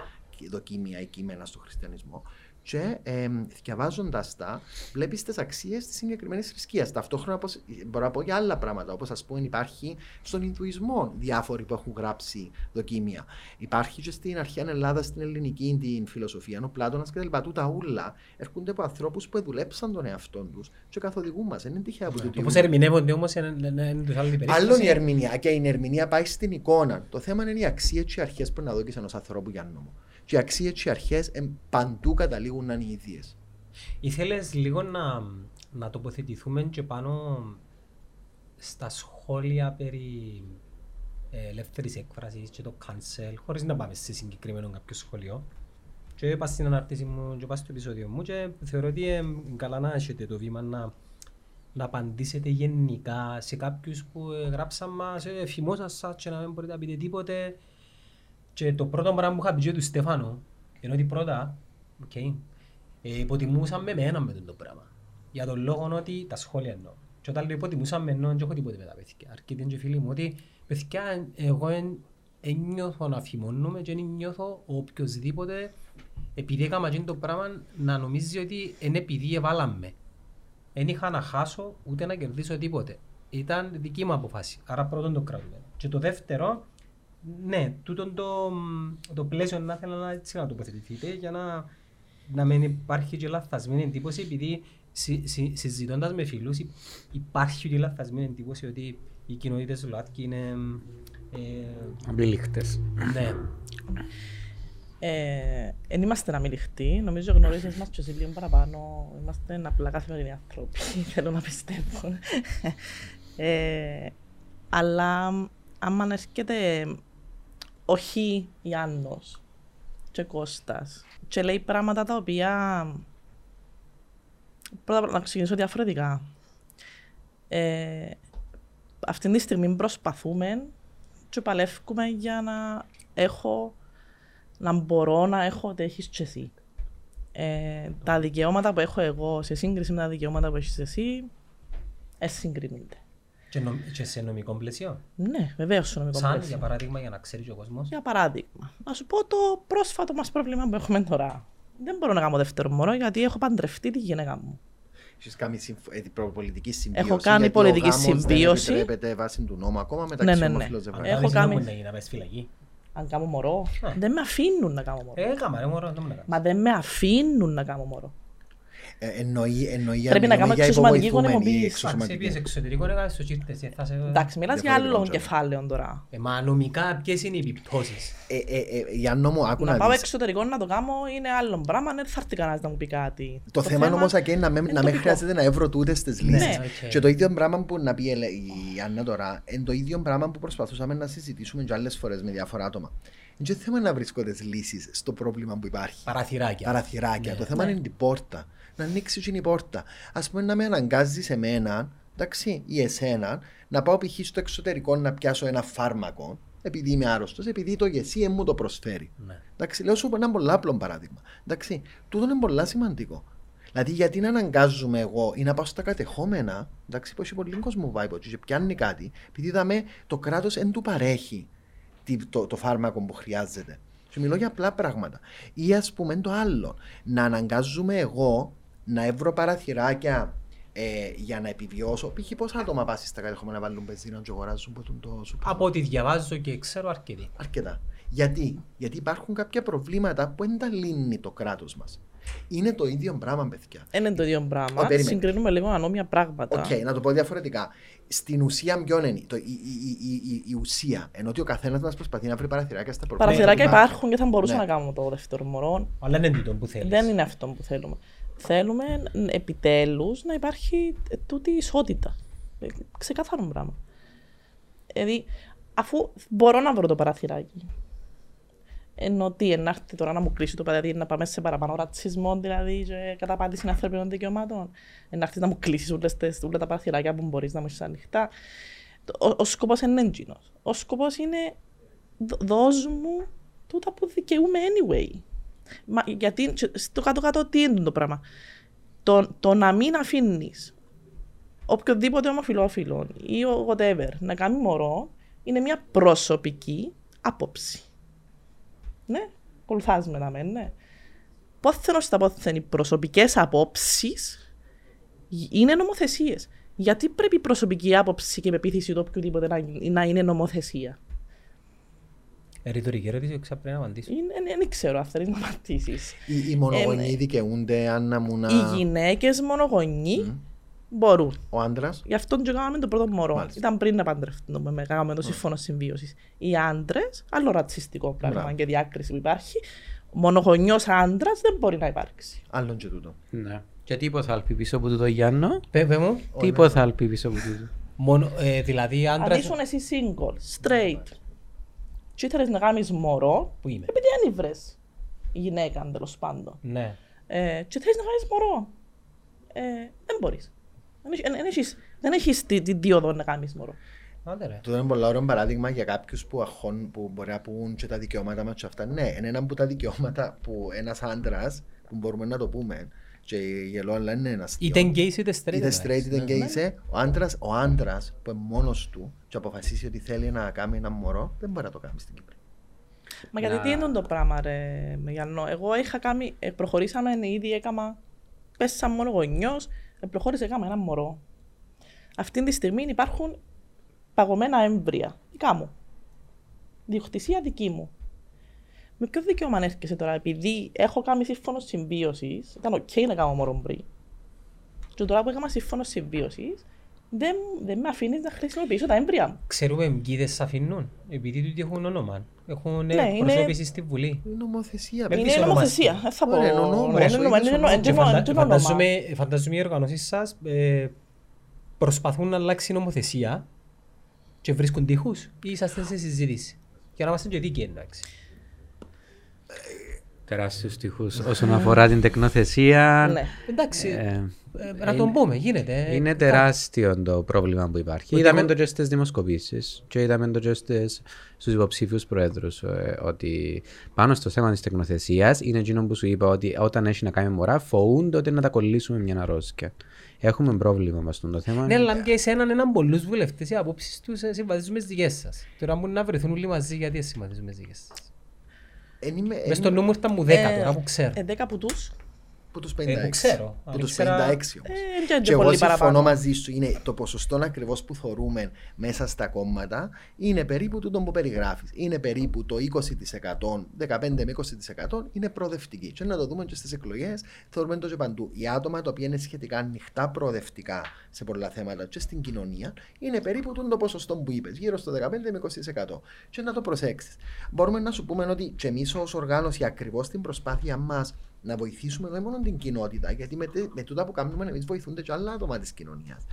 δοκίμια ή κείμενα στο χριστιανισμό. Και ε, διαβάζοντα τα, βλέπεις τις αξίες της συγκεκριμένης θρησκείας. Ταυτόχρονα πως, μπορώ να πω για άλλα πράγματα, όπως ας πούμε υπάρχει στον Ινδουισμό διάφοροι που έχουν γράψει δοκίμια. Υπάρχει και στην αρχαία Ελλάδα, στην ελληνική, την φιλοσοφία, ο Πλάτωνας κτλ. Τούτα ούλα έρχονται από ανθρώπους που δουλέψαν τον εαυτό τους και καθοδηγούν μας. Δεν είναι τυχαία από τούτο. Όπως ερμηνεύονται όμως είναι είναι- είναι άλλη περίπτωση. Άλλον η ερμηνεία και η ερμηνεία πάει στην εικόνα. Το θέμα είναι οι αξίες και οι αρχές που να δώσει ενός ανθρώπου για νόμο. Και οι αξίες και οι αρχές παντού καταλήγουν να είναι οι ίδιες. Ήθελες λίγο να, να τοποθετηθούμε και πάνω στα σχόλια περί ε, ελεύθερης έκφρασης και το cancel, χωρίς να πάμε σε συγκεκριμένο κάποιο σχολείο. Και είπα στην αναρτήση μου και είπα στο επεισόδιο μου και θεωρώ ότι είναι καλά να έχετε το βήμα να να απαντήσετε γενικά σε κάποιους που ε, γράψαν μας ε, φημώσαν σας και να μην μπορείτε να πείτε τίποτε. Και το πρώτο πράγμα που είχα πει και του Στέφανο, ενώ ότι πρώτα, okay, ε, υποτιμούσαν με εμένα με το πράγμα. Για τον λόγο ότι τα σχόλια εννοώ. Και όταν λέω υποτιμούσαν με εννοώ, δεν έχω τίποτε με τα παιδιά. Αρκετοί είναι και φίλοι μου ότι παιδιά, εγώ εν, εν νιώθω να φημώνομαι και εν νιώθω οποιοδήποτε επειδή έκανα αυτό το πράγμα να νομίζει ότι είναι επειδή εβάλαμε. Δεν είχα να χάσω ούτε να κερδίσω τίποτε. Ήταν δική μου αποφάση. Άρα πρώτον το κρατούμε. Και το δεύτερο, ναι, τούτο το, το πλαίσιο να θέλω να, έτσι, να τοποθετηθείτε για να, να μην υπάρχει και λαθασμένη εντύπωση επειδή συ, συ, συζητώντας με φίλους υ- υπάρχει και λαθασμένη εντύπωση ότι οι κοινότητες του ΛΟΑΤΚΙ είναι ε, Αμπιλίχτες. ναι, Ε, εν είμαστε αμιληχτοί. Νομίζω γνωρίζεις μας και εσύ λίγο παραπάνω. Είμαστε απλά καθημερινοί άνθρωποι. Θέλω να πιστεύω. ε, αλλά άμα έρχεται όχι Ιάννος και Κώστας και λέει πράγματα τα οποία πρώτα απ' όλα να ξεκινήσω διαφορετικά. Ε, αυτή τη στιγμή προσπαθούμε και παλεύουμε για να έχω να μπορώ να έχω ό,τι έχεις και εσύ. Ε, τα δικαιώματα που έχω εγώ σε σύγκριση με τα δικαιώματα που έχεις εσύ, ε, συγκρίνονται. Και, νομ, και σε νομικό πλαίσιο. Ναι, βεβαίως στο νομικό Σαν πλαίσιο. για παράδειγμα για να ξέρει και ο κόσμος. Για παράδειγμα, να σου πω το πρόσφατο μας πρόβλημα που έχουμε τώρα. Δεν μπορώ να κάνω δεύτερο μωρό γιατί έχω παντρευτεί τη γυναίκα μου. Έχεις κάνει συμφ- ε, την πολιτική συμβίωση. Έχω κάνει γιατί ο πολιτική γάμος συμβίωση. Δεν επιτρέπεται βάση του νόμου ακόμα Ναι, μεταξύ ναι, ναι. ομοφυλών ζευγαριών. Έχω Έχω κάνει- κάνει... Να γίνει να πας φυλακή. Αν κάνω μωρό, Ναι. δεν με αφήνουν να κάνω μωρό. Ε, κάμα ρε μωρό, δεν μου να κάνεις. Μα δεν με αφήνουν να κάνω μωρό. Ε, εννοεί, εννοεί Πρέπει να αν κάνουμε μιλούμε για εξωσωματική υποβοηθούμενη ή γονιμοποίηση. Αν σε εξωσωματική. πιες εξωτερικό ρε κάνεις το τσίρτες, ε, θα σε... Εντάξει, μιλάς για διαφορετικό άλλον τζάμπο. κεφάλαιο τώρα. Ε, μα νομικά ποιες είναι οι επιπτώσεις; Ε, ε, ε, Γιάννο μου, άκου Να να πάω δεις. εξωτερικό να το κάνω είναι άλλο πράγμα, δεν θα έρθει κανένας να μου πει κάτι. Το θέμα όμως είναι να μην, είναι να μην τοπικό. χρειάζεται να έβρω τούτες τις λύσεις. Ναι. οκ. Και το ίδιο πράγμα που να πει ελε- η Άννα τώρα, είναι το ίδιο πράγμα που προσπαθούσαμε να συζητήσουμε και άλλες φορές με διάφορα άτομα. Είναι και θέμα να βρίσκονται λύσεις στο πρόβλημα που υπάρχει. Παραθυράκια. Παραθυράκια. Ναι. Το θέμα είναι η πόρτα. Να ανοίξει και η πόρτα. Α πούμε να με αναγκάζεις σε μένα, εντάξει, ή εσένα, να πάω π.χ. στο εξωτερικό να πιάσω ένα φάρμακο, επειδή είμαι άρρωστος, επειδή το γεσί μου το προσφέρει. Ναι. Εντάξει, λέω σου ένα πολύ απλό παράδειγμα. Εντάξει, τούτο είναι πολύ σημαντικό. Δηλαδή, γιατί να αναγκάζουμε εγώ ή να πάω στα κατεχόμενα, εντάξει, που έχει πολύ κόσμο που πάει από εκεί και πιάνει κάτι, επειδή είδαμε το κράτος δεν του παρέχει τι- το, το φάρμακο που χρειάζεται. Σου μιλώ για απλά πράγματα. Ή ας πούμε το άλλο, να αναγκάζουμε εγώ να έβρω παραθυράκια ε, για να επιβιώσω. Π.χ. πόσα άτομα πάσει στα κατεχόμενα να βάλουν πεζίνα και αγοράζουν που το σούπερ. Από ό,τι διαβάζω και ξέρω αρκετοί. Αρκετά. Γιατί; Γιατί υπάρχουν κάποια προβλήματα που δεν τα λύνει το κράτος μας. Είναι το ίδιο πράγμα, παιδιά. Είναι το ίδιο πράγμα. Ω, περίμενε. Συγκρίνουμε λίγο ανόμοια πράγματα. Οκ, να το πω διαφορετικά. Στην ουσία, ποιο είναι; Το, η, η, η, η, η ουσία. Ενώ ότι ο καθένας μας προσπαθεί να βρει παραθυράκια στα προβλήματα. Παραθυράκια που υπάρχουν και θα μπορούσα Ναι. να κάνω το δεύτερο μωρό. Αλλά δεν είναι τούτο που θέλεις. Δεν είναι αυτό που θέλουμε. Θέλουμε επιτέλους να υπάρχει ε, τούτη η ισότητα. Ε, Ξεκάθαρο πράγμα. Δηλαδή, αφού μπορώ να βρω το παραθυράκι. Ενώ τι, να έρθει τώρα να μου κλείσει το παιδί, να πάμε σε παραπάνω ρατσισμό, δηλαδή, και καταπάτηση ανθρωπίνων δικαιωμάτων. Ε, Να έρθεις να μου κλείσει όλα τα παραθυράκια που μπορείς να μου έχεις ανοιχτά. Το- Ο, ο σκοπός είναι εντζήνος. Ο σκοπός είναι δ- δώσ' μου τούτα που δικαιούμαι anyway. Μα, γιατί τ- στο κάτω-κάτω τι είναι το πράγμα; Το, το να μην αφήνεις οποιοδήποτε ομοφυλόφιλο ή ο whatever να κάνει μωρό είναι μια προσωπική άποψη. Ναι, ακολουθάς με να μεν, ναι. Πόθεν στα πόθεν οι προσωπικές απόψεις είναι νομοθεσίες. Γιατί πρέπει η προσωπική άποψη και η πεποίθηση του οποιοδήποτε να, να είναι νομοθεσία; Ε, Ρητορική ερώτηση, ξέρω πρέπει να απαντήσω. Είναι, δεν ξέρω αν θέλεις να απαντήσεις. Οι, οι μονογονεί Ε, ναι. δικαιούνται, Άννα μου, να. Οι γυναίκες μονογονεί μπορούν. Ο άντρας. Γι' αυτό και κάναμε το πρώτο μωρό. Μάλιστα. Ήταν πριν να παντρευτούμε, με κάναμε το σύμφωνο συμβίωσης. Οι άντρες, άλλο ρατσιστικό πράγμα Μπράβο. και διάκριση που υπάρχει, μονογονιός άντρας δεν μπορεί να υπάρξει. Άλλον και τούτο. Ναι. Και τι θα έλπει πίσω από τούτο Γιάννο; Πε μου, Τι θα έλπει πίσω από τούτο; μόνο, ε, δηλαδή Αν άντρας... ήσουν εσύ single, straight, και ήθελες να κάνεις μωρό, Πού είμαι; επειδή δεν ήβρες γυναίκα τέλος πάντων, Ναι. ε, και θέλεις να κάνεις μωρό, ε, δεν μπορείς. Δεν έχεις- δεν έχεις- Δεν έχεις τη- την δίωδο να κάνεις μωρό. Άντε ρε. Αυτό είναι πολύ ωραίο παράδειγμα για κάποιους που, αχών, που μπορεί να πούν και τα δικαιώματα μας και αυτά. Ναι, είναι ένα από τα δικαιώματα που ένας άντρας που μπορούμε να το πούμε. Και γελώ, αλλά είναι ένα αστείο. Είτε γκέις είτε straight. Είτε εντάξει. straight είτε Ναι. γκέις είσαι, ο άντρας, ο άντρας που είναι μόνος του και αποφασίσει ότι θέλει να κάνει ένα μωρό, δεν μπορεί να το κάνει στην Κύπρο. Μα γιατί Να- τι είναι το πράγμα ρε Μεγιανό. Εγώ είχα κάνει, ε, προχωρήσαμε ήδη έκαμα, πέσα μόνο γονιός, ε, προχώρησε έκαμα ένα μωρό. Αυτή τη στιγμή υπάρχουν παγωμένα έμβρια, δικά μου. Διοκτησία δική μου. Με ποιο δικαίωμα έρχεσαι τώρα, επειδή έχω κάνει σύμφωνο συμβίωσης, ήταν οκ να κάνω μωρό πριν. Και τώρα που έκανα σύμφωνο συμβίωσης, δεν, δεν με αφήνεις να χρησιμοποιήσω τα έμβρυα μου. Ξέρουμε ποιοι δεν σε αφήνουν, επειδή τούτοι έχουν όνομα. Έχουν Ναι, ναι, είναι- προσώπηση στη Βουλή. Είναι νομοθεσία. Με παιδί. πεις Είναι όνομα νομοθεσία. σου. Δεν θα πω. Ωραία, είναι ο νόμος, Είναι ο νομο- ίδιος είναι ο νομο- νόμος. Και είναι φαντα- νομο- είναι όνομα. φαντάζομαι, φαντάζομαι οι οργανώσεις σας ε, προσπαθούν να αλλάξει η νομοθεσία και βρίσκουν τείχους ή είσαστε σε συζήτηση. Για να είμαστε και δίκαιοι εντάξει. Τεράστιους τείχους όσον αφορά την τεκνοθεσία. Ναι. Εντάξει, ε, ε, να τον πούμε, γίνεται. ε, Είναι κα- τεράστιο το πρόβλημα που υπάρχει. Ότι είδαμε εγώ- το και στις δημοσκοπήσεις και είδαμε το και στις, στους υποψήφιους προέδρους ε, ότι πάνω στο θέμα της τεκνοθεσίας είναι εκείνο που σου είπα ότι όταν έχει να κάνει μωρά φοβούνται ότι να τα κολλήσουμε μια αρρώστια. Έχουμε πρόβλημα μας στον το θέμα. Ναι, αλλά και εσέναν έναν πολλούς βουλευτές οι απόψεις τους ε, συμβαδίζουν με τις δικές σας. Τώρα μπορούν να βρεθούν όλοι μαζί γιατί συμβαδίζουν με τις δικές σας. Εν είμαι- εν Μες στο είμαι νου μου ήρθαν μου δέκα Ε, τώρα που ξέρω. Ε, δέκα από τους. Από τους Ε, 56. που ξέρω. Από Αν τους ήξερα- 56 όμως. Ε, και, Και και εγώ πολύ συμφωνώ παραπάνω. μαζί σου, είναι το ποσοστό ακριβώς που θεωρούμε μέσα στα κόμματα είναι περίπου τούτο που περιγράφεις. Είναι περίπου το 20%, 15 με 20% είναι προοδευτική. Και να το δούμε και στις εκλογές, θεωρούμε το και παντού. Οι άτομα τα οποία είναι σχετικά ανοιχτά προοδευτικά σε πολλά θέματα και στην κοινωνία είναι περίπου τούτο το ποσοστό που είπες, γύρω στο 15 με 20%. Και να το προσέξεις. Μπορούμε να σου πούμε ότι και εμείς ως οργάνωση ακριβώς στην προσπάθεια μας να βοηθήσουμε όχι μόνο την κοινότητα, γιατί με, τε- με τούτα που κάνουμε εμείς βοηθούνται και άλλα άτομα της κοινωνίας.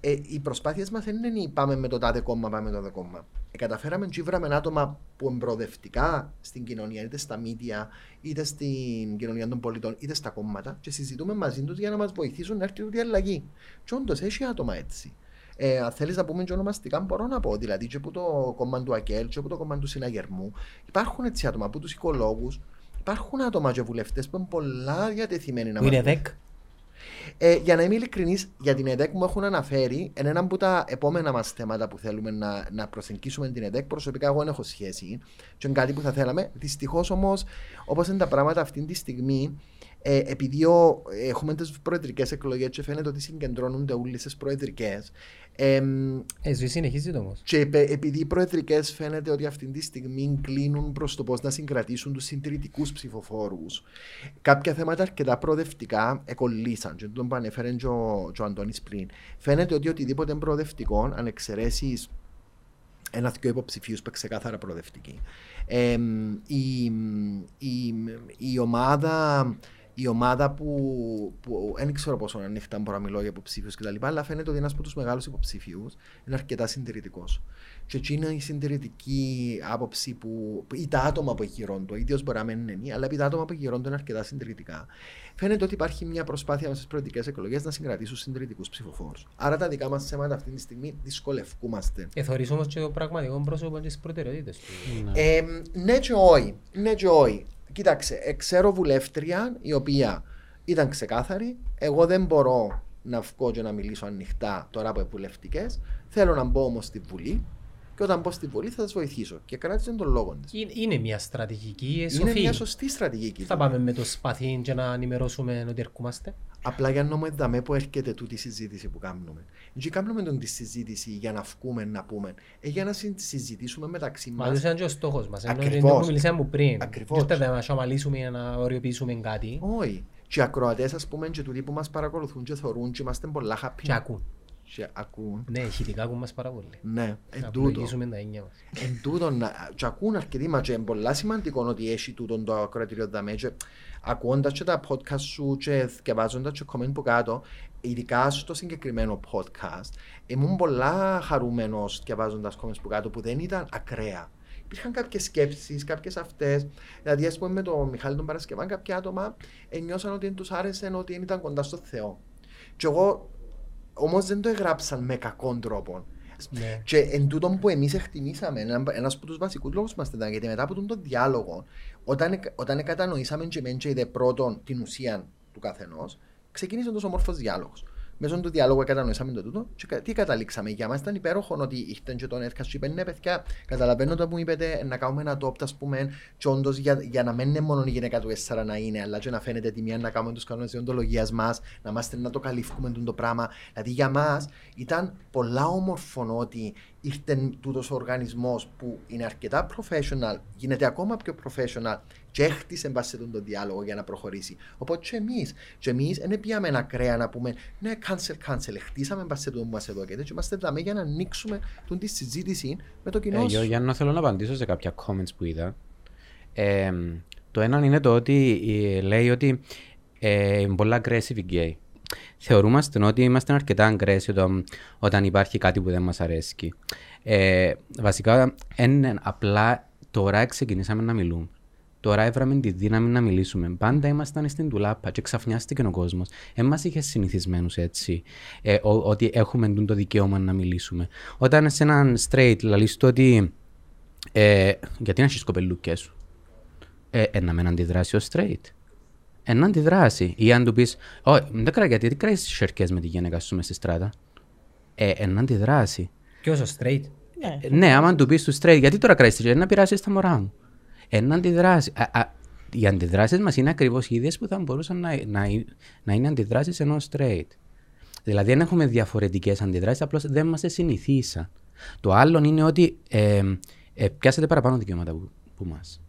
Ε, οι προσπάθειες μας δεν είναι οι πάμε με το τάδε κόμμα, πάμε με το τάδε κόμμα. Ε, καταφέραμε και βράμε άτομα που εμπροδευτικά στην κοινωνία, είτε στα μίδια, είτε στην κοινωνία των πολιτών, είτε στα κόμματα, και συζητούμε μαζί τους για να μας βοηθήσουν να έρθει τούτη η αλλαγή. Και όντως έχει άτομα έτσι. Ε, αν θέλεις να πούμε και ονομαστικά, μπορώ να πω. Δηλαδή, και από το κόμμα του ΑΚΕΛ, και από το κόμμα του Συναγερμού, υπάρχουν έτσι άτομα, από τους οικολόγους, υπάρχουν άτομα και βουλευτές που είναι πολλά διατεθειμένοι να Που είναι μας δεκ. ε, για να είμαι ειλικρινής, για την ΕΔΕΚ μου έχουν αναφέρει είναι ένα από τα επόμενα μας θέματα που θέλουμε να, να προσεγγίσουμε την ΕΔΕΚ. Προσωπικά, εγώ δεν έχω σχέση και είναι κάτι που θα θέλαμε. Δυστυχώς όμως, όπως είναι τα πράγματα αυτή τη στιγμή, ε, επειδή ο- έχουμε τις προεδρικές εκλογές και φαίνεται ότι συγκεντρώνονται όλε τι προεδρικές. Ε, Ε, η ζωή συνεχίζεις το όμως. και επε- επειδή οι προεδρικές φαίνεται ότι αυτή τη στιγμή κλείνουν προς το πώς να συγκρατήσουν τους συντηρητικούς ψηφοφόρους, κάποια θέματα αρκετά προοδευτικά εκολλήσαν. Και τον που ανέφερε και ο, και ο Αντώνης πριν. Φαίνεται ότι οτιδήποτε είναι προοδευτικό, αν εξαιρέσεις ένα-δυο υποψηφίους που είναι ξεκάθαρα προοδευτικοί. Ε, η, η, η ομάδα η ομάδα που, που δεν ξέρω πόσο ανοιχτά μπορώ να μιλώ για υποψήφιους κτλ. Αλλά φαίνεται ότι ένας από τους μεγάλους υποψήφιους είναι αρκετά συντηρητικός. Και έτσι είναι η συντηρητική άποψη που. ή τα άτομα που γυρώνουν. Ο ίδιος μπορεί να μην είναι, αλλά επειδή τα άτομα που γυρώνουν είναι αρκετά συντηρητικά. Φαίνεται ότι υπάρχει μια προσπάθεια μέσα στις προεδρικέ εκλογές να συγκρατήσουν συντηρητικούς ψηφοφόρους. Άρα τα δικά μας θέματα αυτή τη στιγμή δυσκολευκούμαστε. Εθωρείς όμως και το πραγματικό πρόσωπο και τις προτεραιότητες του. Ε, ναι και όχι. Ναι και όχι. Κοίταξε, ε, ξέρω βουλεύτρια η οποία ήταν ξεκάθαρη. Εγώ δεν μπορώ να βγω και να μιλήσω ανοιχτά τώρα από βουλευτικές. Θέλω να μπω όμως στη Βουλή και όταν μπω στη Βουλή θα σας βοηθήσω. Και κράτησε τον λόγο της. Είναι- Είναι μια στρατηγική ε, Είναι σοφή. μια σωστή στρατηγική. Θα πάμε με το σπαθί και να ενημερώσουμε ότι ερχόμαστε. Απλά για να δούμε που έρχεται τούτη η συζήτηση που κάνουμε. Δεν κάνουμε τον τη συζήτηση για να βγούμε να πούμε, ε, για να συ- συζητήσουμε μεταξύ Μα μας. αυτό είναι και ο στόχος μας. Ενώ Ακριβώς. είναι που μιλήσαμε που πριν. Ακριβώς. Και ώστε να σαμαλίσουμε ή να οριοποιήσουμε κάτι Όχι. Και οι ακροατές, ας πούμε, και τούτοι που μας παρακολουθούν και θεωρούν, και είμαστε πολλά happy. και ακούν. Και ακούν. Ναι, ηχητικά ακούν μας πάρα πολύ. Ναι, εν Να τούτο. πλογίσουμε τα έννοια μας. Εν τούτο, να- και ακούν αρκετοί, μα και είναι πολλά σημαντικό ότι έχει τούτον το ακροατήριο δαμέ και ακούοντας και τα podcast σου και διαβάζοντας και comment που κάτω, ειδικά στο συγκεκριμένο podcast, ήμουν πολλά χαρούμενος διαβάζοντας comments που κάτω που δεν ήταν ακραία. Υπήρχαν κάποιες σκέψεις, κάποιες αυτές. Δηλαδή, ας πούμε, με τον Μιχάλη τον Παρασκευάν, κάποια άτομα νιώσαν ότι τους άρεσε ότι ήταν κοντά στο Θεό. Και εγώ όμως δεν το εγράψαν με κακόν τρόπο. Ναι. Και εν τούτον που εμείς εκτιμήσαμε, ένα από τους βασικούς λόγους μας ήταν, γιατί μετά από τον το διάλογο, όταν, όταν κατανοήσαμε και μεν και είδε πρώτον την ουσία του καθενός, ξεκίνησε τόσο όμορφος διάλογος. Μέσω του διάλογου κατανοήσαμε το τούτο και κα- τι καταλήξαμε. Για μας ήταν υπέροχο ότι ήρθε και τον Έρκα και είπε ναι παιδιά, καταλαβαίνω το που μου είπετε να κάνουμε ένα top ας πούμε και όντως για, για να μην είναι μόνο η γυναίκα του έσσαρα να είναι αλλά και να φαίνεται τιμία να κάνουμε τους κανόνες διοντολογίας μας, να είμαστε να το καλύφουμε το πράγμα. Δηλαδή για μας ήταν πολλά όμορφο ότι ήρθε τούτος ο οργανισμός που είναι αρκετά professional, γίνεται ακόμα πιο professional και έχτισε μπας τον διάλογο για να προχωρήσει. Οπότε και εμείς, και εμείς δεν πήγαμε ένα κρέα να πούμε ναι, cancel, cancel, χτίσαμε μπας σε το που μας εδώ και έτσι είμαστε εδώ για να ανοίξουμε τον τη συζήτηση με το κοινό Ε, σου. Γιώ- Γιάννο, θέλω να απαντήσω σε κάποια comments που είδα. Ε, το ένα είναι το ότι ε, λέει ότι ε, είναι πολλά aggressive οι gay. Θεωρούμαστε ότι είμαστε αρκετά aggressive όταν, όταν υπάρχει κάτι που δεν μας αρέσει. Ε, βασικά, είναι απλά τώρα ξεκινήσαμε να μιλούμε. Τώρα έβραμε τη δύναμη να μιλήσουμε. Πάντα ήμασταν στην τουλάπα και ξαφνιάστηκε ο κόσμος. Δεν μας είχες συνηθισμένους έτσι, ε, ο- ότι έχουμε το δικαίωμα να μιλήσουμε. Όταν σε έναν straight λαλείς του ότι ε, γιατί να έχεις κοπελούκες σου; Ε, ε, να μην αντιδράσει ο straight. Ε, να αντιδράσει. Ή αν του πεις, όχι, δεν κρατάει γιατί, τι κρατάς τις σερκές με τη γυναίκα σου μες στη στράτα; Ε, ε, να αντιδράσει. Ποιος ο straight. Ναι. Ε, ναι, άμα του πεις του straight, γιατί τώρα κρατάς τις να πειράσεις τα μωρά μου; Ε, να αντιδράσει. Α, α, οι αντιδράσεις μας είναι ακριβώς οι ίδιες που θα μπορούσαν να, να, να είναι αντιδράσεις ενός straight. Δηλαδή δεν έχουμε διαφορετικές αντιδράσεις, απλώς δεν μας συνηθίσαν. Το άλλο είναι ότι ε, ε, πιάσετε παραπάνω δικαιώματα που, που μας.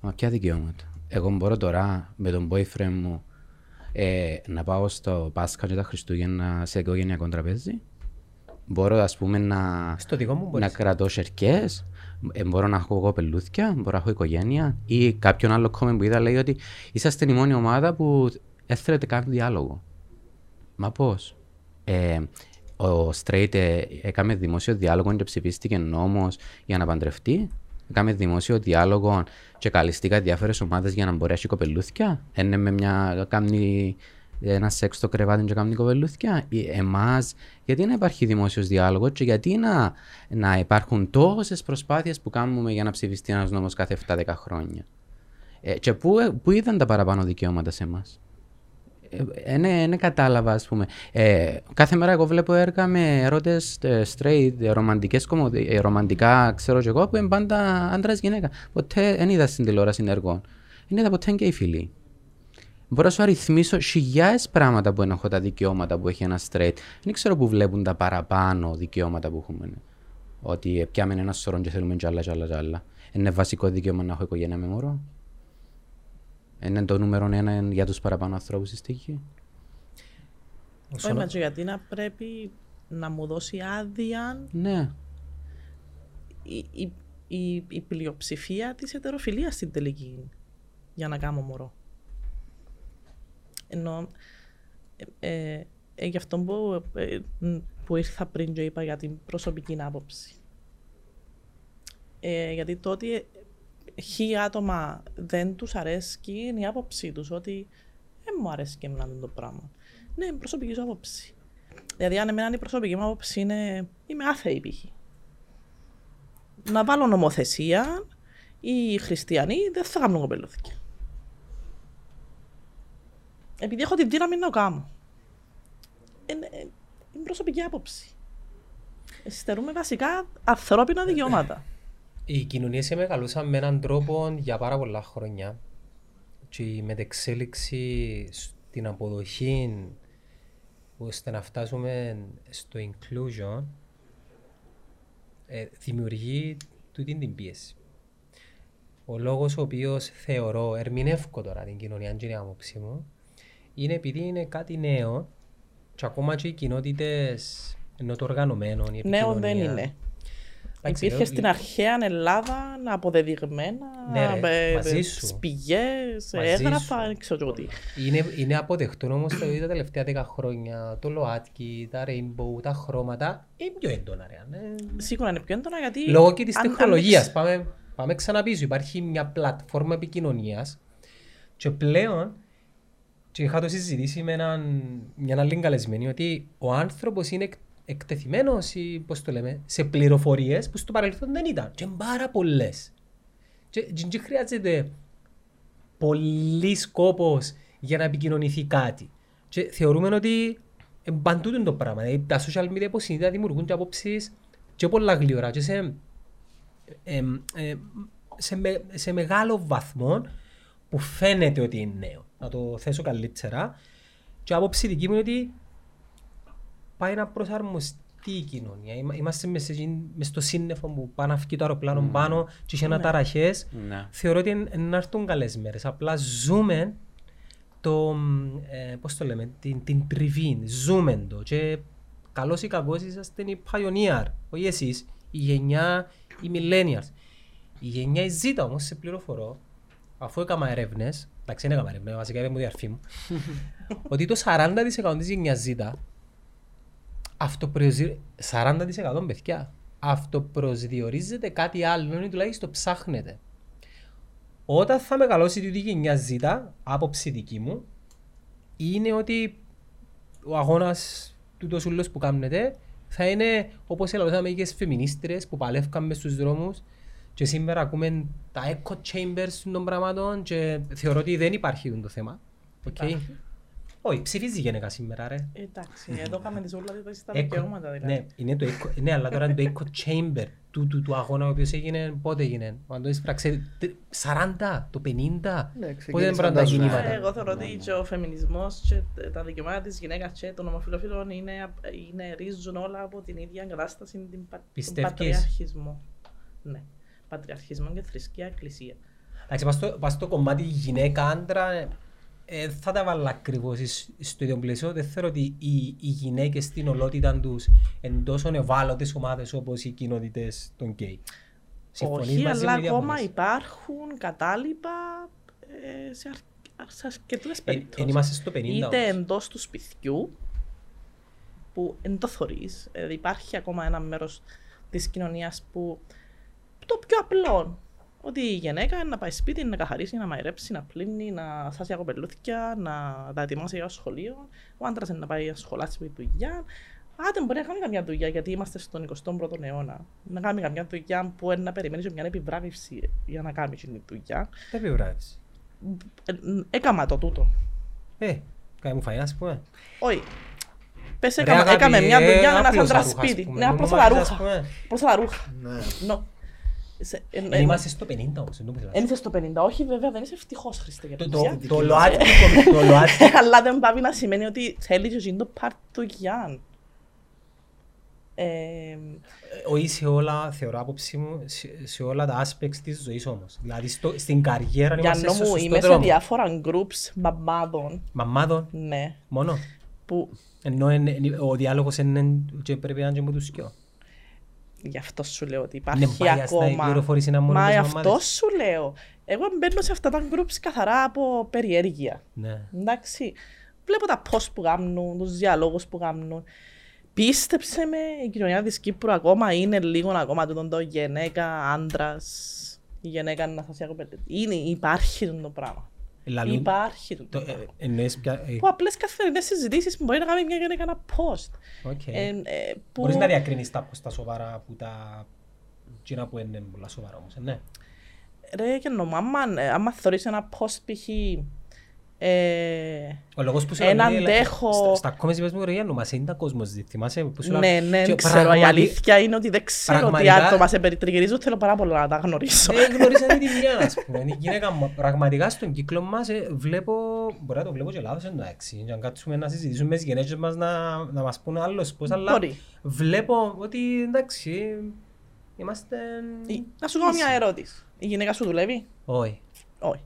Μα ποια δικαιώματα; Εγώ μπορώ τώρα με τον boyfriend μου ε, να πάω στο Πάσχα και τα Χριστούγεννα σε οικογενειακό τραπέζι. Μπορώ ας πούμε να, Στο δικό μου να μπορείς. κρατώ σερκές. Ε, μπορώ να έχω εγώ πελούθια, μπορώ να έχω οικογένεια. Ή κάποιον άλλο comment που είδα λέει ότι είσαστε η μόνη ομάδα που έθελετε καν διάλογο. Μα πώς; Ε, ο Straight ε, έκαμε δημόσιο διάλογο και ψηφίστηκε νόμος για να παντρευτεί. Έκαμε δημόσιο διάλογο και καλυστήκα διάφορες ομάδες για να μπορέσει κοπελούθια. Είναι με μια. Κάνει ένα σεξ στο κρεβάτι και κάνει κοπελούθια. Εμάς, γιατί να υπάρχει δημόσιος διάλογος και γιατί να, να υπάρχουν τόσες προσπάθειες που κάνουμε για να ψηφιστεί ένας νόμος κάθε 7-10 χρόνια. Ε, και πού, πού είδαν τα παραπάνω δικαιώματα σε εμάς; Ε, ναι, ναι, κατάλαβα, ας πούμε. Ε, κάθε μέρα εγώ βλέπω έργα με ερώτες ε, straight, ε, ρομαντικές κομμωδι- ε, ρομαντικά, ξέρω και εγώ, που είναι πάντα άντρας-γυναίκα. Ποτέ δεν είδα στην τηλεόραση έργων. Δεν είδα ποτέ και οι φίλοι. Μπορώ να σου αριθμίσω χιλιάδες πράγματα που έχω τα δικαιώματα που έχει ένα straight. Δεν ξέρω που βλέπουν τα παραπάνω δικαιώματα που έχουμε. ναι. Ότι πιάμε ένα σωρό και θέλουμε κι άλλα, κι άλλα, κι άλλα. Είναι βασικό δικαίωμα να έχω οικογένεια με μωρό. Είναι το νούμερο ένα για τους παραπάνω ανθρώπους στη γη. Όχι, μα και γιατί να πρέπει να μου δώσει άδεια Ναι. η, η, η, η πλειοψηφία της ετεροφιλίας στην τελική για να κάνω μωρό. Ενώ ε, ε, ε, γι' αυτό που, ε, μ, που ήρθα πριν και είπα για την προσωπική άποψη. Ε, γιατί το ότι ε, χι άτομα δεν τους αρέσει είναι η άποψή τους ότι δεν μου αρέσει και εμένα το πράγμα. Ναι, είναι προσωπική σου άποψη. Δηλαδή αν εμένα η προσωπική μου άποψη είναι είμαι άθεη π.χ. Να βάλω νομοθεσία οι χριστιανοί δεν θα κάνουν κοπελούθηκια. Επειδή έχω τη δύναμη να το κάνω. Είναι, ε, είναι προσωπική άποψη. Στερούμε βασικά ανθρώπινα δικαιώματα. Οι κοινωνίες μεγαλούσαν με έναν τρόπο για πάρα πολλά χρόνια και η μετεξέλιξη στην αποδοχή ώστε να φτάσουμε στο inclusion ε, δημιουργεί τούτη την πίεση. Ο λόγος ο οποίος θεωρώ, ερμηνεύω τώρα την κοινωνία, αν είναι η άποψη μου, είναι επειδή είναι κάτι νέο και ακόμα και οι κοινότητες ενώ το οργανωμένο, η Νέο δεν επικοινωνία. είναι. Εντάξει, Υπήρχε ε, στην αρχαία Ελλάδα αποδεδειγμένα Ναι, ρε, ε, μαζί ε, σου. σπηγές, Μαζί έγγραφα, σου. δεν ξέρω εγώ τι. Είναι, είναι αποδεκτό όμως τα, τα τελευταία 10 χρόνια το ΛΟΑΤΚΙ, τα Rainbow, τα χρώματα είναι πιο έντονα. Ρε, ναι. Σίγουρα είναι πιο έντονα γιατί. Λόγω και της αν- αν τεχνολογίας. έχεις- Πάμε, πάμε ξανά πίσω. Υπάρχει μια πλατφόρμα επικοινωνίας και πλέον και Και είχα το συζητήσει με έναν, μια άλλη καλεσμένη ότι ο άνθρωπος είναι εκ- εκτεθειμένος ή, πώς το λέμε, σε πληροφορίες που στο παρελθόν δεν ήταν. Και είναι πάρα πολλές. Και και- και χρειάζεται πολύ σκόπος για να επικοινωνηθεί κάτι. Και θεωρούμε ότι ε, παντού είναι το πράγμα. Δηλαδή, τα social media υποσυνείδητα δημιουργούν και απόψεις και πολλά γλυόρα και σε, ε, ε, σε, με- σε μεγάλο βαθμό που φαίνεται ότι είναι νέο. Να το θέσω καλύτερα. Και η άποψη δική μου είναι ότι πάει να προσαρμοστεί η κοινωνία. Είμα- Είμαστε μες, σε εκείνη- μες στο σύννεφο που πάει να φύγει το αεροπλάνο πάνω και είχε αναταραχές. Ναι. Θεωρώ ότι είναι είναι να έρθουν καλές μέρες. Απλά ζούμε το, ε, πώς το λέμε, την, την τριβή, ζούμε το και καλός ή κακός είσαστε οι pioneer, όχι εσείς, η γενιά, οι millennials. Η γενιά η Z όμως, σε πληροφορώ, αφού έκανα έρευνες, εντάξει δεν έκανα έρευνες, βασικά είπε μου η αρφή μου, ότι το 40% της γενιάς Z αυτοπροσδι... 40% παιδιά, αυτοπροσδιορίζεται κάτι άλλο ή τουλάχιστον ψάχνεται. Όταν θα μεγαλώσει τούτη η γενιά Z, άποψη δική μου, είναι ότι ο αγώνας του τόσου που κάνετε θα είναι όπως ελαλούσαμε και στις φεμινίστρες που παλεύκαν μες στους δρόμους και σήμερα ακούμε τα echo chambers των πραγμάτων και θεωρώ ότι δεν υπάρχει το θέμα. Οκ. Υπάρχει. Όχι, ψηφίζει η γυναίκα σήμερα ρε. Εντάξει, εδώ κάνουμε τις όλα τα Echo- δικαιώματα δηλαδή. Ναι, είναι το echo, ναι, αλλά τώρα είναι το echo chamber του, του, του αγώνα ο οποίος έγινε, πότε έγινε, αν το εισπράξε, 40, το 50, πότε δεν ξεκίνησαν πρέπει να τα κινήματα; ζουρά. Ε, Εγώ θεωρώ ότι και ο φεμινισμός και τα δικαιώματα της γυναίκας και των ομοφυλοφίλων είναι, είναι ρίζουν όλα από την ίδια κατάσταση, την, πα- τον Πιστεύεις; πατριαρχισμό. Ναι. Πατριαρχισμό και θρησκεία, εκκλησία. Εντάξει, πας στο, πας στο κομμάτι γυναίκα-άντρα, ε, ε, θα τα βάλω ακριβώς εις- στο ίδιο πλαίσιο. Δεν θεωρώ ότι οι, οι γυναίκες στην ολότητα τους είναι τόσο ευάλωτες ομάδες όπως οι κοινότητες των γκέι. Συμφωνείς Όχι, μαζί αλλά μου ή ακόμα διαφωνείς; υπάρχουν κατάλοιπα ε, σε, αρ- σε αρκετές Ε, περιπτώσεις. εν είμαστε στο 50 είτε όμως. εντός του σπιτιού, που εν το θωρείς, δηλαδή υπάρχει ακόμα ένα μέρος της κοινωνίας που το πιο απλό, ότι η γυναίκα είναι να πάει σπίτι, να καθαρίσει, να μαϊρέψει, να πλύνει, να σάσει κοπελούθια, να τα ετοιμάσει για το σχολείο. Ο άντρας είναι να πάει να σχολάσει με τη δουλειά. Άντε μπορεί να κάνει καμιά δουλειά, γιατί είμαστε στον 21ο αιώνα. Να κάνει καμιά δουλειά που είναι να περιμένεις και μια επιβράβευση για να κάνει την δουλειά. Δεν επιβράβευση; Ε, Έκαμα το τούτο. Ε, κάνει μου φαγιά, ας πούμε. Όχι. Πες Ρε, έκαμε, αγάπη, έκαμε μια ε, δουλειά ένας απλώσα άντρας ρούχα, ας σπίτι. πούμε. Ναι, Μου απλώς τα μάθεις, ας ρούχα. πούμε. Απλώς τα ρούχα. Είμαστε στο 50 όμως, εν τω μεταξύ. Εν είσαι στο 50, όχι βέβαια, δεν είσαι ευτυχώς Χριστέ για Το- το το- δουλειά. Το ΛΟΑΤΚΙ, το ΛΟΑΤΚΙ Αλλά δεν πάει να σημαίνει ότι θέλει και εκείνο το part του γιάν. Ε, όχι σε όλα, θεωρώ άποψη μου, σε, σε όλα τα aspects της ζωής όμως. Δηλαδή στο, στην καριέρα για είμαστε στο νόμου σωστό είμαι σε δρόμο. διάφορα groups μαμάδων, Μαμάδων, ναι, μόνο; που Ενώ εν- εν- ο διάλογος είναι και πρέπει να είναι και με τους δυο. Γι' αυτό σου λέω ότι Είναι υπάρχει biased να η ακόμα. πληροφόρηση είναι μόνος Μα με γι' τις αυτό μαμάδες. σου λέω. Εγώ μπαίνω σε αυτά τα groups καθαρά από περιέργεια. Ναι. Εντάξει. Βλέπω τα post που κάνουν, τους διαλόγους που κάνουν. Πίστεψε με, η κοινωνία της Κύπρου ακόμα είναι λίγο ακόμα τούτο το γυναίκα, άντρας, η γυναίκα να σας έχω πέντε. Είναι, υπάρχει τούτο το πράγμα. Λαλούν- Υπάρχει τούτο το- το πράγμα. ε, εννοείς πια- ε, Που απλές καθημερινές συζητήσεις που μπορεί να κάνει μια γυναίκα ένα post. οκ. Ε, ε, που... Μπορείς να διακρίνεις τα τα σοβαρά από τα... εκείνα που είναι πολλά σοβαρά όμως, ε, ναι. Ρε και νο, άμα, ε, άμα θωρείς ένα post π.χ. Ε, Ο λόγος που σου Έναν λέω, ε, τέχο- στα- Στα comments είπες μου ρε Γιάννου, μας είναι τα κόσμος ζητή. Θυμάσαι που σου λέω, ναι, ναι, και ξέρω. Η πραγματι- αλήθεια είναι ότι δεν ξέρω τι πραγματικά- άτομα σε περιτριγυρίζουν. Θέλω πάρα πολλά να τα γνωρίσω. Δεν γνωρίζαμε τη μια, ας πούμε. Η γυναίκα μου, πραγματικά στον κύκλο μας ε, βλέπω, μπορεί να το βλέπω και λάθος εντάξει, και αν κάτσουμε να συζητήσουμε με τις γυναίκες μας να, να μας πούνε άλλος πώς, αλλά Μπορεί. βλέπω ότι εντάξει, είμαστε... Η- Να σου κάνω μια ερώτηση. Η γυναίκα σου δουλεύει; Όχι, Όχι.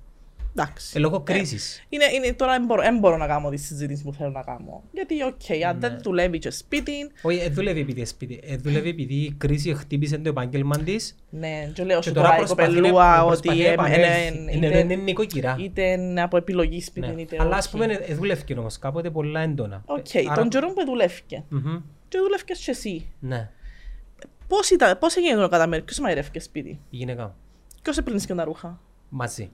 Εντάξει. ε, λόγω κρίσης. Είναι, είναι, τώρα δεν μπορώ, δεν μπορώ να κάνω τη συζήτηση που θέλω να κάνω. Γιατί, οκ, αν Ναι. δεν δουλεύει και σπίτι, Όχι, δεν δουλεύει επειδή είναι σπίτι, ε, δουλεύει επειδή η κρίση χτύπησε το επάγγελμα της ναι, και λέω και σου τώρα τώρα η προσπαθεί να- κοπελούα προσπαθεί ότι να εμ- επανέλθει. είναι- Είναι- είτε- είναι νοικοκυρά. είτε είναι από επιλογή σπίτι, Ναι. είτε Αλλά ας όχι. πούμε ε, δουλεύει όμως κάποτε πολλά έντονα. Οκ, Ε, άρα- τον καιρό που δούλευκε. Μμμ, Και δούλευκες και εσύ. Ναι, Πώς, ήταν, πώς έγινε το κατά μέρη, ποιος εμαείρευκε σπίτι, η γυναίκα μου. ποιος έπλυνε και τα ρούχα, Μαζί.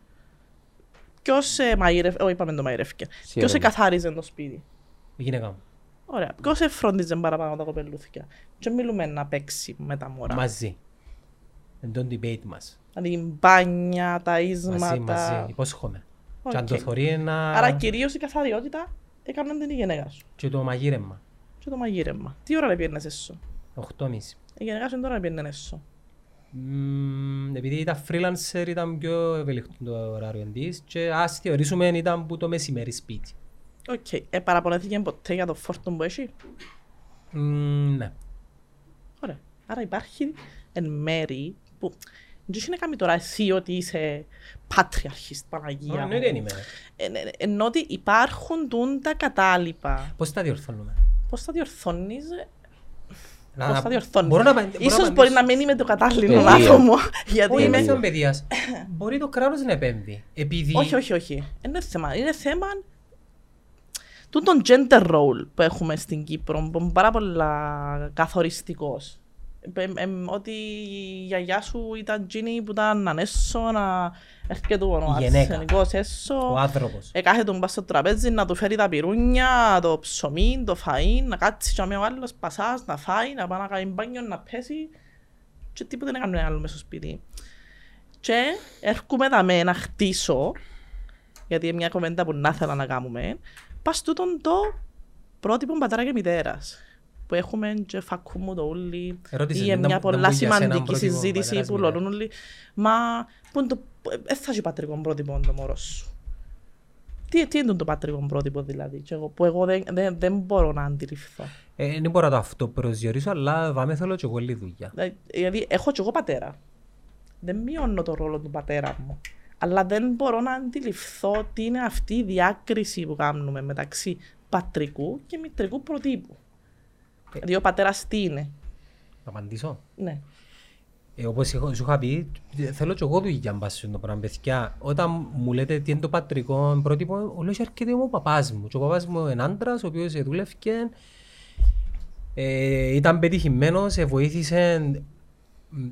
Ποιος ε, μαγειρευ... Όχι, είπαμε το μαείρευκε. Ποιος ερώτηση. εκαθάριζε το σπίτι; Η γυναίκα μου. Ωραία. Ποιος εφρόντιζε παραπάνω τα κοπελλούθκια. Και μιλούμε να παίξει με τα μωρά. Μαζί. Εν τον debate μας. Δηλαδή μπάνια, τα Μαζί, ίσματα. μαζί. Υπόσχομαι. Και αν Οκ. το θωρεί να... Άρα κυρίως η καθαριότητα έκαναν την η γυναίκα σου. Και το μαγείρεμα. Και το μαγείρεμα. Τι ώρα επήαιννες έσσω; 8.30. Η γυναίκα σου είναι τώρα να πιένες έσω. Μμμ, επειδή ήταν freelancer ήταν πιο ευελικτό το ωράριο της και ας θεωρήσουμε ήταν που το μεσημέρι σπίτι. Οκ. Ε, παραπονέθηκε ποτέ για το φόρτο που έχει; Μμμ, ναι. Ωραία. Άρα υπάρχει εν μέρη που δεν έχει να κάνει τώρα εσύ ότι είσαι πατριαρχής, Παναγία μου. Εννοείται δεν είμαι. Ε, ε, ε, Ενώ ότι υπάρχουν τούν τα κατάλοιπα. Πώς τα διορθώνουμε; Πώς θα διορθώνεις, ε, Να- πώς θα διορθώνεις. Μπορώ να απαν- μπορώ να Ίσως απαντήσω. μπορεί να μην είμαι το κατάλληλο Παιδεία. άτομο. Γιατί Όχι, είμαι... είναι θέμα παιδείας. Μπορεί το κράτος να επέμβει. Επειδή... Όχι, όχι, όχι. Δεν είναι θέμα. Είναι θέμα του τον gender role που έχουμε στην Κύπρο, που είναι πάρα πολλά καθοριστικός. Ε, ε, ε, ότι η γιαγιά σου ήταν τζίνι που ήταν ανέσω, να έρχεται ο Η γυναίκα. αρσενικός έσω. Ο άνθρωπος. Ε, κάθεται μπας στο τραπέζι να του φέρει τα πυρούνια, το ψωμί, το φαΐν, να κάτσει και ο άλλος πασάς, να φάει, να πάει να κάνει μπάνιο, να πέσει και τίποτε δεν έκανε άλλο μέσα στο σπίτι. Και έρχομαι δαμέ να χτίσω, γιατί είναι μια κομμέντα που να ήθελα να κάνουμε, πας τούτον το πρότυπο πατέρα και μητέρας που έχουμε και φακούμου το ούλι Ερώτησες, ή δεν- μια δεν πολλά μπορεί για σένα σημαντική πρότυπο συζήτηση πατέρας που μητέρας. λαλούν όλοι μα που είναι το, ε, θα έχει πατρικός πρότυπος το μωρός σου; Τι, τι είναι το πατρικός πρότυπο δηλαδή; Και εγώ, που εγώ δεν, δεν, δεν μπορώ να αντιληφθώ Ε, Δεν μπορώ να το αυτοπροσδιορίσω, αλλά βάμε θέλω και εγώ λίγη δουλειά. Δηλαδή, Δηλαδή, έχω κι εγώ πατέρα. Δεν μειώνω το ρόλο του πατέρα μου. Αλλά δεν μπορώ να αντιληφθώ τι είναι αυτή η διάκριση που κάνουμε μεταξύ πατρικού και μητρικού προτύπου. Δηλαδή, ο πατέρας τι είναι; Να απαντήσω. Ναι. Ε, όπως έχω- σου είχα πει, θέλω και εγώ δουλειά μπας στο πράγμα. Παιδιά, όταν μου λέτε τι είναι το πατρικό πρότυπο, όλο και έρχεται ο παπάς μου. Και ο παπάς μου είναι άντρας, ο οποίος ε, δούλευκε, ε, ήταν πετυχημένος, ε, βοήθησε μ,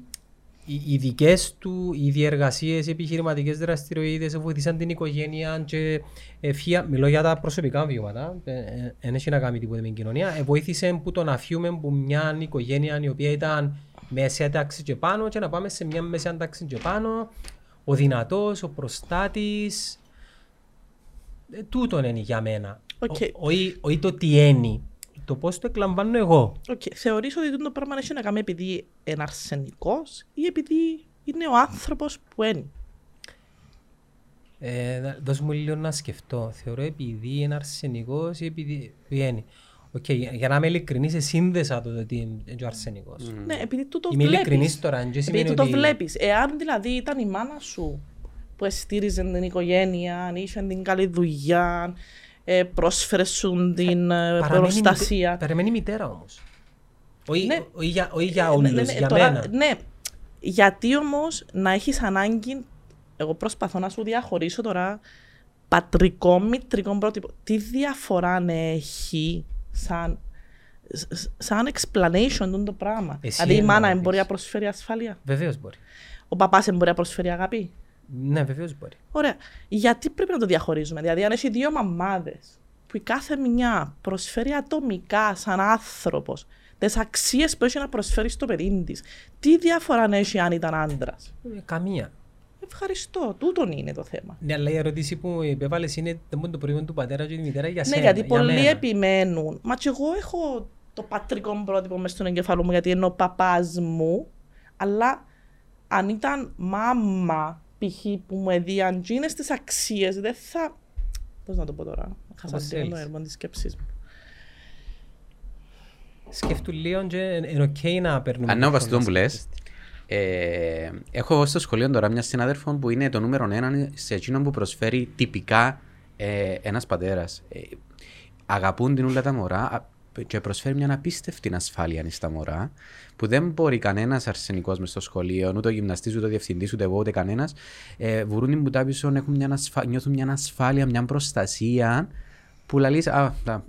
οι, οι δικές του οι διεργασίες, οι επιχειρηματικές δραστηριότητες ε, βοήθησαν την οικογένεια και ε, φύα, μιλώ για τα προσωπικά βιώματα, δεν έχει να κάνει τίποτα με την κοινωνία, ε, βοήθησε που το να φύγουμε από μια οικογένεια η οποία ήταν μεσαία τάξη και πάνω και να πάμε σε μια μεσαία τάξη και πάνω, ο δυνατός, ο προστάτης, ε, τούτον είναι για μένα. Οκ. Ο- Όχι όχι το τι είναι, το πώς το εκλαμβάνω εγώ. Οκ. Θεωρείς ότι το πράγμα έχει να κάνει επειδή είναι αρσενικός ή επειδή είναι ο άνθρωπος που είναι; Ε, να- δώσ' μου λίγο να σκεφτώ. Θεωρώ επειδή είναι αρσενικός ή επειδή βγαίνει. Οκ, για για να είμαι ειλικρινής, ε, σύνδεσα το ότι είναι ο αρσενικός. Ναι, επειδή του το Είμαι βλέπεις. ειλικρινής τώρα, δεν Επειδή σημαίνει του το ότι... βλέπεις. Εάν δηλαδή ήταν η μάνα σου που εστήριζε την οικογένεια, είχε την καλή δουλειά, ε, πρόσφερες σου την ε, Παραμένει προστασία. μητε- Παραμένει μητέρα όμως. Όχι Ναι. όχι για, όχι για Ναι, όλους, ναι, ναι, για τώρα, μένα. Ναι, γιατί όμως να έχεις ανάγκη, εγώ προσπαθώ να σου διαχωρίσω τώρα πατρικό, μητρικό πρότυπο. Τι διαφορά έχει σαν, σ- σαν explanation τούτο το πράγμα; Εσύ δηλαδή η μάνα εννοείς. μπορεί να προσφέρει ασφάλεια. Βεβαίως μπορεί. Ο παπάς μπορεί να προσφέρει αγάπη; Ναι, βεβαίως μπορεί. Ωραία. Γιατί πρέπει να το διαχωρίζουμε; Δηλαδή, αν έχει δύο μαμάδες που η κάθε μια προσφέρει ατομικά, σαν άνθρωπος, τις αξίες που έχει να προσφέρει στο παιδί της, τι διαφορά να έχει αν ήταν άντρας; Ε, Καμία. Ευχαριστώ. Τούτον είναι το θέμα. Ναι, αλλά η ερώτηση που μου υπέβαλες είναι δεν μπορεί το προϊόν του πατέρα και τη μητέρα για ναι, σένα, γιατί για πολλοί μένα. επιμένουν. Μα και εγώ έχω το πατρικό πρότυπο μέσα στον εγκεφαλό μου, γιατί είναι ο παπάς μου, αλλά αν ήταν μάμα, π.χ. που μου έδιαν τζίνες τις αξίες, δεν θα... Πώς να το πω τώρα, χάσα Όπως λίγο το θέλεις. έργο της σκέψης μου. Σκέφτου λίγο και είναι οκ να παίρνουμε... Αν ναι, το βάσει χρόνο που μας. λες, ε, έχω εγώ στο σχολείο τώρα μια συνάδελφο που είναι το νούμερο ένα σε εκείνον που προσφέρει τυπικά ε, ένας πατέρας. Ε, αγαπούν την ούλα τα μωρά α, και προσφέρει μια απίστευτη ασφάλεια στα μωρά που δεν μπορεί κανένας αρσενικός μες στο σχολείο, ούτε ο γυμναστής, ούτε ο διευθυντής, ούτε εγώ, ούτε κανένας. Ε, βουρούν την πουτά πίσω, έχουν μια ασφα... νιώθουν μια ασφάλεια, μια προστασία που λαλείς, α, τα-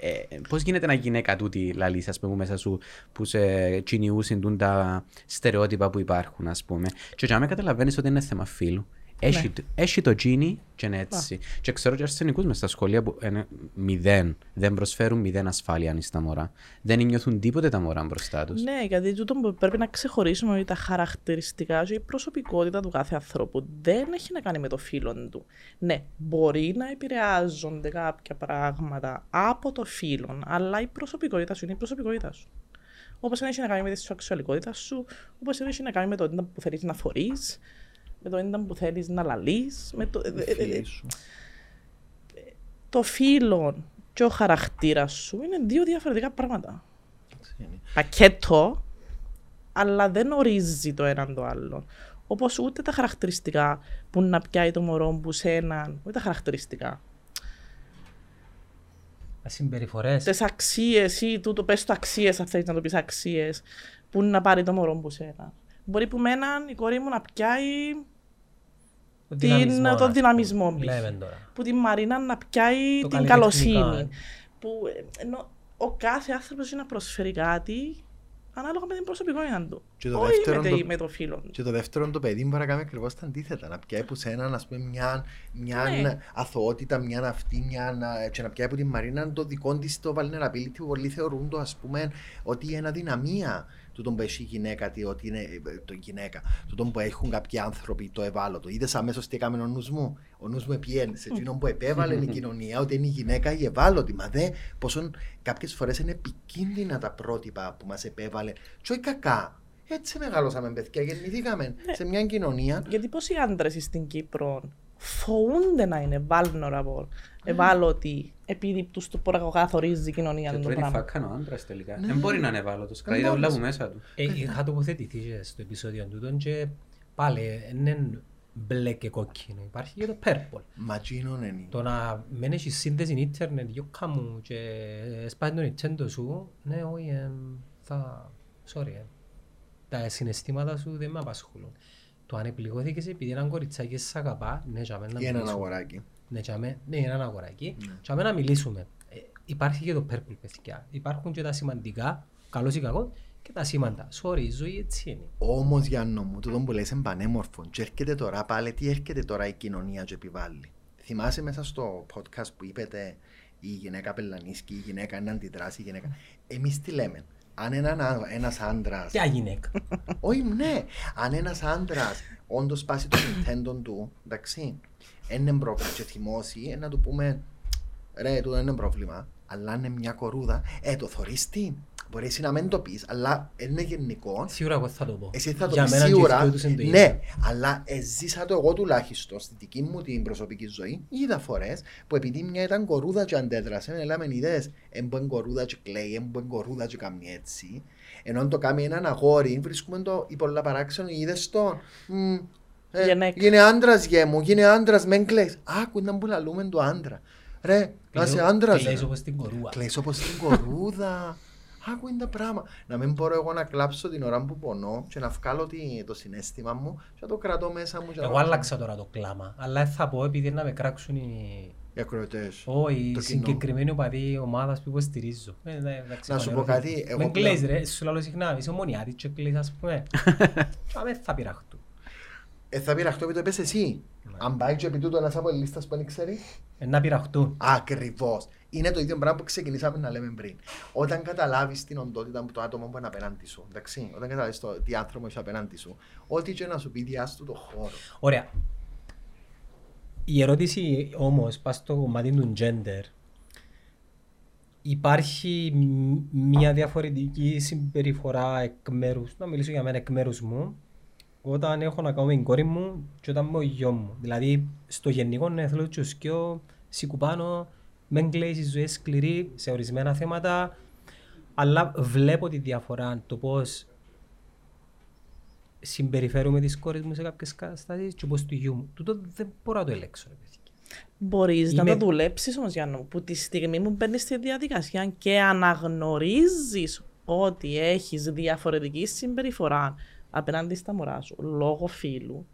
ε, Πώς γίνεται να γυναίκα τούτη λαλή, ας πούμε, μέσα σου που σε κυνηγούσαν τούν τα στερεότυπα που υπάρχουν, ας πούμε. Και για με καταλαβαίνεις ότι είναι θέμα φίλου. Έχει, το- έχει το τζίνι και είναι έτσι. Και ξέρω και αρσενικούς μες στα σχολεία που είναι μηδέν, δεν προσφέρουν μηδέν ασφάλεια αν στα μωρά. Δεν νιώθουν τίποτε τα μωρά μπροστά τους. Ναι, γιατί τούτο που πρέπει να ξεχωρίσουμε ότι τα χαρακτηριστικά και η προσωπικότητα του κάθε ανθρώπου δεν έχει να κάνει με το φίλο του. Ναι, μπορεί να επηρεάζονται κάποια πράγματα από το φίλο, αλλά η προσωπικότητα σου είναι η προσωπικότητα σου. Όπως δεν έχει να κάνει με τη σεξουαλικότητα σου, όπως δεν έχει να κάνει με το ήταν που θέλεις να φορείς, με το ήταν που θέλεις να λαλείς. Το... ε, ε, ε, Φίλοι σου. το φίλο και ο χαρακτήρας σου είναι δύο διαφορετικά πράγματα. Έτσι είναι. πακέτο, αλλά δεν ορίζει το έναν το άλλο. Όπως ούτε τα χαρακτηριστικά που να πιάει το μωρό που σε έναν, ούτε τα χαρακτηριστικά. Συμπεριφορές. Τις αξίες ή τούτο, πες το αξίες, αν θέλεις να το πεις αξίες, που να πάρει το μωρό που σε έναν. Μπορεί που με έναν η κόρη μου να πιάει Το την- δυναμισμός, το ας πούμε. δυναμισμό, π.χ. Λέμε τώρα. που τη Μαρίνα να πιάει Το την καλλιτεχνικά, καλοσύνη. ε. Που, ε, ενώ ο κάθε άνθρωπος είναι να προσφέρει κάτι ανάλογα με την προσωπικότητα του. Και το Όχι δεύτερο με, το- τη- με το φίλο του. Και το δεύτερο το παιδί μπορεί να κάνει ακριβώς τα αντίθετα. Να πιάει που σε έναν, ας πούμε, μια, μια Ναι. αθωότητα, μια αυτή, μια, να- και να πιάει από την Μαρίνα το δικό της το vulnerability που πολλοί θεωρούν το, ας πούμε, ότι είναι αδυναμία του τον που έχει η γυναίκα, τι, ότι είναι ε, το γυναίκα, του τον που έχουν κάποιοι άνθρωποι το ευάλωτο. Είδες αμέσως τι έκαμε ο νους μου; Ο νους μου επιένει σε εκείνον που επέβαλε η κοινωνία ότι είναι η γυναίκα η ευάλωτη. Μα δε πόσο κάποιες φορές είναι επικίνδυνα τα πρότυπα που μας επέβαλε. Και όχι κακά. Έτσι μεγαλώσαμε παιδιά, γεννηθήκαμε σε μια κοινωνία. Γιατί πόσοι άντρες στην Κύπρο φοβούνται να είναι vulnerable, ευάλωτοι, επειδή τους το προκαθορίζει η κοινωνία Και του το τρώει τη πράγμα. φάκα ο άντρας τελικά. Ναι. Δεν μπορεί να είναι ευάλωτος. Κρατεί τα μπορείς. όλα από μέσα του. Ε, είχα τοποθετηθεί και στο επεισόδιο του και πάλι δεν είναι μπλε και κόκκινο. Υπάρχει και το purple. Ματζίνον είναι. Το να μην έχεις σύνδεση ίντερνετ, γιώκα μου και σπάει το Nintendo σου, ναι, όχι, ε, θα... Sorry, ε. Τα συναισθήματα σου δεν με απασχολούν. Το αν επιλεγώθηκες επειδή έναν κοριτσάκι σε αγαπά, ναι, για μένα να Ή έναν μιλήσουμε. αγοράκι. Ναι, για μέ- ναι, έναν αγοράκι. Για μένα να μιλήσουμε. Ε, υπάρχει και το purple, παιδιά. Υπάρχουν και τα σημαντικά, καλώς ή κακός, και τα σήμαντα. Sorry, η ζωή έτσι είναι. Όμως Γιάννο μου, τούτο που λες είναι πανέμορφο. Και έρχεται τώρα πάλι, τι έρχεται τώρα η κοινωνία και επιβάλλει. Θυμάσαι μέσα στο podcast που είπετε η γυναίκα πελανίσκει, η γυναίκα είναι αντιδράσει, η γυναίκα. Εμείς τι λέμε; Αν ένα ένας άντρας Ποια γυναίκα. Όχι, ναι. Αν ένας άντρας όντως πάσει το Nintendo του, εντάξει, είναι πρόβλημα και θυμώσει, ε, να του πούμε ρε, τούτο είναι πρόβλημα. Αλλά αν είναι μια κορούδα, ε, το θωρείς τι; Μπορεί εσύ να μην το πεις, αλλά είναι γενικό. Σίγουρα εγώ θα το πω. Εσύ θα το Για πεις μένα και οι σίγουρα. δυο τους είναι το ίδιο. Ναι, αλλά εζήσα το εγώ τουλάχιστον στη δική μου την προσωπική ζωή. Είδα φορές που επειδή μια ήταν κορούδα και αντέδρασε, με λέμε ιδέε. Εμπον κορούδα και κλαίει, εμπον κορούδα και κάνει έτσι. Ενώ αν το κάνει έναν αγόρι, βρίσκουμε το η πολλά παράξενο, είδες το. μ, ε, Γυναίκα. Γίνε άντρας γε μου, γίνε άντρας, μεν κλαίει. Άκου να που λαλούμε το άντρα. Ρε, να είσαι άντρας. Κλαίς όπως την κορούα. Κλαίς όπως την κορούδα. Άκου είναι τα πράγμα. Να μην μπορώ εγώ να κλάψω την ώρα που πονώ και να βγάλω τη- το συνέστημα μου και να το κρατώ μέσα μου. και να Εγώ το- άλλαξα τώρα το κλάμα, αλλά δεν θα πω επειδή να με κράξουν οι... Οι ακροατές. Όχι, οι Το κοινό. συγκεκριμένοι οπαδοί ομάδας που υποστηρίζω. Ε, ναι, εντάξει, Να σου πω φανερό. κάτι, εγώ Μην πλέον- κλαίεις ρε, σου λέω συχνά, είσαι ομονιάτης και κλαίεις ας πούμε. Και αμέ θα πειραχτούν. Ε, θα πειραχτώ επειδή το είπες εσύ. Ναι. Αν πάει και επί τούτο ένας από λίστας που δεν ξέρει. Ε, να πειραχτούν. Ακριβώς. Είναι το ίδιο πράγμα που ξεκινήσαμε να λέμε πριν. Όταν καταλάβεις την οντότητα που το άτομο που είναι απέναντι σου, εντάξει, όταν καταλάβεις το τι άνθρωπο έχει απέναντι σου, ό,τι και να σου πει διάστου το χώρο. Ωραία. Η ερώτηση όμως, πας στο κομμάτι του gender, υπάρχει μ- μια διαφορετική συμπεριφορά εκ μέρους, να μιλήσω για μένα εκ μέρους μου, όταν έχω να κάνω με την κόρη μου και όταν με ο γιος μου. Δηλαδή, στο γενικό ναι, θέλω και ο σκιο, σήκου πάνω, μεν κλαίεις η ζωή είναι σκληρή σε ορισμένα θέματα, αλλά βλέπω τη διαφορά, το πώς συμπεριφέρομαι τις κόρες μου σε κάποιες καταστάσεις και πώς του γιού μου. Τούτο δεν μπορώ να το ελέγξω. Ρε, παιδιά. Μπορείς να Είμαι- το δουλέψεις όμως, Γιάννο, που τη στιγμή που μπαίνεις στη διαδικασία και αναγνωρίζεις ότι έχεις διαφορετική συμπεριφορά απέναντι στα μωρά σου λόγω φίλου,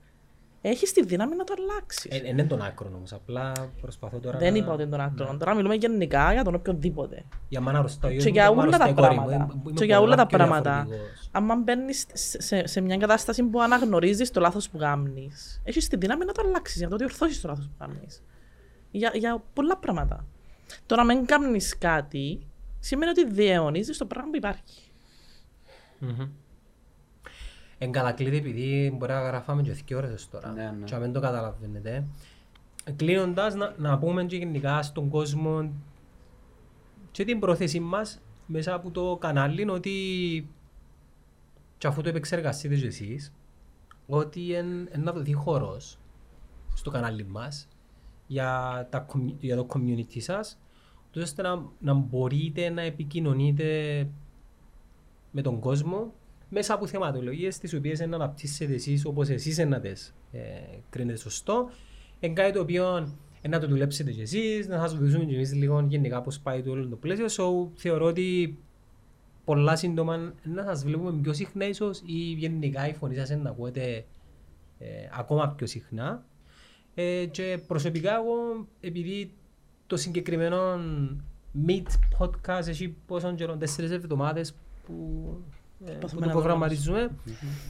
Έχεις τη δύναμη να το αλλάξεις. Ε, Είναι τον άκρο όμως, απλά προσπαθώ τώρα Δεν να- είπα ότι είναι τον άκρον. Τώρα μιλούμε γενικά για τον οποιονδήποτε. Για μάνα αρρωστά, Και για όλα τα πράγματα. Και για όλα τα πράγματα. πράγματα. Αν μπαίνεις σε, σε, σε μια κατάσταση που αναγνωρίζεις το λάθος που κάνεις, έχεις τη δύναμη να το αλλάξεις, για να το διορθώσεις το λάθος που κάνεις. Για, για πολλά πράγματα. Το να μην κάνεις κάτι σημαίνει ότι διαιωνίζεις το πράγμα που υπάρχει. Εγκατακλείδη επειδή μπορεί να γραφάμε και δύο ώρες ως τώρα Ναι, ναι. και να μην το καταλαβαίνετε. Κλείνοντας να, να πούμε και γενικά στον κόσμο και την πρόθεση μας μέσα από το κανάλι είναι ότι και αφού το επεξεργαστείτε και εσείς ότι εν, εν να δοθεί χώρος στο κανάλι μας για, τα, commu- για το community σας ούτως ώστε να, να μπορείτε να επικοινωνείτε με τον κόσμο μέσα από θεματολογίες τις οποίες να αναπτύσσετε εσείς όπως εσείς να τις ε, κρίνετε σωστό. Εν κάτι το οποίο ε, να το δουλέψετε κι εσείς, να σας βοηθούμε κι εμείς λίγο γενικά πώς πάει το όλο το πλαίσιο. So, θεωρώ ότι πολλά σύντομα να σας βλέπουμε πιο συχνά ίσως ή γενικά η φωνή σας να ακούετε ε, ακόμα πιο συχνά. Ε, και προσωπικά εγώ επειδή το συγκεκριμένο Meet podcast έχει πόσο καιρό, τέσσερις εβδομάδες που, ε, που Προσπαθούμε το να προγραμματίζουμε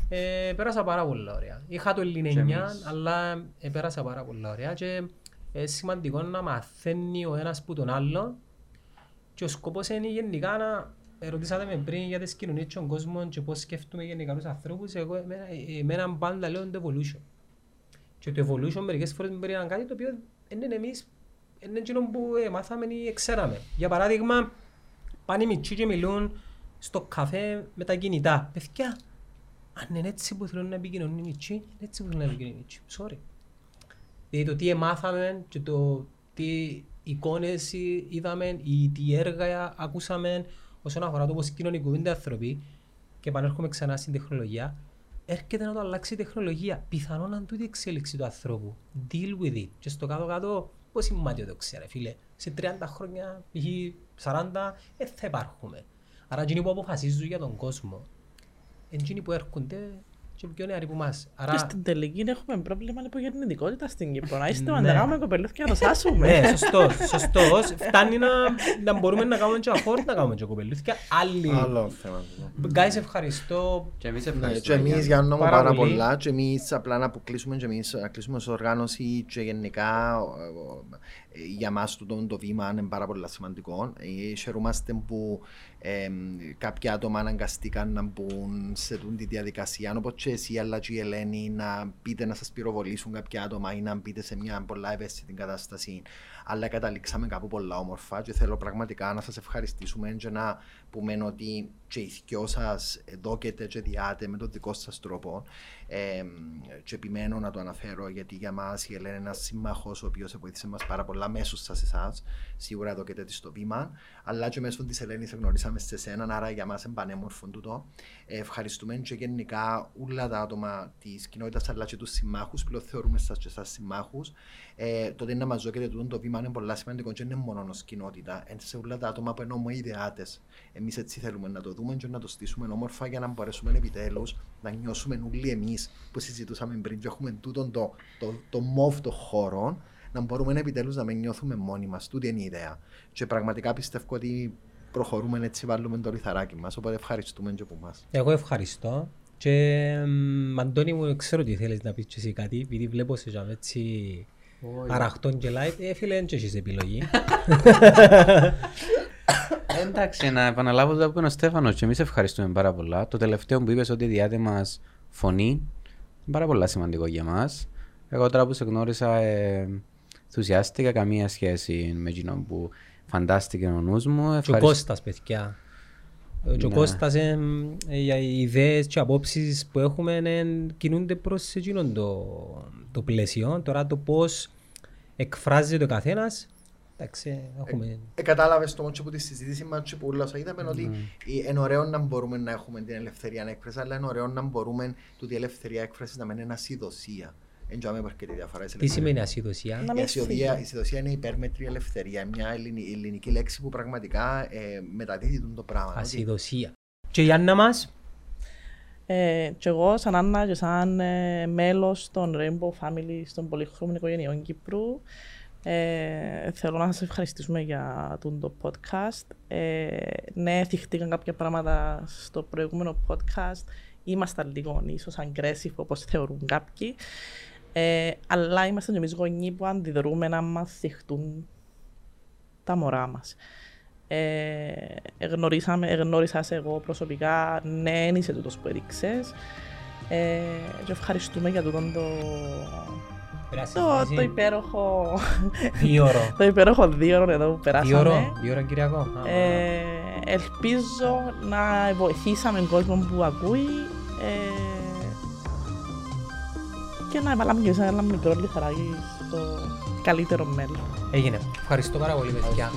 ε, πέρασα πάρα πολύ ωραία. Είχα το ελληνικά εμείς. αλλά ε, πέρασα πάρα πολύ ωραία και ε, σημαντικό να μαθαίνει ο ένας που τον άλλο και ο σκοπός είναι γενικά να ε, ρωτήσατε με πριν για τις κοινωνίες και τον κόσμο και πώς σκέφτομαι γενικά τους ανθρώπους. Εγώ εμένα, ε, εμένα πάντα λέω το evolution. Και το evolution μερικές φορές μπορεί να είναι κάτι το οποίο δεν είναι εμείς, δεν είναι εκείνο που ε, μάθαμε ή ξέραμε. Για παράδειγμα, πάνε οι μητσοί και μιλούν στο καφέ με τα κινητά. Παιδιά, αν είναι έτσι που θέλουν να επικοινωνούν οι μητσοί, είναι έτσι που θέλουν να επικοινωνούν οι μητσοί. Sorry. Δηλαδή το τι εμάθαμε και το τι εικόνες εί- είδαμε ή τι έργα ακούσαμε όσον αφορά το πώς κοινωνικοποιούνται οι άνθρωποι και επανέρχομαι ξανά στην τεχνολογία, έρχεται να το αλλάξει η τεχνολογία. Πιθανόν να είναι τούτη η εξέλιξη του ανθρώπου. Deal with it. Και στο κάτω-κάτω, πώς είναι ματιοδοξία, ρε φίλε. Σε 30 χρόνια, π.χ. 40, δεν θα υπάρχουμε. Άρα, εκείνοι που αποφασίζουν για τον κόσμο, είναι εκείνοι που έρχονται και πιο νεαροί που εμάς. Και Άρα, στην τελική έχουμε πρόβλημα υπογεννητικότητα στην Κύπρο. Να είστε Ναι. να κάνουμε κοπελούθια να το σάσουμε. ναι, σωστός, σωστός. Φτάνει να, να μπορούμε να κάνουμε και afford να κάνουμε και κοπελούθια. Άλλοι. Άλλο θέμα. Guys, ευχαριστώ. Και εμείς Ναι, και ευχαριστούμε. εμείς Γιάννη. για Πάρα πάρα πολύ. πολλά και εμείς απλά να αποκλείσουμε και εμείς να κλείσουμε ως οργάνωση και γενικά ε, ε, για μας το, το, το βήμα είναι πάρα πολύ σημαντικό. Ε, Χαιρούμαστε που ε, κάποια άτομα αναγκαστήκαν να μπουν σε τούτη τη διαδικασία όπως και εσύ αλλά και η Ελένη να πείτε να σας πυροβολήσουν κάποια άτομα ή να μπείτε σε μια πολλά ευαίσθητη κατάσταση. Αλλά καταλήξαμε κάπου πολλά όμορφα και θέλω πραγματικά να σας ευχαριστήσουμε και να πούμε ότι και οι δυο σας δόκετε και διάτε με τον δικό σας τρόπο. Ε, και επιμένω να το αναφέρω γιατί για μας η Ελένη είναι ένας σύμμαχος ο οποίος βοήθησε μας πάρα πολλά μέσω σας εσάς. Σίγουρα δόκετε της στο βήμα αλλά και μέσω της Ελένης γνωρίσαμε σε σένα άρα για μας είναι πανέμορφο τούτο. Ε, ευχαριστούμε και γενικά όλα τα άτομα της κοινότητας αλλά και τους συμμάχους πλέον θεωρούμε σας και σας συμμάχους. Ε, το ότι να μας δόκετε τούτο το βήμα είναι πολύ σημαντικό και είναι μόνο ως κοινότητα. Είναι σε όλα τα άτομα που είναι ομοειδεάτες εμείς έτσι θέλουμε να το δούμε και να το στήσουμε όμορφα για να μπορέσουμε επιτέλους να νιώσουμε όλοι εμείς που συζητούσαμε πριν και έχουμε τούτον το, το, το μόβ των χώρων να μπορούμε επιτέλους να μην νιώθουμε μόνοι μας. Τούτη είναι η ιδέα. Και πραγματικά πιστεύω ότι προχωρούμε έτσι, βάλουμε το λιθαράκι μας. Οπότε ευχαριστούμε και από εμάς. Εγώ ευχαριστώ. Και μ, Αντώνη μου, ξέρω τι θέλεις να πεις και εσύ κάτι, επειδή βλέπω σε τζαμ έτσι αραχτών και light, ε, φίλε, δεν έχεις επιλογή. Εντάξει, να επαναλάβω το που είπε ο Στέφανος και εμείς ευχαριστούμε πάρα πολλά. Το τελευταίο που είπες ότι διάτε μα φωνή είναι πάρα πολύ σημαντικό για μας. Εγώ τώρα που σε γνώρισα, ε, ενθουσιάστηκα καμία σχέση με εκείνον που φαντάστηκε ο νους μου. Και ο Ευχαριστώ. Κώστας, παιδιά. Και ο Ναι. Κώστας, ε, ε, οι ιδέες και απόψεις που έχουμε ε, κινούνται προς εκείνον το, το πλαίσιο. Τώρα το πώς εκφράζεται ο καθένας, εντάξει, έχουμε... Ε, κατάλαβες το μόνο από τη συζήτηση μας και που όλα όσα είδαμε ότι ε, είναι ωραίο να μπορούμε να έχουμε την ελευθερία να έκφραση, αλλά είναι ωραίο να μπορούμε τούτη η ελευθερία έκφρασης να μένει ένα ασυδοσία. Δεν ξέρω αν υπάρχει τη διαφορά. Τι σημαίνει ασυδοσία; Να Η μην ασυδοσία, φύγει. η ασυδοσία είναι η υπέρμετρη ελευθερία. Μια ελληνι- ελληνική λέξη που πραγματικά ε, μεταδίδει το πράγμα. ότι- Ασυδοσία. Και η Άννα μας, Ε, και εγώ σαν Άννα και σαν ε, μέλος των Rainbow Family των πολύχρωμων οικογενειών Κύπρου ε, θέλω να σας ευχαριστήσουμε για τον το podcast. Ε, ναι, θυχτήκαν κάποια πράγματα στο προηγούμενο podcast. Ήμασταν λίγο ίσως aggressive όπως θεωρούν κάποιοι. Ε, αλλά είμαστε και εμείς γονείς που αντιδρούμε να μας θυχτούν τα μωρά μας. Ε, εγνωρίσαμε, εγνώρισα σε εγώ προσωπικά, ναι, είσαι τούτος που έδειξες. Ε, και ευχαριστούμε για τούτον το, το, το υπέροχο Δύο ώρο. το υπέροχο δύο ώρο εδώ που Δύο περάσαμε. ώρο, δύο ώρο Κυριακό. Α, Ε, ελπίζω να βοηθήσαμε τον κόσμο που ακούει ε, και να βάλαμε και σε ένα μικρό λιθαράκι στο καλύτερο μέλλον. Έγινε. Ευχαριστώ πάρα πολύ, παιδιά.